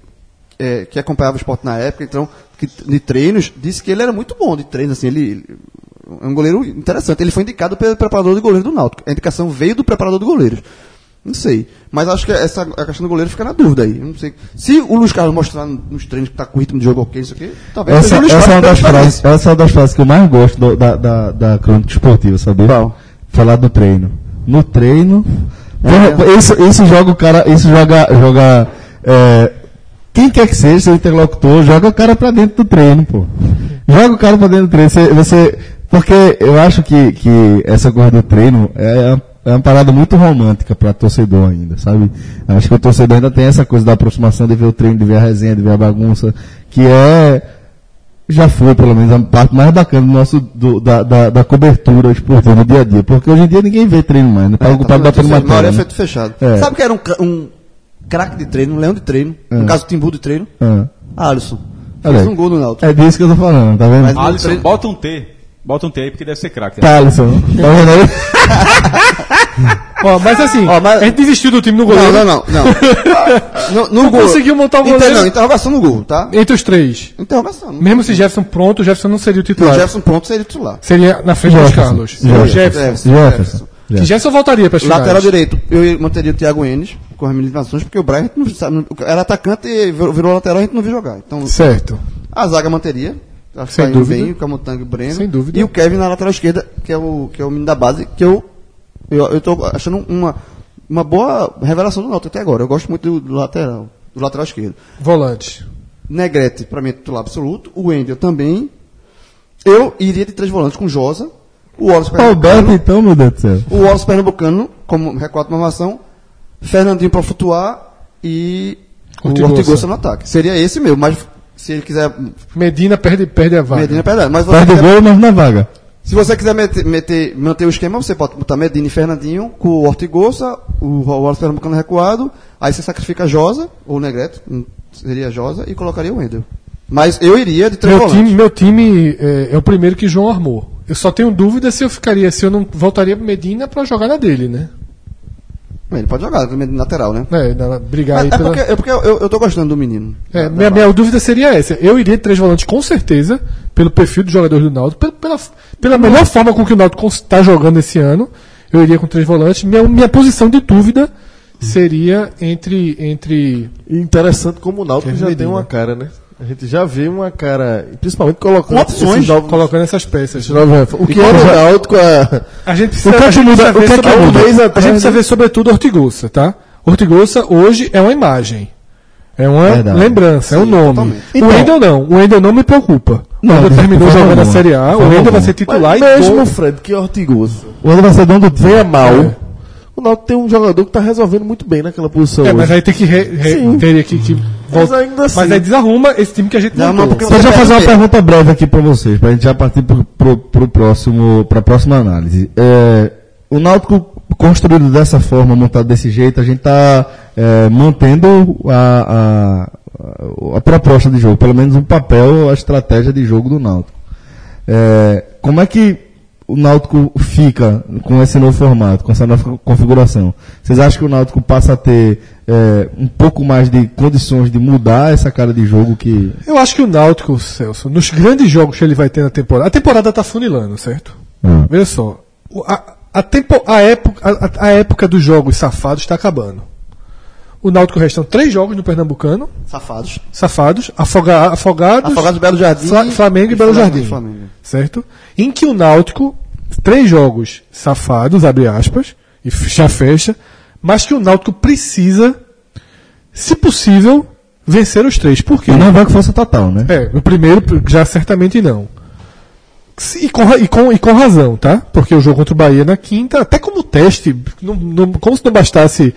é, que acompanhava o esporte na época, então, que- de treinos, disse que ele era muito bom de treino, assim, ele, ele é um goleiro interessante. Ele foi indicado pelo preparador de goleiro do Náutico. A indicação veio do preparador de goleiros. Não sei. Mas acho que essa a questão do goleiro fica na dúvida aí. Eu não sei. Se o Luiz Carlos mostrar nos treinos que está com ritmo de jogo ok, isso aqui, talvez
Essa, essa é uma das frases, essa é uma das frases que eu mais gosto do- da, da, da crônica esportiva, sabia?
Qual?
Falar do treino. No treino.
É.
Porra, isso, isso joga o cara. Isso joga. joga é, quem quer que seja, seu interlocutor, joga o cara pra dentro do treino, pô. Joga o cara pra dentro do treino. Você, você- porque eu acho que, que essa coisa do treino é, é uma parada muito romântica para torcedor ainda, sabe? Acho que o torcedor ainda tem essa coisa da aproximação de ver o treino, de ver a resenha, de ver a bagunça, que é já foi, pelo menos, a parte mais bacana do nosso, do- da, da, da cobertura esportiva no dia a dia. Porque hoje em dia ninguém vê treino mais, né? Tá
É,
ocupado
tá
batendo
maioria é
matéria. né?
feito fechado.
É.
Sabe que era um, um craque de treino, um leão de treino, no caso Timbu de treino?
Ah.
Alisson. Fez um gol no Náutico.
É disso que eu tô falando, tá vendo?
Mas-
Alisson,
treino-
bota um T. Bota um T aí porque deve ser craque. né?
Tá, Alisson. Tá vendo aí?
Ó, mas assim,
Ó, mas-
a gente desistiu do time no goleiro.
Não, não, não. não. no, no
Não
gol.
conseguiu montar o
Inter-
goleiro.
Não, interrogação no gol, tá?
Entre os três.
Interrogação.
Mesmo se Jefferson pronto, o Jefferson não seria o
O
titular.
Jefferson pronto seria titular.
Seria na frente dos
Jefferson.
Carlos.
Jefferson.
O Jefferson.
Jefferson.
Que Jefferson voltaria para as finais.
Lateral direito, eu manteria o Thiago Enes com as eliminações, porque o Brian não sabe, era atacante e virou, lateral a gente não viu jogar. Então,
Certo.
a zaga manteria. Acho que
Sem
tá indo
dúvida.
bem, o Camutanga e o Breno.
Sem dúvida.
E o Kevin na lateral esquerda, que é o, que é o menino da base, que eu, eu, eu tô achando uma, uma boa revelação do Náutico até agora. Eu gosto muito do, do lateral, do lateral esquerdo.
Volante.
Negrete, para mim, é titular absoluto. O Wendel também. Eu iria de três volantes com Josa. O Wallace
Alberto,
Pernambucano.
então, meu Deus do céu.
O Wallace Pernambucano, como recuado de formação. Fernandinho para flutuar. E
Ortigosa.
o Ortigosa no ataque. Seria esse meu, mas se ele quiser.
Medina perde, perde a vaga.
Medina é verdade. Mas
Perde o
quiser-
gol, mas na vaga.
se você quiser meter, meter- manter o esquema, você pode botar Medina e Fernandinho com o Ortigosa, o Wallace Pernambucano recuado, aí você sacrifica Josa, ou Negrete, hum, seria Josa, e colocaria o Wendel. Mas eu iria de três
Meu
volantes.
time, meu time é, é o primeiro que João armou. Eu só tenho dúvida se eu ficaria, se eu não voltaria pro Medina pra jogar na dele, né?
Ele pode jogar, Medina lateral, né?
É, brigar
É,
aí
é
pela.
porque, é porque eu, eu tô gostando do menino.
É,
Da-
minha,
da
minha dúvida seria essa. Eu iria de três volantes com certeza, pelo perfil dos jogadores do Náutico, pela, pela, pela melhor forma com que o Náutico está jogando esse ano. Eu iria com três volantes. Minha, minha posição de dúvida seria entre entre
E interessante como o Náutico
Kevin
já tem uma cara, né? A gente já vê uma cara, principalmente colocando
opções,
esses novos,
colocando essas peças.
novos. O que era o Náutico a...
A gente
O que é que muda-
precisa
o que é que muda? Mês
a gente precisa ver sobretudo Ortigosa, tá? Ortigosa hoje é uma imagem. É uma
Verdade.
lembrança, é um
Sim,
nome.
totalmente.
o
Então-
Wendel não. O Wendel não me preocupa. O
Não,
Wendel
de
terminou jogando a. Série A. O Wendel vai ser titular
Mas
e
mesmo,
gol.
Fred, que Ortigoso
O Wendel vai ser dono do
venha mal,
É.
o Náutico tem um jogador que tá resolvendo muito bem naquela posição
É,
hoje.
mas aí tem que re, re,
Sim.
teria que, que voltar.
ainda assim-
Mas aí desarruma esse time que a gente
Não,
montou.
não, porque
Só já
Você
fazer uma pergunta breve aqui para vocês, para a gente já partir pro próximo, para a próxima análise. É, o Náutico construído dessa forma, montado desse jeito, a gente está mantendo a, a, a proposta de jogo, pelo menos o papel, a estratégia de jogo do Náutico. É, como é que o Náutico fica com esse novo formato, com essa nova configuração? Vocês acham que o Náutico passa a ter é, um pouco mais de condições de mudar essa cara de jogo que
Eu acho que o Náutico, Celso, nos grandes jogos que ele vai ter na temporada. A temporada tá funilando, certo?
Hum.
Veja só. A, a, tempo, a, época, a, a época dos jogos safados está acabando. O Náutico restam três jogos no Pernambucano,
Safados.
safados, afoga, afogados,
Afogados Belo Jardim.
Fla- Flamengo e, Belo
Flamengo,
Jardim.
Flamengo.
Certo? Em que o Náutico, três jogos safados, abre aspas, e já fecha, mas que o Náutico precisa, se possível, vencer os três. Por quê?
não vai com força total, né?
É, o primeiro já certamente não. E com, e, com, e com razão, tá? Porque o jogo contra o Bahia na quinta, até como teste, não- não- como se não bastasse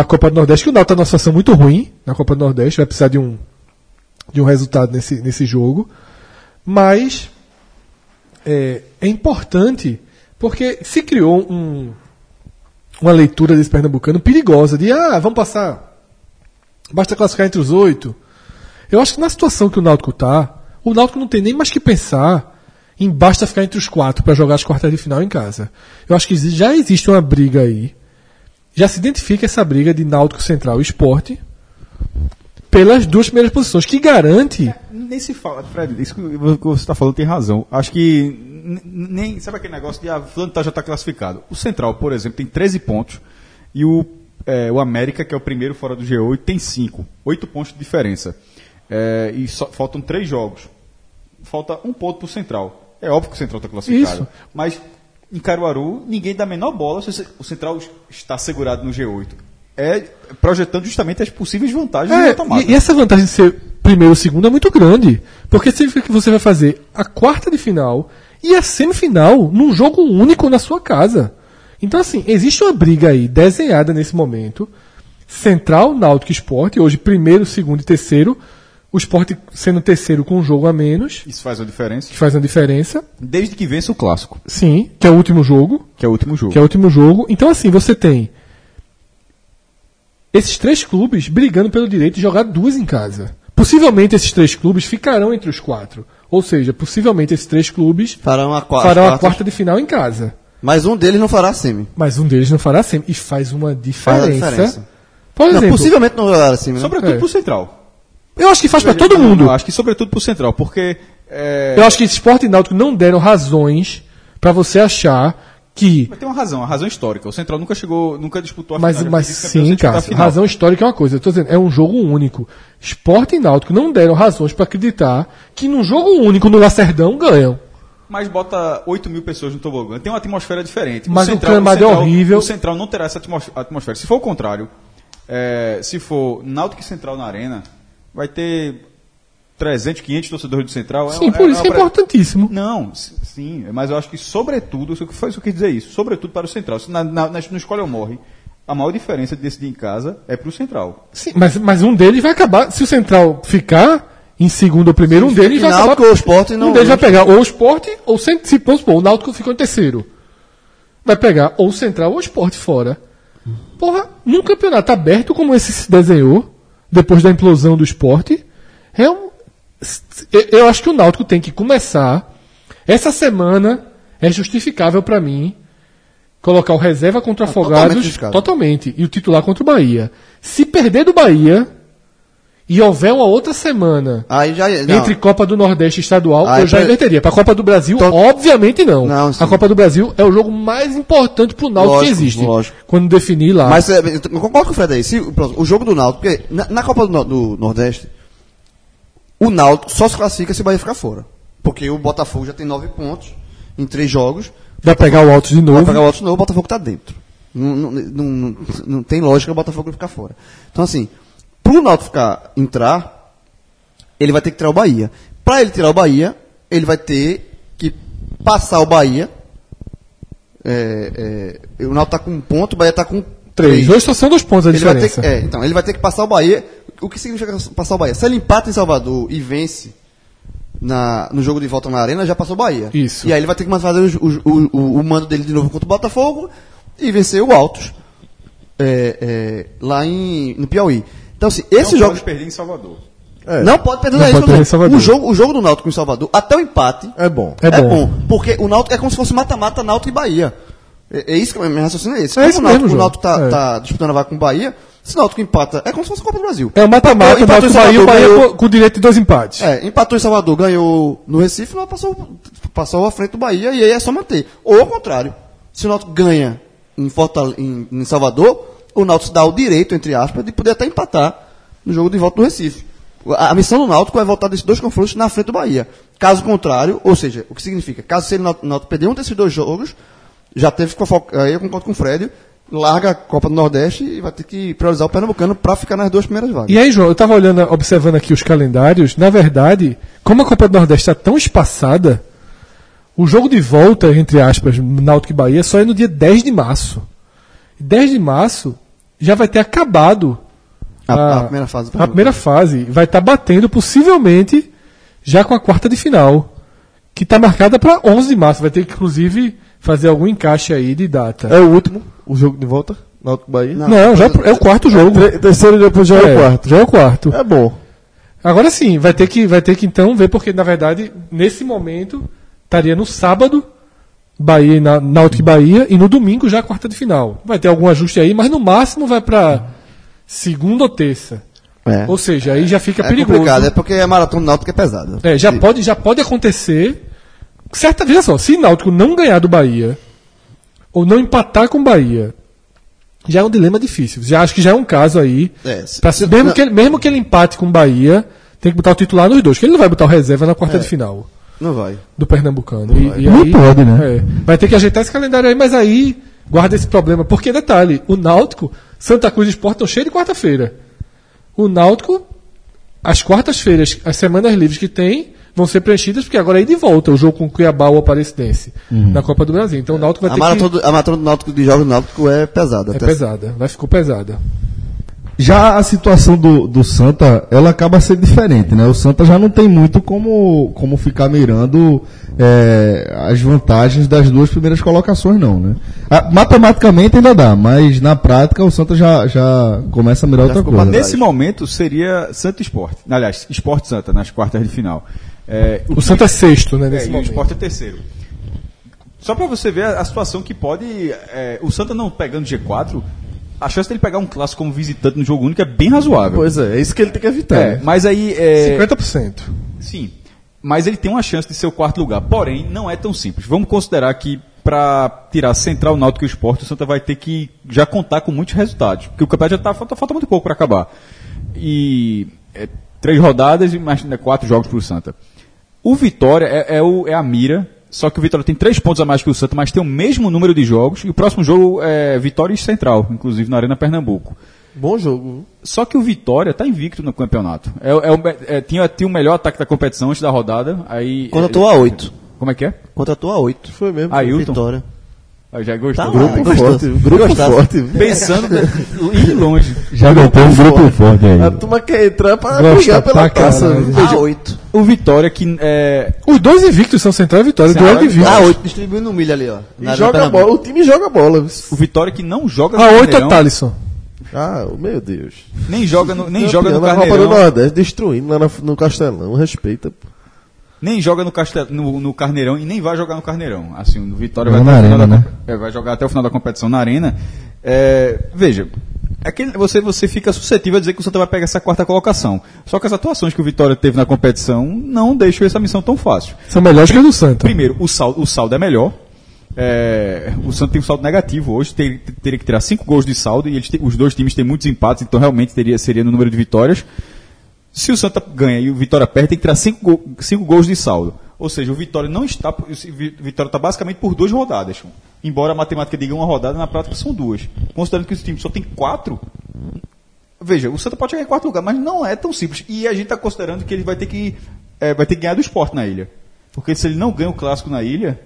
a Copa do Nordeste, que o Náutico está numa situação muito ruim na Copa do Nordeste, vai precisar de um, de um resultado nesse, nesse jogo. Mas é, é importante porque se criou um, uma leitura desse pernambucano perigosa de ah, vamos passar, basta classificar entre os oito. Eu acho que na situação que o Náutico tá, o Náutico não tem nem mais que pensar em basta ficar entre os quatro para jogar as quartas de final em casa. Eu acho que já existe uma briga aí. Já se identifica essa briga de Náutico Central e Esporte pelas duas primeiras posições, que garante.
Nem se fala, Fred, isso que você está falando tem razão. Acho que nem. Sabe aquele negócio de ah, fulano tá, já está classificado? O Central, por exemplo, tem 13 pontos e o, é, o América, que é o primeiro fora do G8, tem 5. 8 pontos de diferença. É, e só, faltam 3 jogos. Falta um ponto para o Central. É óbvio que o Central está classificado.
Isso.
Mas em Caruaru, ninguém dá a menor bola se o Central está segurado no G8. É projetando justamente as possíveis vantagens do
É, e, e essa vantagem de ser primeiro ou segundo é muito grande. Porque significa que você vai fazer a quarta de final e a semifinal num jogo único na sua casa. Então, assim, existe uma briga aí desenhada nesse momento. Central, Náutico Esporte, hoje primeiro, segundo e terceiro. O Esporte sendo terceiro com um jogo a menos,
Isso faz uma diferença.
que faz uma diferença.
Desde que vença o clássico,
Sim, que é o último jogo.
que é o último jogo.
que é o último jogo. Então, assim, você tem esses três clubes brigando pelo direito de jogar duas em casa. Possivelmente esses três clubes ficarão entre os quatro. Ou seja, possivelmente esses três clubes
Farão a quarta.
farão a quarta de final em casa.
Mas um deles não fará semi.
Mas um deles não fará sempre. E faz uma diferença.
Faz a diferença.
Por
Não,
exemplo,
possivelmente não fará semi. Né?
Sobretudo
É.
pro Central.
Eu acho que faz para todo mundo.
Eu acho que sobretudo pro Central, porque. é,
Eu acho que Sport e Náutico não deram razões para você achar que
Mas tem uma razão, uma razão histórica. O Central nunca chegou, nunca disputou a
Mas,
final.
mas sim,
a
cara, razão histórica é uma coisa. Eu tô dizendo, é um jogo único. Sport e Náutico não deram razões para acreditar que num jogo único no Lacerdão ganham.
Mas bota 8 mil pessoas no tobogã. Tem uma atmosfera diferente.
Mas o gramado é horrível.
O Central não terá essa atmos- atmosfera. Se for o contrário, é, se for Náutico e Central na arena, vai ter 300, 500 torcedores do Central.
Sim, por isso que é
uma-
importantíssimo.
Não, sim, mas eu acho que sobretudo, isso que foi isso que eu quis dizer isso, sobretudo para o Central. Se na, na, no escolha ou morre, a maior diferença de decidir em casa é para o Central.
Sim, mas, mas um deles vai acabar. Se o Central ficar em segundo ou primeiro, um deles vai acabar.
ou Sport não-
um deles vai pegar ou o Sport ou o se vamos supor, o Náutico ficou em terceiro. Vai pegar ou o Central ou o Sport fora. Porra, num campeonato aberto como esse se desenhou, depois da implosão do esporte, é um. eu- acho que o Náutico tem que começar. Essa semana é justificável pra mim colocar o reserva contra o
totalmente
Afogados
justificável.
totalmente e o titular contra o Bahia. Se perder do Bahia e houver uma outra semana
Aí já. Não,
entre Copa do Nordeste e Estadual,
Ah,
eu já inverteria. Para a Copa do Brasil,
Então-
obviamente não.
Não,
a Copa do Brasil é o jogo mais importante pro Náutico que
Lógico,
existe.
lógico.
Quando definir lá.
Mas é, eu concordo com o Fred aí. Se, pronto, o jogo do Náutico, porque na, na Copa do, do Nordeste, o Náutico só se classifica se o Bahia ficar fora. Porque o Botafogo já tem nove pontos em três jogos.
vai pegar o Altos de
Vai
novo.
pegar o outro de novo, o Botafogo tá dentro. Não, não, não- não tem lógica o Botafogo ficar fora. Então, assim, pro Náutico ficar, entrar, ele vai ter que tirar o Bahia. Pra ele tirar o Bahia, ele vai ter que passar o Bahia. É, é, o Náutico tá com um ponto, o Bahia tá com
Três.
três.
Dois só são dois pontos a
Ele vai ter
diferença.
é, então, ele vai ter que passar o Bahia. O que significa passar o Bahia? Se ele empata em Salvador e vence na, no jogo de volta na Arena, já passou o Bahia.
Isso.
E aí ele vai ter que fazer o, o, o, o mando dele de novo contra o Botafogo e vencer o Altos é, é, lá em, no Piauí. Então, assim, esses
não
jogos.
pode perder em Salvador.
É.
Não pode perder
Não
é
pode perder em. Salvador.
O jogo, o jogo do Náutico em Salvador, até o empate,
É bom.
É
é,
bom.
bom. Porque o Náutico é como se fosse mata-mata Náutico e Bahia. É, é isso que o meu raciocínio é esse.
É
Como
isso
o Náutico,
mesmo,
o Náutico tá.
É.
tá disputando a vaga com o Bahia, se o Náutico empata, é como se fosse a Copa do Brasil.
É o mata-mata,
Empatou-
bota o
empatou em
Bahia, o
Salvador,
Bahia
ganhou-
com, com direito de dois empates.
É, empatou em Salvador, ganhou no Recife, não passou, passou à frente do Bahia e aí é só manter. Ou ao contrário, se o Náutico ganha em, Fortale- em, em Salvador, o Náutico dá o direito, entre aspas, de poder até empatar no jogo de volta do Recife. A, missão do Náutico é voltar desses dois confrontos na frente do Bahia. Caso contrário, ou seja, o que significa? Caso ele Náutico perder um desses dois jogos, já teve aí eu concordo com o Fred, larga a Copa do Nordeste e vai ter que priorizar o Pernambucano para ficar nas duas primeiras vagas.
E aí, João, eu tava olhando, observando aqui os calendários. Na verdade, como a Copa do Nordeste está tão espaçada, o jogo de volta, entre aspas, Náutico e Bahia, só é no dia 10 de março. 10 de março já vai ter acabado
A- a primeira fase
A primeira fase vai estar batendo, possivelmente, já com a quarta de final. Que está marcada para 11 de março. Vai ter que, inclusive, fazer algum encaixe aí de data.
É o último, o jogo de volta, Náutico Bahia.
Não, já é o quarto jogo.
Tre- Terceiro e depois já é, o quarto.
Já é o quarto.
É bom.
Agora sim, vai ter que, vai ter que então ver, porque na verdade, nesse momento, estaria no sábado, Bahia e Na- Náutico e Bahia, e no domingo já a quarta de final. Vai ter algum ajuste aí, mas no máximo vai para segunda ou terça.
É.
Ou seja, aí já fica
É
perigoso.
complicado, é porque a maratona do Náutico é pesada.
É, já pode, já pode acontecer. Certa vez só, se Náutico não ganhar do Bahia, ou não empatar com o Bahia, já é um dilema difícil. Já acho que já é um caso aí.
É, se-
pra-
se-
mesmo,
não-
que ele, mesmo que ele empate com o Bahia, tem que botar o titular nos dois, que ele não vai botar o reserva na quarta de final
Não vai.
do Pernambucano. E, e
Não
aí,
pode, né?
é, vai ter que ajeitar esse calendário aí, mas aí guarda esse problema. Porque, detalhe, o Náutico, Santa Cruz e Sport estão cheios de quarta-feira. O Náutico, as quartas-feiras, as semanas livres que tem, vão ser preenchidas, porque agora é de volta o jogo com o Cuiabá ou Aparecidense na Copa do Brasil. Então o Náutico vai
A
ter
maratona,
que...
do, a maratona do Náutico de jogos do Náutico é pesada.
É
até-
pesada, vai ficar pesada.
Já a situação do, do Santa, ela acaba sendo diferente, né? O Santa já não tem muito como, como ficar mirando é, as vantagens das duas primeiras colocações, não, né? Ah, matematicamente ainda dá, mas na prática o Santa já, já começa a mirar outra
ficou
coisa.
pra
Nesse momento seria Santa Esporte. Aliás, Esporte Santa nas quartas de final. É,
O Santa é sexto, né,
É,
nesse
o
momento.
Sport é terceiro. Só pra você ver a, a situação que pode. é, o Santa não pegando G4, a chance dele pegar um clássico como visitante no jogo único é bem razoável.
Pois é, é isso que ele tem que evitar.
É,
né?
mas aí. É,
50%.
Sim. Mas ele tem uma chance de ser o quarto lugar. Porém, não é tão simples. Vamos considerar que para tirar Central, Náutico e Esporte, o Santa vai ter que já contar com muitos resultados. Porque o campeonato já tá, falta, falta muito pouco para acabar. E é, três rodadas e mais né, quatro jogos para o Santa. O Vitória é, é o- é a mira, só que o Vitória tem três pontos a mais que o Santa, mas tem o mesmo número de jogos. E o próximo jogo é Vitória e Central, inclusive na Arena Pernambuco.
Bom jogo.
Só que o Vitória tá invicto no campeonato. É, é é, tinha, tinha o melhor ataque da competição antes da rodada. Aí,
Contratou a 8.
Como é que é?
Contratou a 8.
Foi mesmo.
Ailton.
Vitória.
Ah, já gostou.
Tá
Grupo
gostou.
forte. Grupo
Gostasse.
forte.
Pensando ir longe.
Já botou um grupo forte aí.
A turma quer entrar pra
Gosta
brigar pela taça.
caralho.
A 8.
O Vitória que é,
Os dois invictos são Central e Vitória.
Central
Duelo de
e
invictos.
A 8 distribuindo no milho ali, ó.
E joga bola. O time joga bola.
o Vitória que não joga no
A 8 é Thalisson.
Ah, meu Deus.
nem joga no, nem joga no
da Copa do
Carneirão,
Nordeste, destruindo lá no Castelão. Respeita. pô.
Nem joga no, Castel, no, no Carneirão e nem vai jogar no Carneirão. Assim, o Vitória vai,
arena,
da, comp- é, vai jogar até o final da competição na arena. É, veja, é que você, você fica suscetível a dizer que o Santa vai pegar essa quarta colocação. Só que as atuações que o Vitória teve na competição não deixam essa missão tão fácil.
São melhores que os do Santa.
Primeiro, o saldo, o saldo é melhor. É, o Santos tem um saldo negativo hoje, ter- teria que tirar cinco gols de saldo e eles os dois times têm muitos empates, então realmente teria, seria no número de vitórias. Se o Santa ganha e o Vitória perde, tem que tirar cinco, cinco gols de saldo. Ou seja, o Vitória não está. O Vi- Vitória está basicamente por duas rodadas. Embora a matemática diga uma rodada, na prática são duas. Considerando que esse time só tem quatro. Veja, o Santa pode chegar em quarto lugar, mas não é tão simples. E a gente está considerando que ele vai ter que. é, vai ter que ganhar do esporte na ilha. Porque se ele não ganha o clássico na ilha,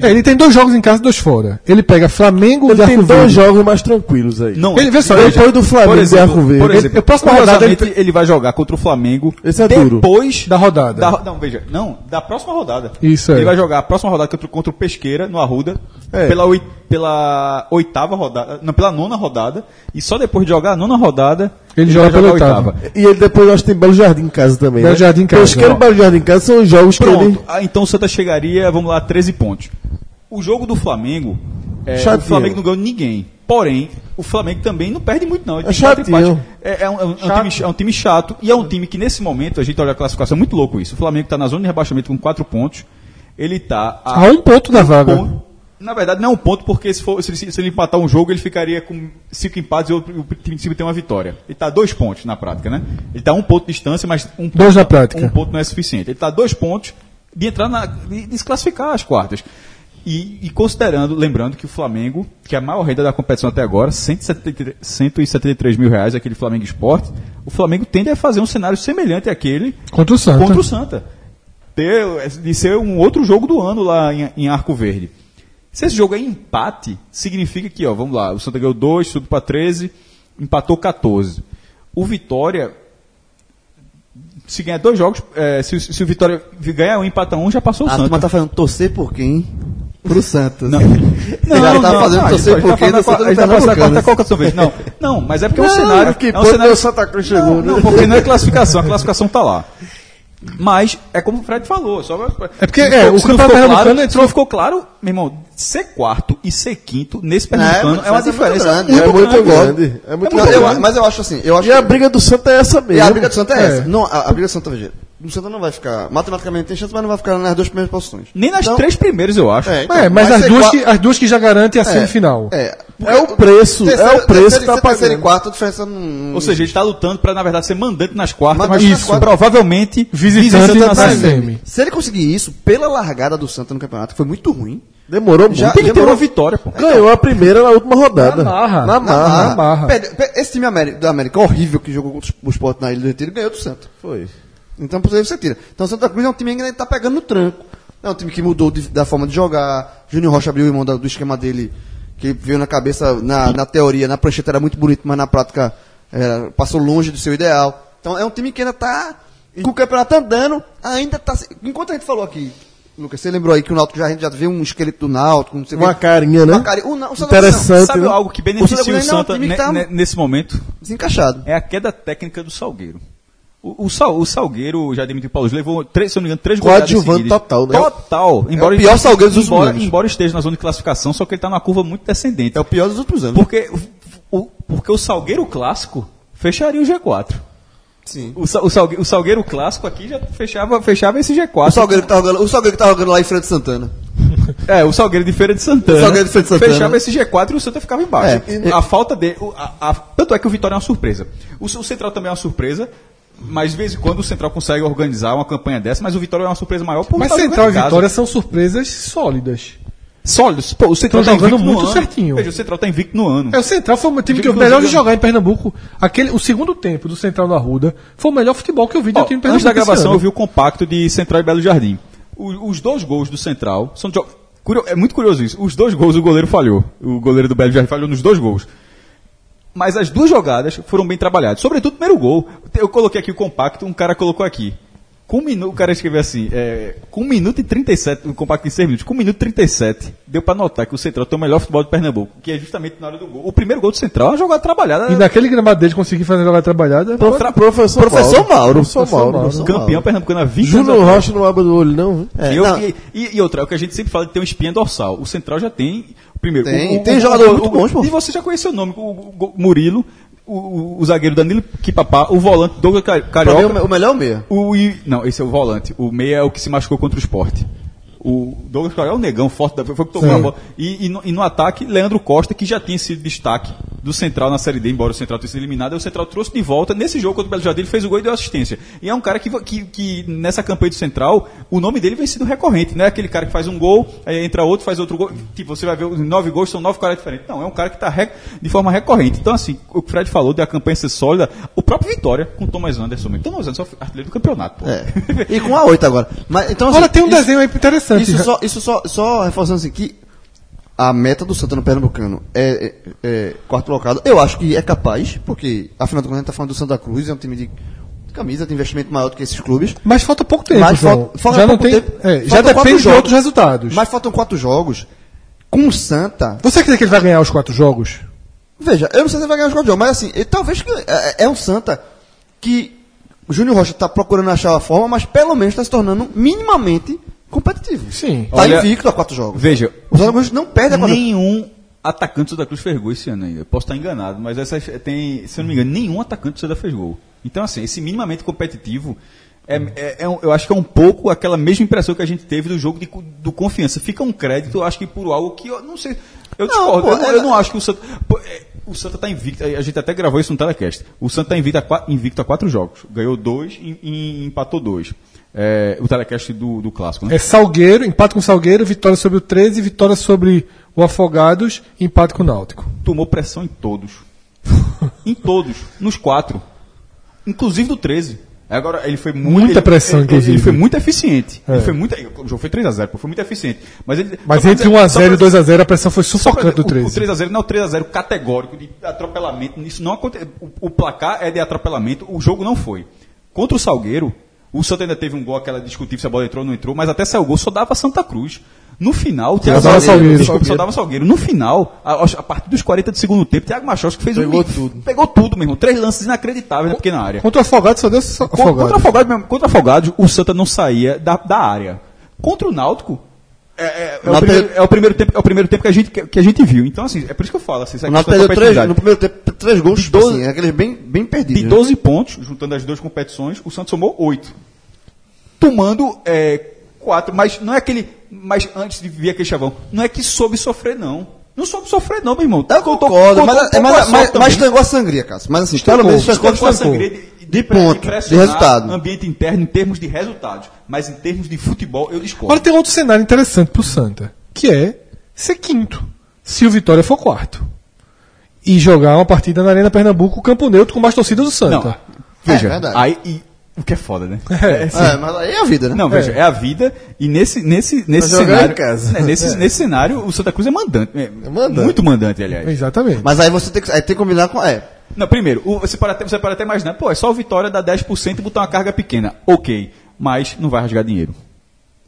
É, ele tem dois jogos em casa e dois fora. Ele pega Flamengo
Ele
e
tem
Arco
dois
Verde.
jogos mais tranquilos aí.
Não,
Ele- vê só,
veja,
depois do Flamengo
por
e
exemplo,
Arco Verde.
Por exemplo,
próxima rodada ele-
ele vai jogar contra o Flamengo
Esse é duro.
depois
Da rodada.
da- não, veja, não, da próxima rodada.
Isso,
Ele
é.
vai jogar a próxima rodada contra, contra o Pesqueira no Arruda
É.
pela, pela oitava rodada, não, pela nona rodada e só depois de jogar a nona rodada
Ele joga
vai
pela
a
oitava.
E ele depois, eu acho que tem Belo Jardim em casa também.
Belo
né?
Jardim em casa,
Pesqueiro e Belo Jardim em casa são os jogos que ele.
Pronto, ah, então o Santa chegaria, vamos lá, a 13 pontos. O jogo do Flamengo, é, o. Flamengo não ganhou ninguém. Porém, o Flamengo também não perde muito, não. Ele
É
quatro. É, é um, é um- é um time, é um time chato e é um time que, nesse momento, a gente olha a classificação, é muito louco isso. O Flamengo está na zona de rebaixamento com 4 pontos. Ele está
A um ponto da vaga.
ponto. Na verdade, não é um ponto, porque se, for, se, ele, empatar um jogo, ele ficaria com cinco empates e o, time de cima tem uma vitória. Ele está a dois pontos na prática, né? Ele está a um ponto de distância, mas um ponto,
Dois na prática.
um ponto não é suficiente. Ele está a dois pontos de entrar na. de, de se classificar as quartas. E, e considerando, lembrando que o Flamengo, que é a maior renda da competição até agora, 173, 173 mil reais, aquele Flamengo Esporte, o Flamengo tende a fazer um cenário semelhante àquele
Contra o Santa.
contra o Santa. Ter, de ser um outro jogo do ano lá em, em Arco Verde. Se esse jogo é empate, significa que, ó, vamos lá, o Santa ganhou 2, subiu para 13, empatou 14. O Vitória, se ganhar dois jogos, é, se, o- se o Vitória ganhar um, empata um, já passou o
A turma
Santa.
tá falando torcer por quem? Pro Santos.
Não,
Ele já tá fazendo
não,
torcer por
tá
quem
falando tá passando a quarta vez. Não, não, mas é porque é um
Não,
cenário.
que
é um cenário
o Santa Cruz chegou,
não,
né?
não, porque não é classificação, a classificação tá lá. Mas é como o Fred falou. Só,
É porque,
não
é, o campeonato
ficou
pernambucano
claro,
entrou-
ficou claro, meu irmão, ser quarto e ser quinto nesse
Não, é
pernambucano é, uma
muito
diferença
grande,
muito
É muito
grande.
grande. É muito
Não,
grande.
eu- mas eu acho assim, eu acho
E a
que-
briga do Santa é essa mesmo.
E a briga do Santa é,
É.
essa. Não, a, a briga do Santa, veja, o Santa não vai ficar, matematicamente tem chance, mas não vai ficar nas duas primeiras posições.
Nem nas
Então-
três primeiras, eu acho.
É, então,
É, mas as duas, que, as duas que já garantem a semifinal.
É,
É o preço, é o preço que tá
terceiro e
pagando.
quarto, a diferença não...
Ou seja, ele está lutando para, na verdade, ser mandante nas quartas, mas isso,
quartas.
provavelmente
Visitante
visitante
na
na
semi.
Se ele conseguir isso, pela largada do Santa no campeonato, que foi muito ruim,
Demorou muito.
Já-
Tem que ter
demorou-
uma vitória, pô.
Ganhou a primeira na última rodada.
Na marra.
Na
Na
marra.
marra.
Perde- pe- esse time da América horrível que jogou contra o Sport na Ilha do Retiro ganhou do Santa.
Foi.
Então, por aí você tira. Então, o Santa Cruz é um time que ainda está pegando no tranco. É um time que mudou de- da forma de jogar. Júnior Rocha abriu mão do esquema dele, que veio na cabeça, na, na teoria, na prancheta era muito bonito, mas na prática é, passou longe do seu ideal. Então, é um time que ainda está com o campeonato andando, ainda está. Enquanto a gente falou aqui, Lucas, você lembrou aí que o Náutico já, a gente já viu um esqueleto do Náutico, não sei o
Uma
quê.
carinha, né?
Uma carinha. O, o Santa
Interessante.
Sabe
né?
algo que
O
beneficia
Santa
o
não é
Santa
que
ne-
tá-
ne- nesse momento?
desencaixado.
É a queda técnica do Salgueiro. O, o, Sal- o Salgueiro, já Dimitri Paulo, levou, três, se eu não me engano, três goleadas seguidas.
total, né?
Total. Embora
o pior Salgueiro dos últimos anos.
embora esteja na zona de classificação, só que ele está numa curva muito descendente.
É o pior dos últimos anos.
Porque o, porque o Salgueiro clássico fecharia o G4.
Sim.
O, o, Salgueiro, o Salgueiro clássico aqui já fechava, fechava esse G4.
O Salgueiro que tá jogando, o Salgueiro que tá jogando lá em Frente Santana.
É, o Salgueiro de Feira de Santana.
O Salgueiro de Feira de Santana.
Fechava esse G4 e o Santa ficava embaixo.
É.
a falta de. a- a- tanto é que o Vitória é uma surpresa. O, o Central também é uma surpresa. Mas de vez em quando o Central consegue organizar uma campanha dessa, mas o Vitória é uma surpresa maior por
Mas Central e. Vitória são surpresas sólidas.
Sólidos. Pô, o Central tá
jogando muito certinho.
Veja, o Central tá invicto no ano.
É, o Central foi o time que
Inclusive,
melhor de
eu-
jogar em Pernambuco. Aquele, o segundo tempo do Central na Ruda foi o melhor futebol que eu vi do time de
antes
Pernambuco.
da gravação eu vi o compacto de Central e Belo Jardim. O- os dois gols do Central são de É muito curioso isso. Os dois gols o goleiro falhou. O goleiro do Belo Jardim falhou nos dois gols. Mas as duas jogadas foram bem trabalhadas. Sobretudo o primeiro gol. Eu coloquei aqui o compacto, um cara colocou aqui. Com um minuto, o cara escreveu assim, é, com 1 minuto e 37, o compacto em 6 minutos, com 1 minuto e 37, deu pra notar que o Central tem o melhor futebol de Pernambuco, que é justamente na hora do gol. O primeiro gol do Central é uma jogada trabalhada.
E naquele gramado dele conseguir fazer jogada trabalhada.
Prof- professor,
Professor Mauro.
Professor Mauro.
Professor
campeão pernambucano há 20
Júnior
anos.
Rocha não abre o olho, não.
É,
E, eu-
não,
e- e- e outra, é o que a gente sempre fala de ter uma espinha dorsal. O Central já tem. Primeiro,
Tem,
o,
tem
o-
jogador
o-
muito bons, pô.
E você já conheceu o nome: o, Murilo, o, zagueiro Danilo Kipapá, o volante Douglas Carioca.
o, melhor é o meia.
O, não, esse é o volante. O meia é o que se machucou contra o esporte. O Douglas Carioca é um negão forte, da- foi o que tomou
Sim.
a bola. E, e no, e no ataque, Leandro Costa, que já tinha sido destaque do Central na Série D, embora o Central tenha sido eliminado, o Central trouxe de volta. Nesse jogo contra o Belo Jardim, ele fez o gol e deu assistência. E é um cara que, que, que nessa campanha do Central, o nome dele vem sido recorrente. Não é aquele cara que faz um gol, aí entra outro, faz outro gol. Tipo, você vai ver os nove gols, são nove caras diferentes. Não, é um cara que está de forma recorrente. Então, assim, o que o Fred falou da campanha ser sólida, o próprio Vitória, com o Thomas Anderson. mesmo. Thomas Anderson é artilheiro do campeonato, pô.
É. E com a 8 agora. Mas, então,
Agora
assim,
tem um
isso-
desenho aí interessante.
Isso só, isso só, só reforçando assim que a meta do Santana Pernambucano é, é- é quarto colocado. Eu acho que é capaz, porque afinal de contas a gente tá falando do Santa Cruz, é um time de camisa, de investimento maior do que esses clubes.
Mas falta pouco tempo.
Mas falta- falta
já não
pouco
tem.
tempo.
é, já depende de
jogos.
outros resultados.
Mas faltam quatro jogos. Com o Santa.
Você acredita que ele vai ganhar os quatro jogos?
Veja, eu não sei se ele vai ganhar os quatro jogos, mas assim, ele, talvez que é, é um Santa que o Júnior Rocha está procurando achar a forma, mas pelo menos está se tornando minimamente competitivo.
Sim.
Tá
Olha-
invicto a quatro jogos.
Veja,
O Santa Cruz não perde a quatro
nenhum atacante do Santa Cruz fez gol esse ano ainda. Posso estar enganado, mas essa tem, se eu não me engano, nenhum atacante do Santa fez gol. Então, assim, esse minimamente competitivo, é, é- é um- eu acho que é um pouco aquela mesma impressão que a gente teve do jogo de, do confiança. Fica um crédito, eu acho que por algo que eu não sei. Eu discordo,
pô,
eu, não, eu não acho que o Santa. pô, é, o Santa está invicto, a gente até gravou isso no telecast. O Santa está invicto, invicto a quatro jogos. Ganhou dois e, e empatou dois. É, o telecast do, do clássico, né?
É Salgueiro, empate com o Salgueiro, vitória sobre o 13, vitória sobre o Afogados, empate com o Náutico.
tomou pressão em todos. em todos. Nos quatro. Inclusive do 13. Agora, ele foi muito.
Muita
ele-
pressão,
ele,
inclusive.
Ele foi muito eficiente.
É.
Ele foi muito, o jogo foi 3x0, foi muito eficiente. Mas, ele,
Mas entre
dizer-
1x0
só
e
pra-
2x0 a pressão foi sufocante do
dizer,
13.
O, o 3x0 não é o 3x0 categórico de atropelamento. Isso não aconte, o, o placar é de atropelamento, o jogo não foi. Contra o Salgueiro, o Santa ainda teve um gol, aquela discutível se a bola entrou ou não entrou, mas até saiu o gol, só dava Santa Cruz. No final, o Thiago
dava Salgueiro.
Desculpa, só dava Salgueiro. No final, a, a partir dos 40 do segundo tempo, Thiago Machos que fez
Pegou
um.
tudo.
Pegou tudo, meu irmão. Três lances inacreditáveis na pequena área.
Contra o Afogados só deu Afogados.
Contra o Afogados, mesmo, contra o Afogados, o Santa não saía da, da área. Contra o Náutico, é, é- é o primeiro, é o primeiro tempo, é o primeiro tempo que a gente, que, que a gente viu. Então, assim, é por isso que eu falo, assim,
O Náutico perdeu três, no primeiro tempo, três gols,
De 12
assim, aqueles bem, bem perdidos.
De
né?
12 pontos, juntando as duas competições, o Santos somou 8. Tomando é, 4, mas não é aquele. Mas antes de vir aquele chavão, não é que soube sofrer, não. Não soube sofrer, não, meu irmão.
Eu
Contou-
concordo,
contou
mas,
um
é, mas,
a
mas, mas tangou a sangria, Cássio. Mas assim, pelo menos
Estancou
estancou
a
sangria de, de ponto, de resultado.
Ambiente interno em termos de resultados. Mas em termos de futebol, eu discordo.
Agora tem outro cenário interessante pro Santa, que é ser quinto, se o Vitória for quarto. E jogar uma partida na Arena Pernambuco, campo neutro, com mais torcidas do
Não,
Santa.
veja,
É verdade.
aí, e, o que é foda, né?
É,
assim,
É, mas aí é a vida, né?
Não, veja, é a vida e nesse, nesse, nesse cenário.
em casa.
né, nesse, nesse cenário, o Santa Cruz é mandante. É,
mandante.
Muito mandante, aliás.
Exatamente.
Mas aí você tem que, aí tem que combinar com. É.
Não, primeiro, o- você pode, até, você pode até imaginar, pô, é só o Vitória dar 10% e botar uma carga pequena. Ok, mas não vai rasgar dinheiro.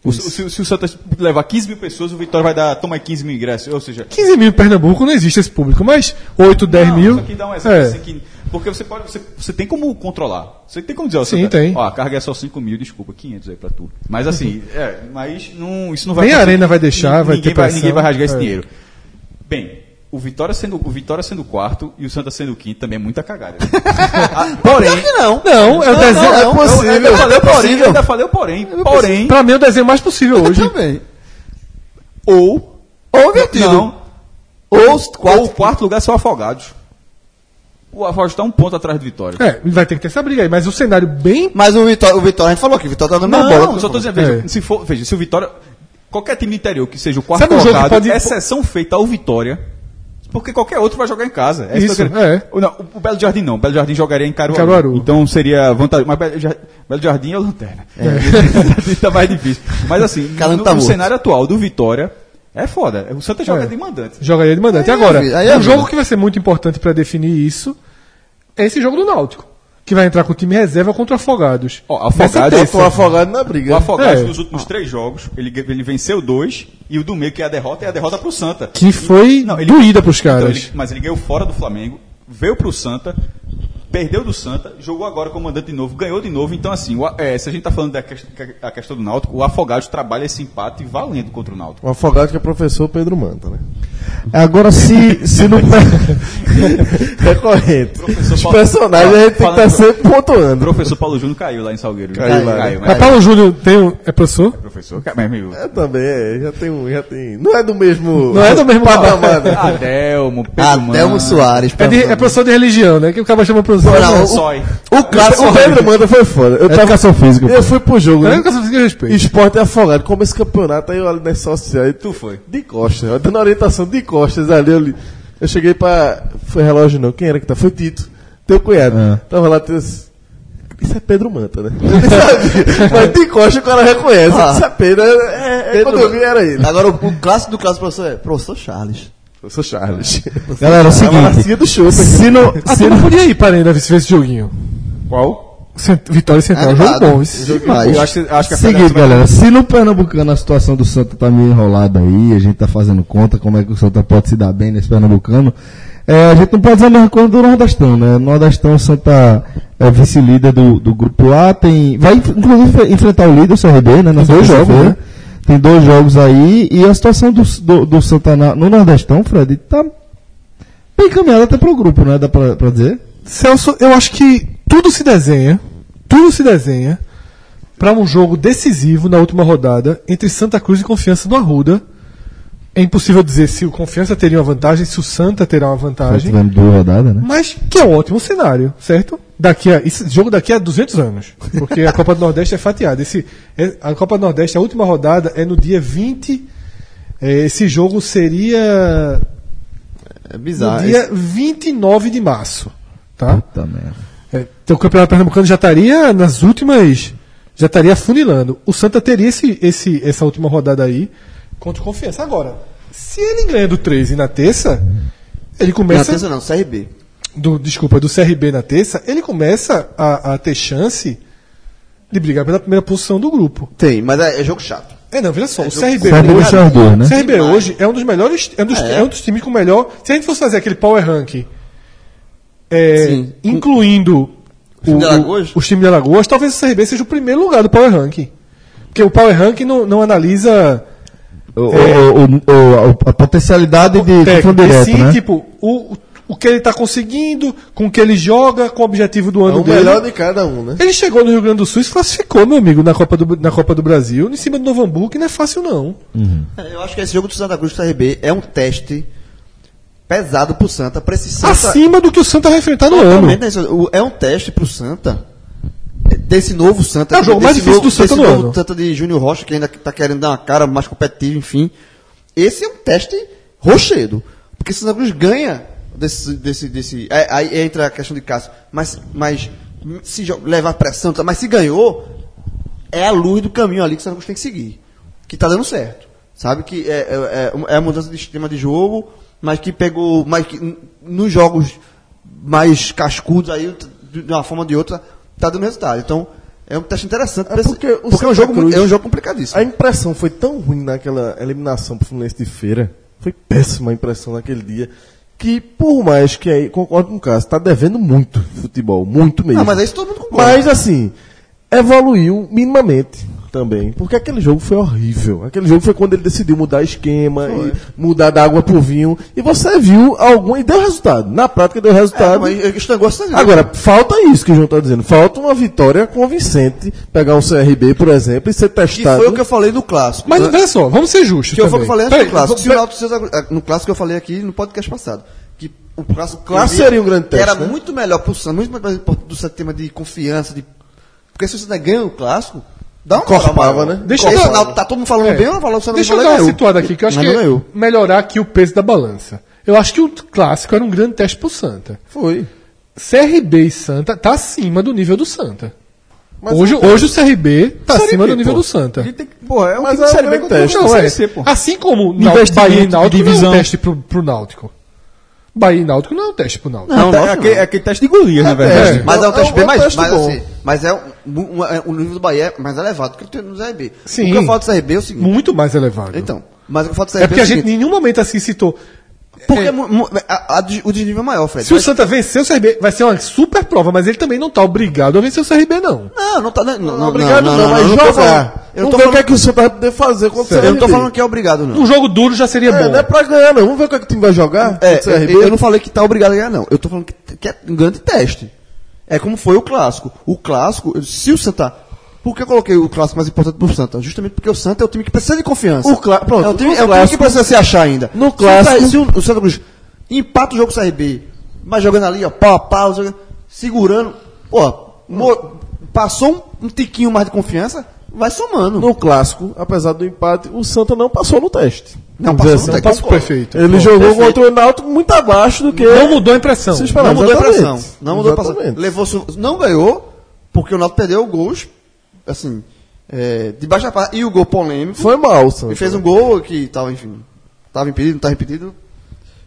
O- se, se o Santa levar 15 mil pessoas, o Vitória vai dar, toma aí 15 mil ingressos. Ou seja,
15 mil em Pernambuco não existe esse público, mas 8, 10
Não,
mil.
Isso aqui dá um exemplo
é.
assim que. Porque você pode. Você, você tem como controlar. Você tem como dizer, ó,
Sim,
Santa,
tem.
Ó, a carga é só 5 mil, desculpa, 500 aí pra tu. Mas assim, é, mas não, isso não vai
Nem a. Arena vai deixar,
Ninguém
vai ter
vai,
pressão.
ninguém vai rasgar esse
É.
dinheiro. Bem, o Vitória sendo o Vitória sendo quarto e o Santa sendo o quinto também é muita cagada. Ah, porém,
Pior que não.
Não, é o desenho.
não,
é
não,
possível.
eu ainda falei o porém,
possível.
eu ainda falei o porém. Porém,
Pra mim é o desenho mais possível hoje.
Também.
ou.
Ou invertido.
Não.
Ou os
Ou
quatro.
o quarto lugar são afogados. O Afogados está um ponto atrás do Vitória.
É, vai ter que ter essa briga aí, mas o cenário bem.
Mas o Vitória, o Vitória, a gente falou aqui, o Vitória tá dando
Não,
bola.
só tô dizendo, veja,
É.
se for, veja, se o Vitória. Qualquer time do interior que seja o quarto
Sabe um que
colocado,
pode-
exceção feita ao Vitória, porque qualquer outro vai jogar em casa. É
Isso, é.
O- Não, o Belo Jardim não. O Belo Jardim jogaria em Caruaru.
Caruaru.
Então seria vantagem. Mas Belo, Jar- Belo Jardim é o Lanterna. É. tá mais difícil. Mas assim, no,
tá
no cenário atual do Vitória, é foda. O Santa joga
É.
de mandante.
Jogaria de mandante.
Aí é
Agora,
aí é
um jogo que vai ser muito importante para definir isso é esse jogo do Náutico. Que vai entrar com o time reserva contra o Afogados.
Ó, Afogados-
terça.
Tô afogado na briga.
O Afogados,
É.
nos últimos três jogos, ele, ele venceu dois, e o do meio, que é a derrota, é a derrota pro Santa.
Que foi
Não, ele-
doída pros
Então,
caras.
ele- mas ele ganhou fora do Flamengo, veio pro Santa, perdeu do Santa, jogou agora como mandante de novo, ganhou de novo. Então, assim, o é, se a gente tá falando da quest- a questão do Náutico, o Afogados trabalha esse empate valendo contra o Náutico.
O afogado que é professor Pedro Manta, né?
Agora, se, se no.
Recorrente.
Professor
Os
Paulo-
personagens a gente tem que estar sempre
O
pontuando.
professor Paulo Júnior caiu lá em Salgueiro.
Caiu lá, né?
mas
Mas Paulo Júnior tem um, é professor?
professor, cai- mas, amigo,
É, também, é, já tem um, já tem. Não é do mesmo.
Não é do mesmo
patamar. né?
Adelmo, Pedro
Adelmo
Mano.
Soares.
É, de- é professor de religião, né? Que o cara chama professor.
Não,
Não,
o-.
O, cara, o Pedro Manda foi foda. Eu tava,
Educação física.
eu fui pro jogo.
é
né?
educação física de respeito.
Esporte é afogado. Como esse campeonato, aí eu olho nas sociais.
Tu foi.
De costas. Eu dando orientação de costas ali. Eu, li- eu cheguei pra. Foi relógio não. Quem era que tá? Foi Tito. Teu cunhado.
É.
Tava lá. teu- Isso é Pedro Manta, né? Mas de costas o cara reconhece.
Ah.
Isso é Pedro. É, é, é
Pedro
quando eu vi era ele.
Agora, o, o clássico do clássico professor é professor Charles.
Eu sou Charles.
Galera, é o
É
seguinte.
lacinha do show.
Se no,
Ah,
se
não podia ir para ainda ver esse joguinho.
Qual?
Vitória Central, jogo
Animado.
bom. Esse
Jogo
demais.
Eu acho, acho que a
Seguinte, galera, se no Pernambucano a situação do Santa tá meio enrolada aí, a gente tá fazendo conta como é que o Santa pode se dar bem nesse Pernambucano, é, a gente não pode dizer a mesma coisa do Nordestão, né? No Nordestão Santa é vice-líder do, do grupo A, tem, vai inclusive enfrentar o líder, o CRB, né? Na
dois jogos, né?
Tem dois jogos aí, e a situação do, do, do Santa na- no Nordestão, Fred, tá bem encaminhada até pro grupo, né? Dá pra, pra dizer?
Celso, eu acho que tudo se desenha, tudo se desenha para um jogo decisivo na última rodada entre Santa Cruz e Confiança no Arruda. É impossível dizer se o Confiança teria uma vantagem, se o Santa terá uma vantagem,
tivemos duas rodadas, né?
mas que é um ótimo cenário, certo? Daqui a, esse jogo daqui a 200 anos, porque a Copa do Nordeste é fatiada. Esse, é- a Copa do Nordeste, a última rodada é no dia 20. é, esse jogo seria
É
no
bizarro.
dia 29 de março, tá?
Puta merda.
É, então o Campeonato Pernambucano já estaria nas últimas. Já estaria afunilando. O Santa teria esse, esse, essa última rodada aí contra o Confiança. Agora, se ele ganha do 13 na terça, ele começa.
atenção não, CRB.
do, desculpa, do CRB na terça, ele começa a, a ter chance de brigar pela primeira posição do grupo.
Tem, mas é, é jogo chato.
É, não, veja só, o
jogo-
CRB.
CRB
hoje-
é né?
O hoje é um dos melhores. É um dos,
É.
é um dos times com melhor. Se a gente fosse fazer aquele power ranking, é,
Sim.
incluindo
time de
o-
Alagoas?
o- os times de Alagoas, talvez o CRB seja o primeiro lugar do power ranking. Porque o power ranking não, não analisa
O, o, o- o- a potencialidade de confronto direto,
sim,
né?
tipo, o, o- que ele está conseguindo, com o que ele joga, com o objetivo do
É
ano
o
dele.
melhor de cada um, né?
Ele chegou no Rio Grande do Sul e se classificou, meu amigo, na Copa do, na Copa do Brasil, em cima do Novo Hamburgo, que não é fácil, não.
É, Eu acho que esse jogo do Santa Cruz do CRB é um teste pesado pro Santa, pra esse Santa.
Acima do que o Santa vai enfrentar no ano.
Né, É um teste pro Santa. Desse novo Santa.
É o jogo mais difícil
novo,
do Santa
desse
no
novo
ano.
Santa de Júnior Rocha, que ainda tá querendo dar uma cara mais competitiva, enfim. Esse é um teste rochedo. Porque se o Santa Cruz ganha desse. desse, desse é, aí entra a questão de Cássio. Mas, mas se levar pressão, mas se ganhou, é a luz do caminho ali que o Santa Cruz tem que seguir. Que tá dando certo. Sabe que é, é, é- é a mudança de sistema de jogo, mas que pegou. Mas que nos jogos mais cascudos aí, de uma forma ou de outra, tá dando resultado. Então, é um teste interessante. esse-
porque o
é um jogo,
Cruz-
é um jogo complicadíssimo.
A impressão foi tão ruim naquela eliminação pro Fluminense de feira. Foi péssima a impressão naquele dia. Que, por mais que aí, concordo com o Cássio, tá devendo muito futebol, muito mesmo.
Ah, mas é isso todo mundo concorda.
Mas, assim, evoluiu minimamente. Também. Porque aquele jogo foi horrível. Aquele jogo foi quando ele decidiu mudar esquema e mudar da água pro vinho. E você viu algum. E deu resultado. Na prática deu
É,
resultado.
mas esse negócio tá
Agora, falta isso que o João está dizendo. Falta uma vitória convincente. Pegar um CRB, por exemplo, e ser
que
testado.
foi o que eu falei no clássico.
Mas
Né?
veja só, vamos ser justos.
Que foi o
também.
que eu falei antes
Peraí,
no clássico. o no clássico eu falei aqui no podcast passado. Que o clássico,
clássico seria um grande teste,
Era
né?
muito melhor pro Santos, muito mais importante do sistema de confiança. De, porque se você ganha o clássico, dá uma moral
Corpava, né?
Deixa eu dar-
Náutico tá todo mundo falando
É.
bem, eu falo que o Santos
Deixa eu
não
dar uma situada aqui, que eu acho
Mas
que
não
é melhorar aqui o peso da balança. Eu acho que o clássico era um grande teste pro Santa.
Foi.
CRB e Santa tá acima do nível do Santa.
Mas
hoje,
é um
hoje o CRB tá acima
B,
do nível
pô.
do Santa.
Tem que- Pô, é o
Mas é
de Série
um
B
grande
contra o
teste.
Não, é.
C, pô.
Assim como Náutico,
Investimento
Bahia e Náutico não é um
divisão.
teste pro, pro Náutico. Bahia e Náutico não é um teste pro Náutico.
Não, não,
é,
não.
aquele, é aquele teste de Golias, na verdade.
É.
Mas é um
É
teste
um-
bem
é um
mais.
teste
Mas,
bom.
assim, mas é um, um- é- o nível do Bahia é mais elevado que o tem no CRB.
Sim.
O que eu falo do CRB é o seguinte.
Muito mais elevado.
Então, mas o que eu falo do CRB
é porque
o
a gente em nenhum momento assim citou.
Porque
É,
a- a- o desnível é maior, Fred.
se o
Mas-
Santa vencer o CRB, vai ser uma super prova, mas ele também não tá obrigado a vencer o CRB, não.
Não, não tá. Não, não,
Não, obrigado, não, mas
não
jogar.
falando- Eu não tô
Vamos ver o que é que o Santa vai poder fazer contra o
eu não tô
CRB.
falando que é obrigado, não.
Um jogo duro já seria
É,
bom.
não é pra ganhar, não. Vamos ver o que, é que o time vai jogar.
É,
o CRB.
eu, eu não falei que tá obrigado a ganhar, não. Eu tô falando que, que é um grande teste. É como foi o clássico. O clássico, se o Santa. Por que eu coloquei o clássico mais importante pro Santa? Justamente porque o Santa é o time que precisa de confiança.
O pronto,
é o time,
no
é o time que precisa se achar ainda.
No
Se o
clássico-
Santa- Se o, o Santa Cruz empata o jogo com o CRB, mas jogando ali, ó, pau a pau, jogando- segurando, pô, mo- passou um, um tiquinho mais de confiança, vai somando.
No clássico, apesar do empate, o Santa não passou no teste.
Não passou no
assim.
teste.
Passo perfeito.
Ele
Pô,
jogou
perfeito.
contra o Náutico muito abaixo do que
Não mudou a impressão.
Não mudou a impressão. Não mudou a impressão. Levou, não ganhou, porque o Náutico perdeu gols, assim, é, de baixa parte. E o gol polêmico.
Foi mal, o Santa.
Ele fez um gol que estava, enfim, estava impedido, não estava impedido.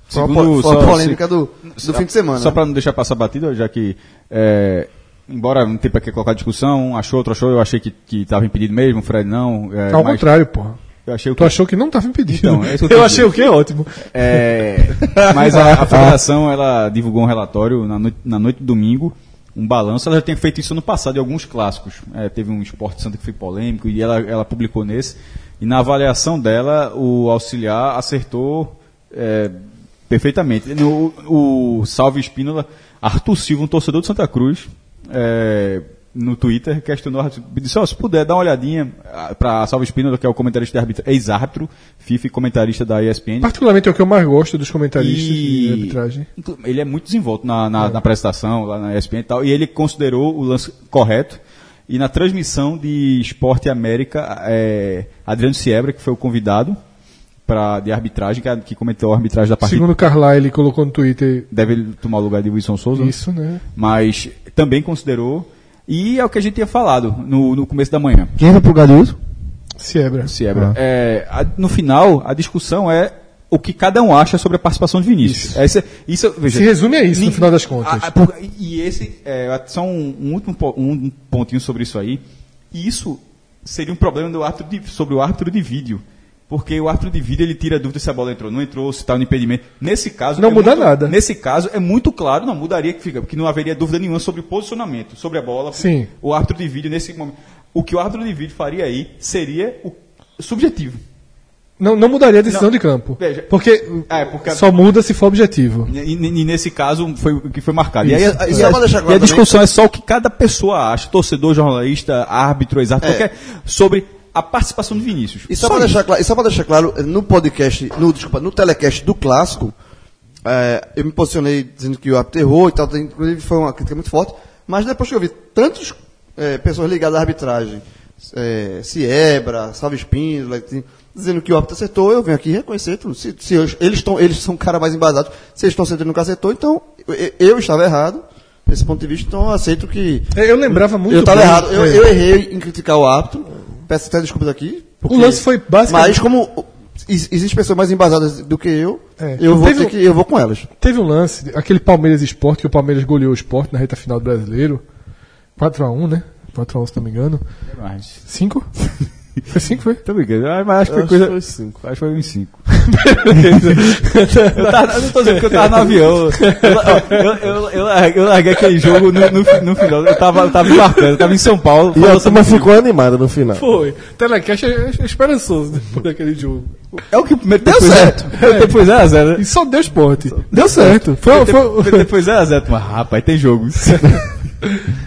Foi uma,
Segundo-
foi uma
só-
polêmica do, do fim de semana.
Só
né?
para não deixar passar batido, já que, é, embora não tenha para que colocar discussão, um achou, outro achou, eu achei que que estava impedido mesmo, o Fred não. É,
Ao
mas
contrário, porra.
Eu achei o
Tu achou que não estava impedido.
Então, é que eu
eu achei o quê? Ótimo.
É, mas a, a federação ela divulgou um relatório na noite, na noite de domingo, um balanço. Ela já tinha feito isso no passado em alguns clássicos. É, teve um esporte Santa que foi polêmico e ela, ela publicou nesse. E na avaliação dela, o auxiliar acertou é, perfeitamente. No, o Salve Espínola, Arthur Silva, um torcedor de Santa Cruz, é, no Twitter, questionou, disse, ó, se puder, dá uma olhadinha para Salve Espínola, que é o comentarista de árbitro, ex-árbitro, FIFA e comentarista da ESPN.
Particularmente é o que eu mais gosto dos comentaristas
E-
de arbitragem.
Ele é muito desenvolto na, na, na apresentação, lá na ESPN e tal, e ele considerou o lance correto. E na transmissão de Esporte América, é, Adriano Siebra, que foi o convidado pra, de arbitragem, que, que comentou a arbitragem da partida,
Segundo Carlyle, ele colocou no Twitter
deve tomar o lugar de Wilson Souza,
isso, né?
mas também considerou. E é o que a gente tinha falado no, no começo da manhã.
Quem vai pro Gadilson?
Siebra.
Siebra. É, a- no final, a discussão é o que cada um acha sobre a participação de Vinícius. Essa- isso, veja,
Se resume a isso, no
Nin-
final das contas.
a- a- por- e esse, é, só um, um último um pontinho sobre isso aí. E isso seria um problema do árbitro de- sobre o árbitro de vídeo. Porque o árbitro de vídeo ele tira dúvida se a bola entrou, não entrou, se está no impedimento. Nesse caso.
Não
é
muda
muito-
nada.
Nesse caso, é muito claro, não mudaria que fica, porque não haveria dúvida nenhuma sobre o posicionamento, sobre a bola.
Sim.
O árbitro de vídeo, nesse momento. O que o árbitro de vídeo faria aí seria o subjetivo.
Não, não mudaria a decisão
Não.
de campo.
Veja.
porque,
É, porque a-
só muda se for objetivo.
E, e- e nesse caso foi o que foi marcado. E, aí,
Isso.
a,
E
a- e a discussão é só o que cada pessoa acha, torcedor, jornalista, árbitro, exato,
É.
qualquer, sobre a participação do Vinícius.
E só, para deixar, claro, só pra deixar claro, no podcast, no, desculpa, no telecast do clássico, é, eu me posicionei dizendo que o árbitro errou e tal, inclusive foi uma crítica muito forte, mas depois que eu vi tantas é, pessoas ligadas à arbitragem, é, Ciebra, Salve Espíndola, assim, dizendo que o árbitro acertou, eu venho aqui reconhecer tudo. Se, se eu- eles, tão, eles são cara mais embasados, se eles estão acertando e nunca acertou, então eu, eu estava errado, desse ponto de vista, então eu aceito que
Eu lembrava muito
eu estava errado, eu,
É.
eu errei em criticar o árbitro, peço até desculpas aqui.
O lance foi basicamente-
Mas como ex- existem pessoas mais embasadas do que eu,
É.
eu, vou
Teve
ter
um-
que, eu vou com elas.
Teve um lance, aquele Palmeiras Esporte, que o Palmeiras goleou o Esporte na reta final do brasileiro. 4x1, né? 4x1, se não me engano.
Mas,
5? Foi 5, foi?
tô brincando, ah, mas acho que foi
Acho
coisa.
que foi cinco.
Acho que foi uns 5. Eu, tava, eu não tô dizendo que eu tava no avião. Eu, eu, eu, eu, larguei- eu larguei aquele jogo no, no, no final. Eu tava, eu tava embarcando, eu tava em São Paulo.
E a turma ficou animada no final.
Foi. Telecast é é esperançoso depois daquele jogo.
É o que primeiro
Deu
foi
certo.
zero. Primeiro tempo foi 0x0,
E
né?
só deu esporte. Deu certo. Foi, foi,
Primeiro tempo foi 0x0. Mas, rapaz, tem jogo.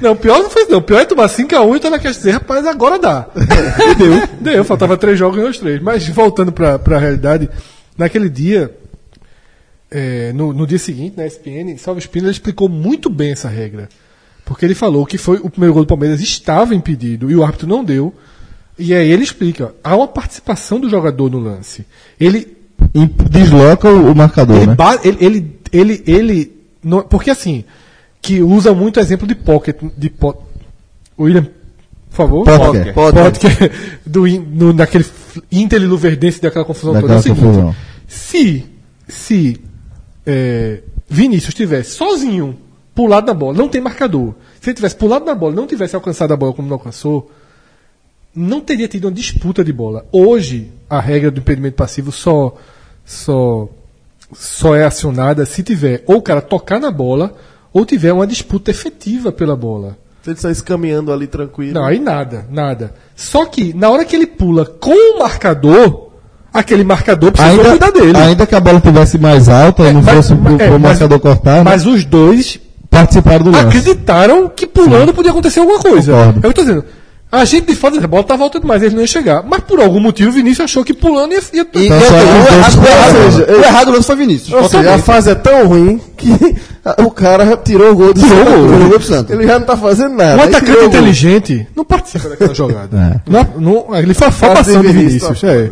Não, pior não foi não. Pior é tomar 5x1 e o Telecast dizer, rapaz, agora dá. E deu. Deu, faltava três jogos e ganhou os três. Mas voltando pra, pra realidade, naquele dia, é, no, no dia seguinte, na ESPN, Salvo Espino ele explicou muito bem essa regra. Porque ele falou que foi o primeiro gol do Palmeiras estava impedido e o árbitro não deu. E aí ele explica, há uma participação do jogador no lance. Ele
Desloca o, o marcador,
ele,
né?
ele, ele, ele, ele- não- porque assim, que usa muito exemplo de pocket, de po, William, por favor.
Pocket.
Pocket, do, in- no, naquele f- Inter e Luverdense daquela confusão toda. É
Daquela
o seguinte,
confusão.
se, se é, Vinícius tivesse sozinho pulado na bola, não tem marcador. Se ele tivesse pulado na bola e não tivesse alcançado a bola como não alcançou, não teria tido uma disputa de bola. Hoje, a regra do impedimento passivo só, só, só é acionada se tiver ou o cara tocar na bola ou tiver uma disputa efetiva pela bola.
Se ele saísse caminhando ali tranquilo.
Não, aí nada, nada. Só que na hora que ele pula com o marcador, aquele marcador precisa cuidar dele.
ainda que a bola estivesse mais alta, não
Mas-
fosse pro,
é,
pro
mas-
marcador cortar, né?
Mas os dois
participaram do lance.
acreditaram que pulando podia acontecer alguma coisa.
Concordo.
É o que eu tô dizendo. A gente de fora a bola tá voltando mais, ele não ia chegar. Mas por algum motivo o Vinícius achou que pulando ia. ia
E,
Tá
e-
só
o, errado, o lance foi Vinícius.
Ou seja, a fase é tão ruim que o cara tirou o gol do
Tirou
Santa
gol.
Gol do Santa.
Ele já não tá fazendo nada.
um atacante inteligente não participa daquela jogada.
É.
Não- não- ele foi a formação de Vinícius.
Vinícius,
é.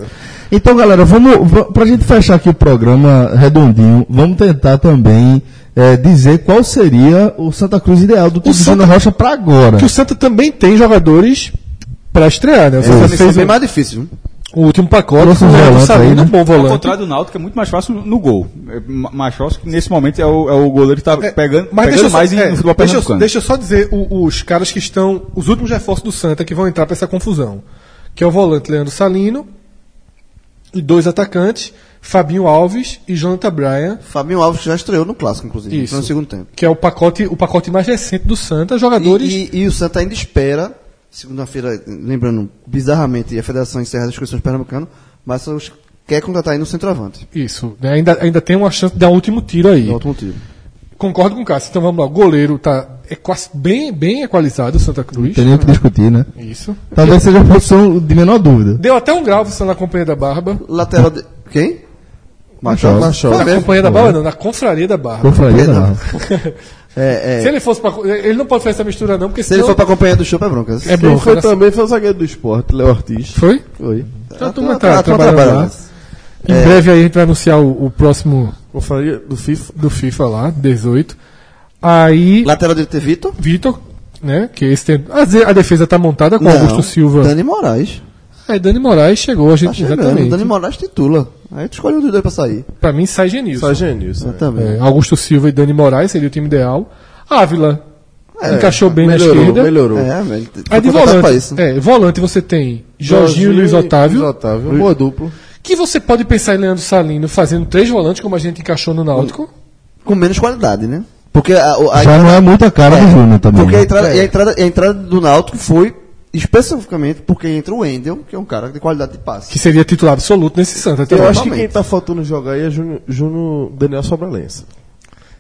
Então, galera, vamos, va- pra gente fechar aqui o programa redondinho, vamos tentar também eh, dizer qual seria o Santa Cruz ideal do Júnior Rocha pra agora.
Que o Santa também tem jogadores pra estrear, né? O Santa
é
fez
bem
o,
mais difícil. viu?
o último pacote
um
o Leandro
volante aí,
Salino,
né?
bom
Ao
volante.
contrário do Náutico, é muito mais fácil no gol. É ma- mais fácil que nesse momento é o, é o goleiro que tá pegando,
Mas
pegando
deixa eu, só,
mais em,
é,
no futebol
deixa, eu, deixa eu só dizer o- os caras que estão, os últimos reforços do Santa que vão entrar para essa confusão. Que é o volante Leandro Salino e dois atacantes, Fabinho Alves e Jonathan Bryan,
Fabinho Alves já estreou no clássico, inclusive.
Isso.
No segundo tempo.
que é o pacote, o pacote mais recente do Santa,
E,
jogadores.
e- e o Santa ainda espera, segunda-feira, lembrando bizarramente, a Federação encerra as inscrições pernambucano, mas os- quer contratar aí no centroavante.
Isso, né? ainda, ainda tem uma chance de dar um último tiro aí.
No último tiro.
Concordo com o Cássio. Então vamos lá, o goleiro tá é quase bem, bem equalizado, o Santa Cruz.
Tem nem o que discutir, né?
Isso.
Talvez seja a posição de menor dúvida.
Deu até um grau você na companhia da Barba.
Lateral de... Quem?
Machado.
Machado.
Na companhia da Barba, não, na confraria da Barba.
Confraria
Não.
não.
É, é.
Se ele fosse pra. Ele não pode fazer essa mistura, não, porque
Se ele
senão-
for pra companhia do show, é bronca.
É bronca,
foi
né?
também foi o zagueiro do esporte, Léo Ortiz.
Foi?
Foi.
Então a
Ah,
turma
tá-
tá
tá
trabalhando lá. Em breve aí a gente vai anunciar o, o próximo
Confraria do FIFA.
do FIFA lá, 18. Aí,
Lateral direito é Vitor.
Vitor, né? Que esse tem, a, defesa tá montada com Augusto Silva.
Dani Moraes.
Aí Dani Moraes chegou, a
Tá
gente
chegando.
exatamente.
Dani Moraes titula. Aí tu escolhe um dos dois pra sair.
Pra mim sai Genilson.
Só Genilson.
Também.
É, Augusto Silva e Dani Moraes seria o time ideal. Ávila
É,
encaixou bem
melhorou,
na esquerda.
melhorou.
É, velho. foi
Aí de volante,
isso.
é, volante você tem Jorginho e Luiz Otávio,
Luiz Otávio. Boa dupla.
que você pode pensar em Leandro Salino fazendo três volantes, como a gente encaixou no Náutico.
Com menos qualidade, né? Porque a, a,
Já não é muito a cara do Júnior também.
Porque a
né?
entrada, a, entrada, a entrada do Náutico foi especificamente porque entra o Wendel, que é um cara de qualidade de passe.
Que seria titular absoluto nesse Santa.
Eu acho que quem tá faltando jogar aí é Júnior, Júnior Daniel Sobralença.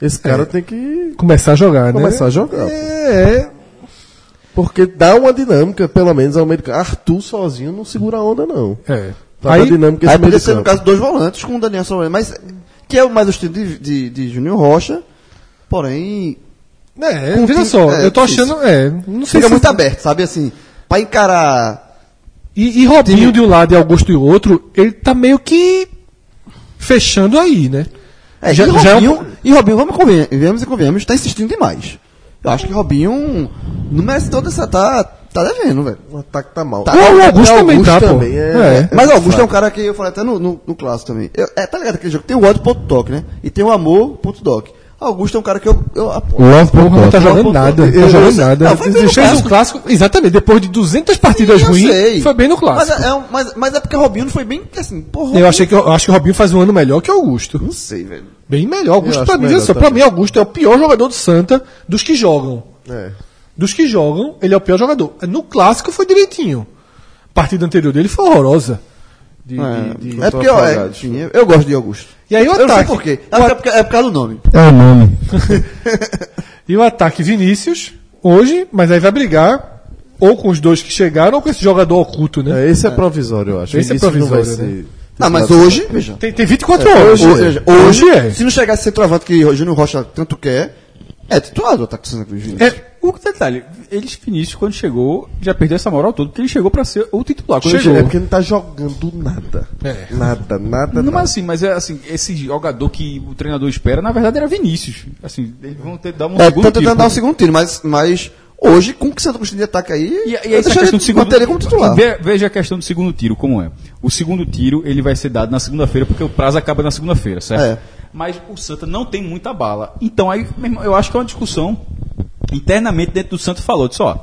Esse cara tem que
Começar a jogar, né?
começar a jogar.
É,
Porque dá uma dinâmica, pelo menos, ao meio de campo. Arthur sozinho não segura a onda, não.
é.
Tá
Aí,
dinâmica
Aí
esse meio
podia
de
ser, no caso, dois volantes com o Daniel Sobrano, mas que é mais o estilo de, de, de Júnior Rocha, porém
é, veja só,
é,
eu tô
difícil.
achando, é, não sei
fica
se
muito aberto, sabe assim? Pra encarar.
E, e Robinho de um lado e Augusto do outro, ele tá meio que fechando aí, né?
É,
Já-
e,
já é um-
Robinho, e Robinho, vamos conven- vemos e convenhamos, tá insistindo demais. Eu acho que Robinho não merece toda essa. Tá, tá devendo, velho.
O ataque tá mal.
Tá.
O Augusto
Até
também tá, pô.
também é-
É.
Mas o Augusto é um cara que eu falei até no, no, no clássico também. Eu- é, tá ligado aquele jogo? Tem o ódio ponto toque, né? E tem o amor ponto doc. Augusto é um cara que eu, eu apoio.
Love
Porra, não tá jogando nada. Não tá
eu-
jogando
eu-
nada.
não, foi bem
fez um
clássico.
clássico, exatamente, depois de 200 partidas
Eu
ruins,
sei.
foi bem no
Mas
clássico.
é, é um- mas, mas é porque o Robinho não foi bem assim, porra.
Eu achei que eu acho que o Robinho faz um ano melhor que o Augusto.
Não sei, velho.
Bem melhor. Augusto,
Eu
pra
acho
mim,
melhor
só, pra
também.
mim, Augusto é o pior jogador do Santa dos que jogam.
É.
Dos que jogam, ele é o pior jogador. No clássico foi direitinho. A partida anterior dele foi horrorosa. De-
É,
de- de-
é porque eu, é, enfim, eu, eu gosto de Augusto.
E aí o
Eu não sei
ataque.
por quê.
O
É
at-
é por causa do nome.
É o nome.
E o ataque Vinícius, hoje, mas aí vai brigar ou com os dois que chegaram ou com esse jogador oculto, né?
É, esse é provisório, eu acho.
Esse é
Vinícius não vai
provisório,
ser-
Não, mas hoje, veja.
Tem, tem 24
É,
horas.
hoje
Hoje,
é.
Hoje é.
Se não chegasse centroavante que o Júnior Rocha tanto quer, é titular do ataque do Santa Cruz. Vinícius.
É,
O detalhe, eles, Vinícius, quando chegou, já perdeu essa moral toda, porque ele chegou pra ser o titular. Quando ele
Chegou.
É porque não tá jogando nada.
É.
Nada, nada,
Não,
nada.
mas assim, mas é assim, esse jogador que o treinador espera, na verdade era Vinícius. Assim, eles vão ter dar um
É,
segundo
tô tentando
tiro.
dar um segundo tiro, mas, mas hoje, com o que o Santa Cruz tem de ataque aí,
E, e
eu
essa questão do segundo
como titular.
Ve- Veja a questão do segundo tiro, como é. O segundo tiro, ele vai ser dado na segunda-feira, porque o prazo acaba na segunda-feira, certo?
É.
Mas o Santa não tem muita bala. Então, aí, eu acho que é uma discussão internamente dentro do Santa falou, disse, ó,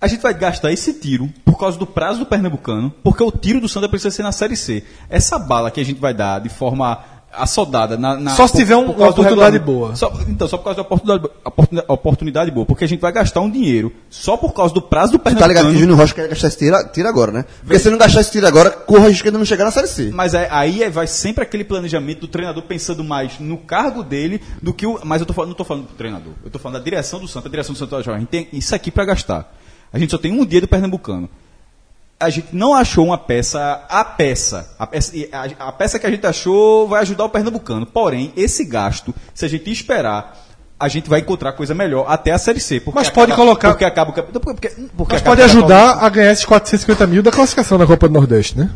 a gente vai gastar esse tiro por causa do prazo do Pernambucano, porque o tiro do Santa precisa ser na Série C. Essa bala que a gente vai dar de forma assodada na, na-
Só se tiver um- uma oportunidade boa.
Só- então, só por causa da oportunidade, oportuni- oportunidade boa, porque a gente vai gastar um dinheiro só por causa do prazo do
Tá
Pernambucano.
ligado que o Júnior Rocha quer gastar esse tiro, tiro agora, né? Porque se não gastar esse tiro agora, risco de ainda não chegar na Série C.
Mas é- aí é- vai sempre aquele planejamento do treinador pensando mais no cargo dele do que o. Mas eu tô falando, não estou falando do treinador. Eu estou falando da direção do Santa. A direção do Santa a gente tem isso aqui para gastar. A gente só tem um dia do Pernambucano. A gente não achou uma peça, a peça, a peça, a, a peça que a gente achou vai ajudar o Pernambucano. Porém, esse gasto, se a gente esperar, a gente vai encontrar coisa melhor até a Série C. porque
Mas pode
acaba-
colocar-
Porque acaba o porque, porque,
Mas pode ajudar a ganhar esses 450 mil da classificação da Copa do Nordeste, né?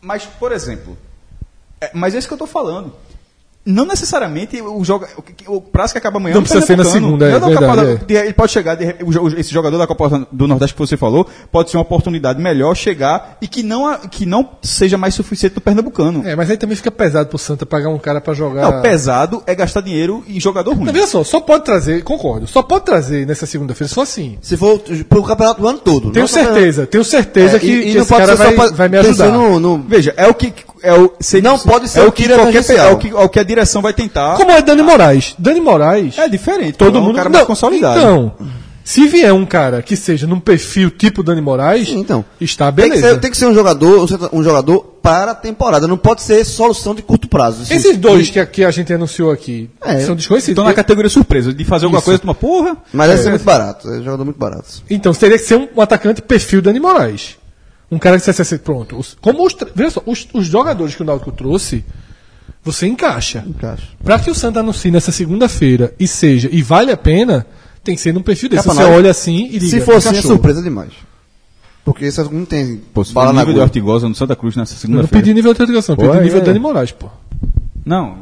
Mas, por exemplo, é, mas é isso que eu estou falando. Não necessariamente o, joga, o, prazo que acaba amanhã
Não
é
precisa ser na segunda, é
Não, não,
verdade,
capaz- de- Ele pode chegar, de, o jo- esse jogador da Copa do Nordeste que você falou, pode ser uma oportunidade melhor chegar e que não, que não seja mais suficiente do Pernambucano.
É, mas aí também fica pesado pro Santa pagar um cara pra jogar.
Não, pesado é gastar dinheiro em jogador ruim.
Não, veja só, só pode trazer, concordo, só pode trazer nessa segunda-feira, só assim.
Se for pro campeonato do ano todo.
Tenho certeza, tenho certeza
É,
que,
e- e
que
não
esse
pode
cara
ser só
vai,
pra-
vai me ajudar.
no- no-
Veja, é o que é o seria-
Não pode ser
é
o
que qualquer é o que, é o que a direção vai tentar.
Como é Dani Moraes? Dani Moraes,
É diferente.
todo
é um
mundo
cara mais
não,
consolidado.
Então, se vier um cara que seja num perfil tipo Dani Moraes,
Sim, então.
está
Tem que,
beleza.
ser, tem que ser um jogador, um jogador para a temporada. Não pode ser solução de curto prazo. Isso-
Esses dois que, que a gente anunciou aqui
É.
são desconhecidos.
Então na categoria surpresa, de fazer alguma
Isso.
coisa, uma porra.
Mas deve ser muito barato. É um jogador muito barato.
Então teria que ser um, um atacante perfil Dani Moraes. Um cara que dissesse assim, pronto. os- como os, veja só, os, os jogadores que o Náutico trouxe, você encaixa.
Encaixa.
Para que o Santa anuncie nessa segunda-feira e seja, e vale a pena, tem que ser num perfil desse.
Rapaz,
Você olha assim e liga.
Se for assim, é surpresa demais. Porque isso não tem
Pô, se
bala
for
na
nível de
agulha.
Ortigosa no Santa Cruz nessa
Eu não
segunda-feira.
pedi nível de
Pô,
pedi
é,
nível
é.
Dani Moraes, pô.
Não,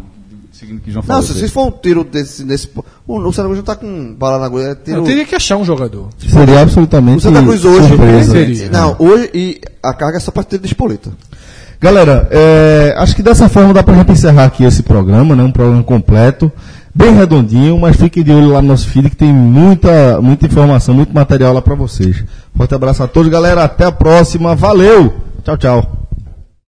seguindo o que o João
Não,
falou.
se, se for um tiro desse. desse o, o Santa Cruz não tá com bala na agulha. É tiro,
Eu teria que achar um jogador.
Seria absolutamente
o Santa Cruz hoje.
surpresa.
Seria.
Não, hoje e a carga é só para ter de espoleta.
Galera, é, acho que dessa forma dá pra gente encerrar aqui esse programa, né? Um programa completo, bem redondinho, mas fiquem de olho lá no nosso feed que tem muita, muita informação, muito material lá pra vocês. Forte abraço a todos, galera. Até a próxima. Valeu! Tchau, tchau.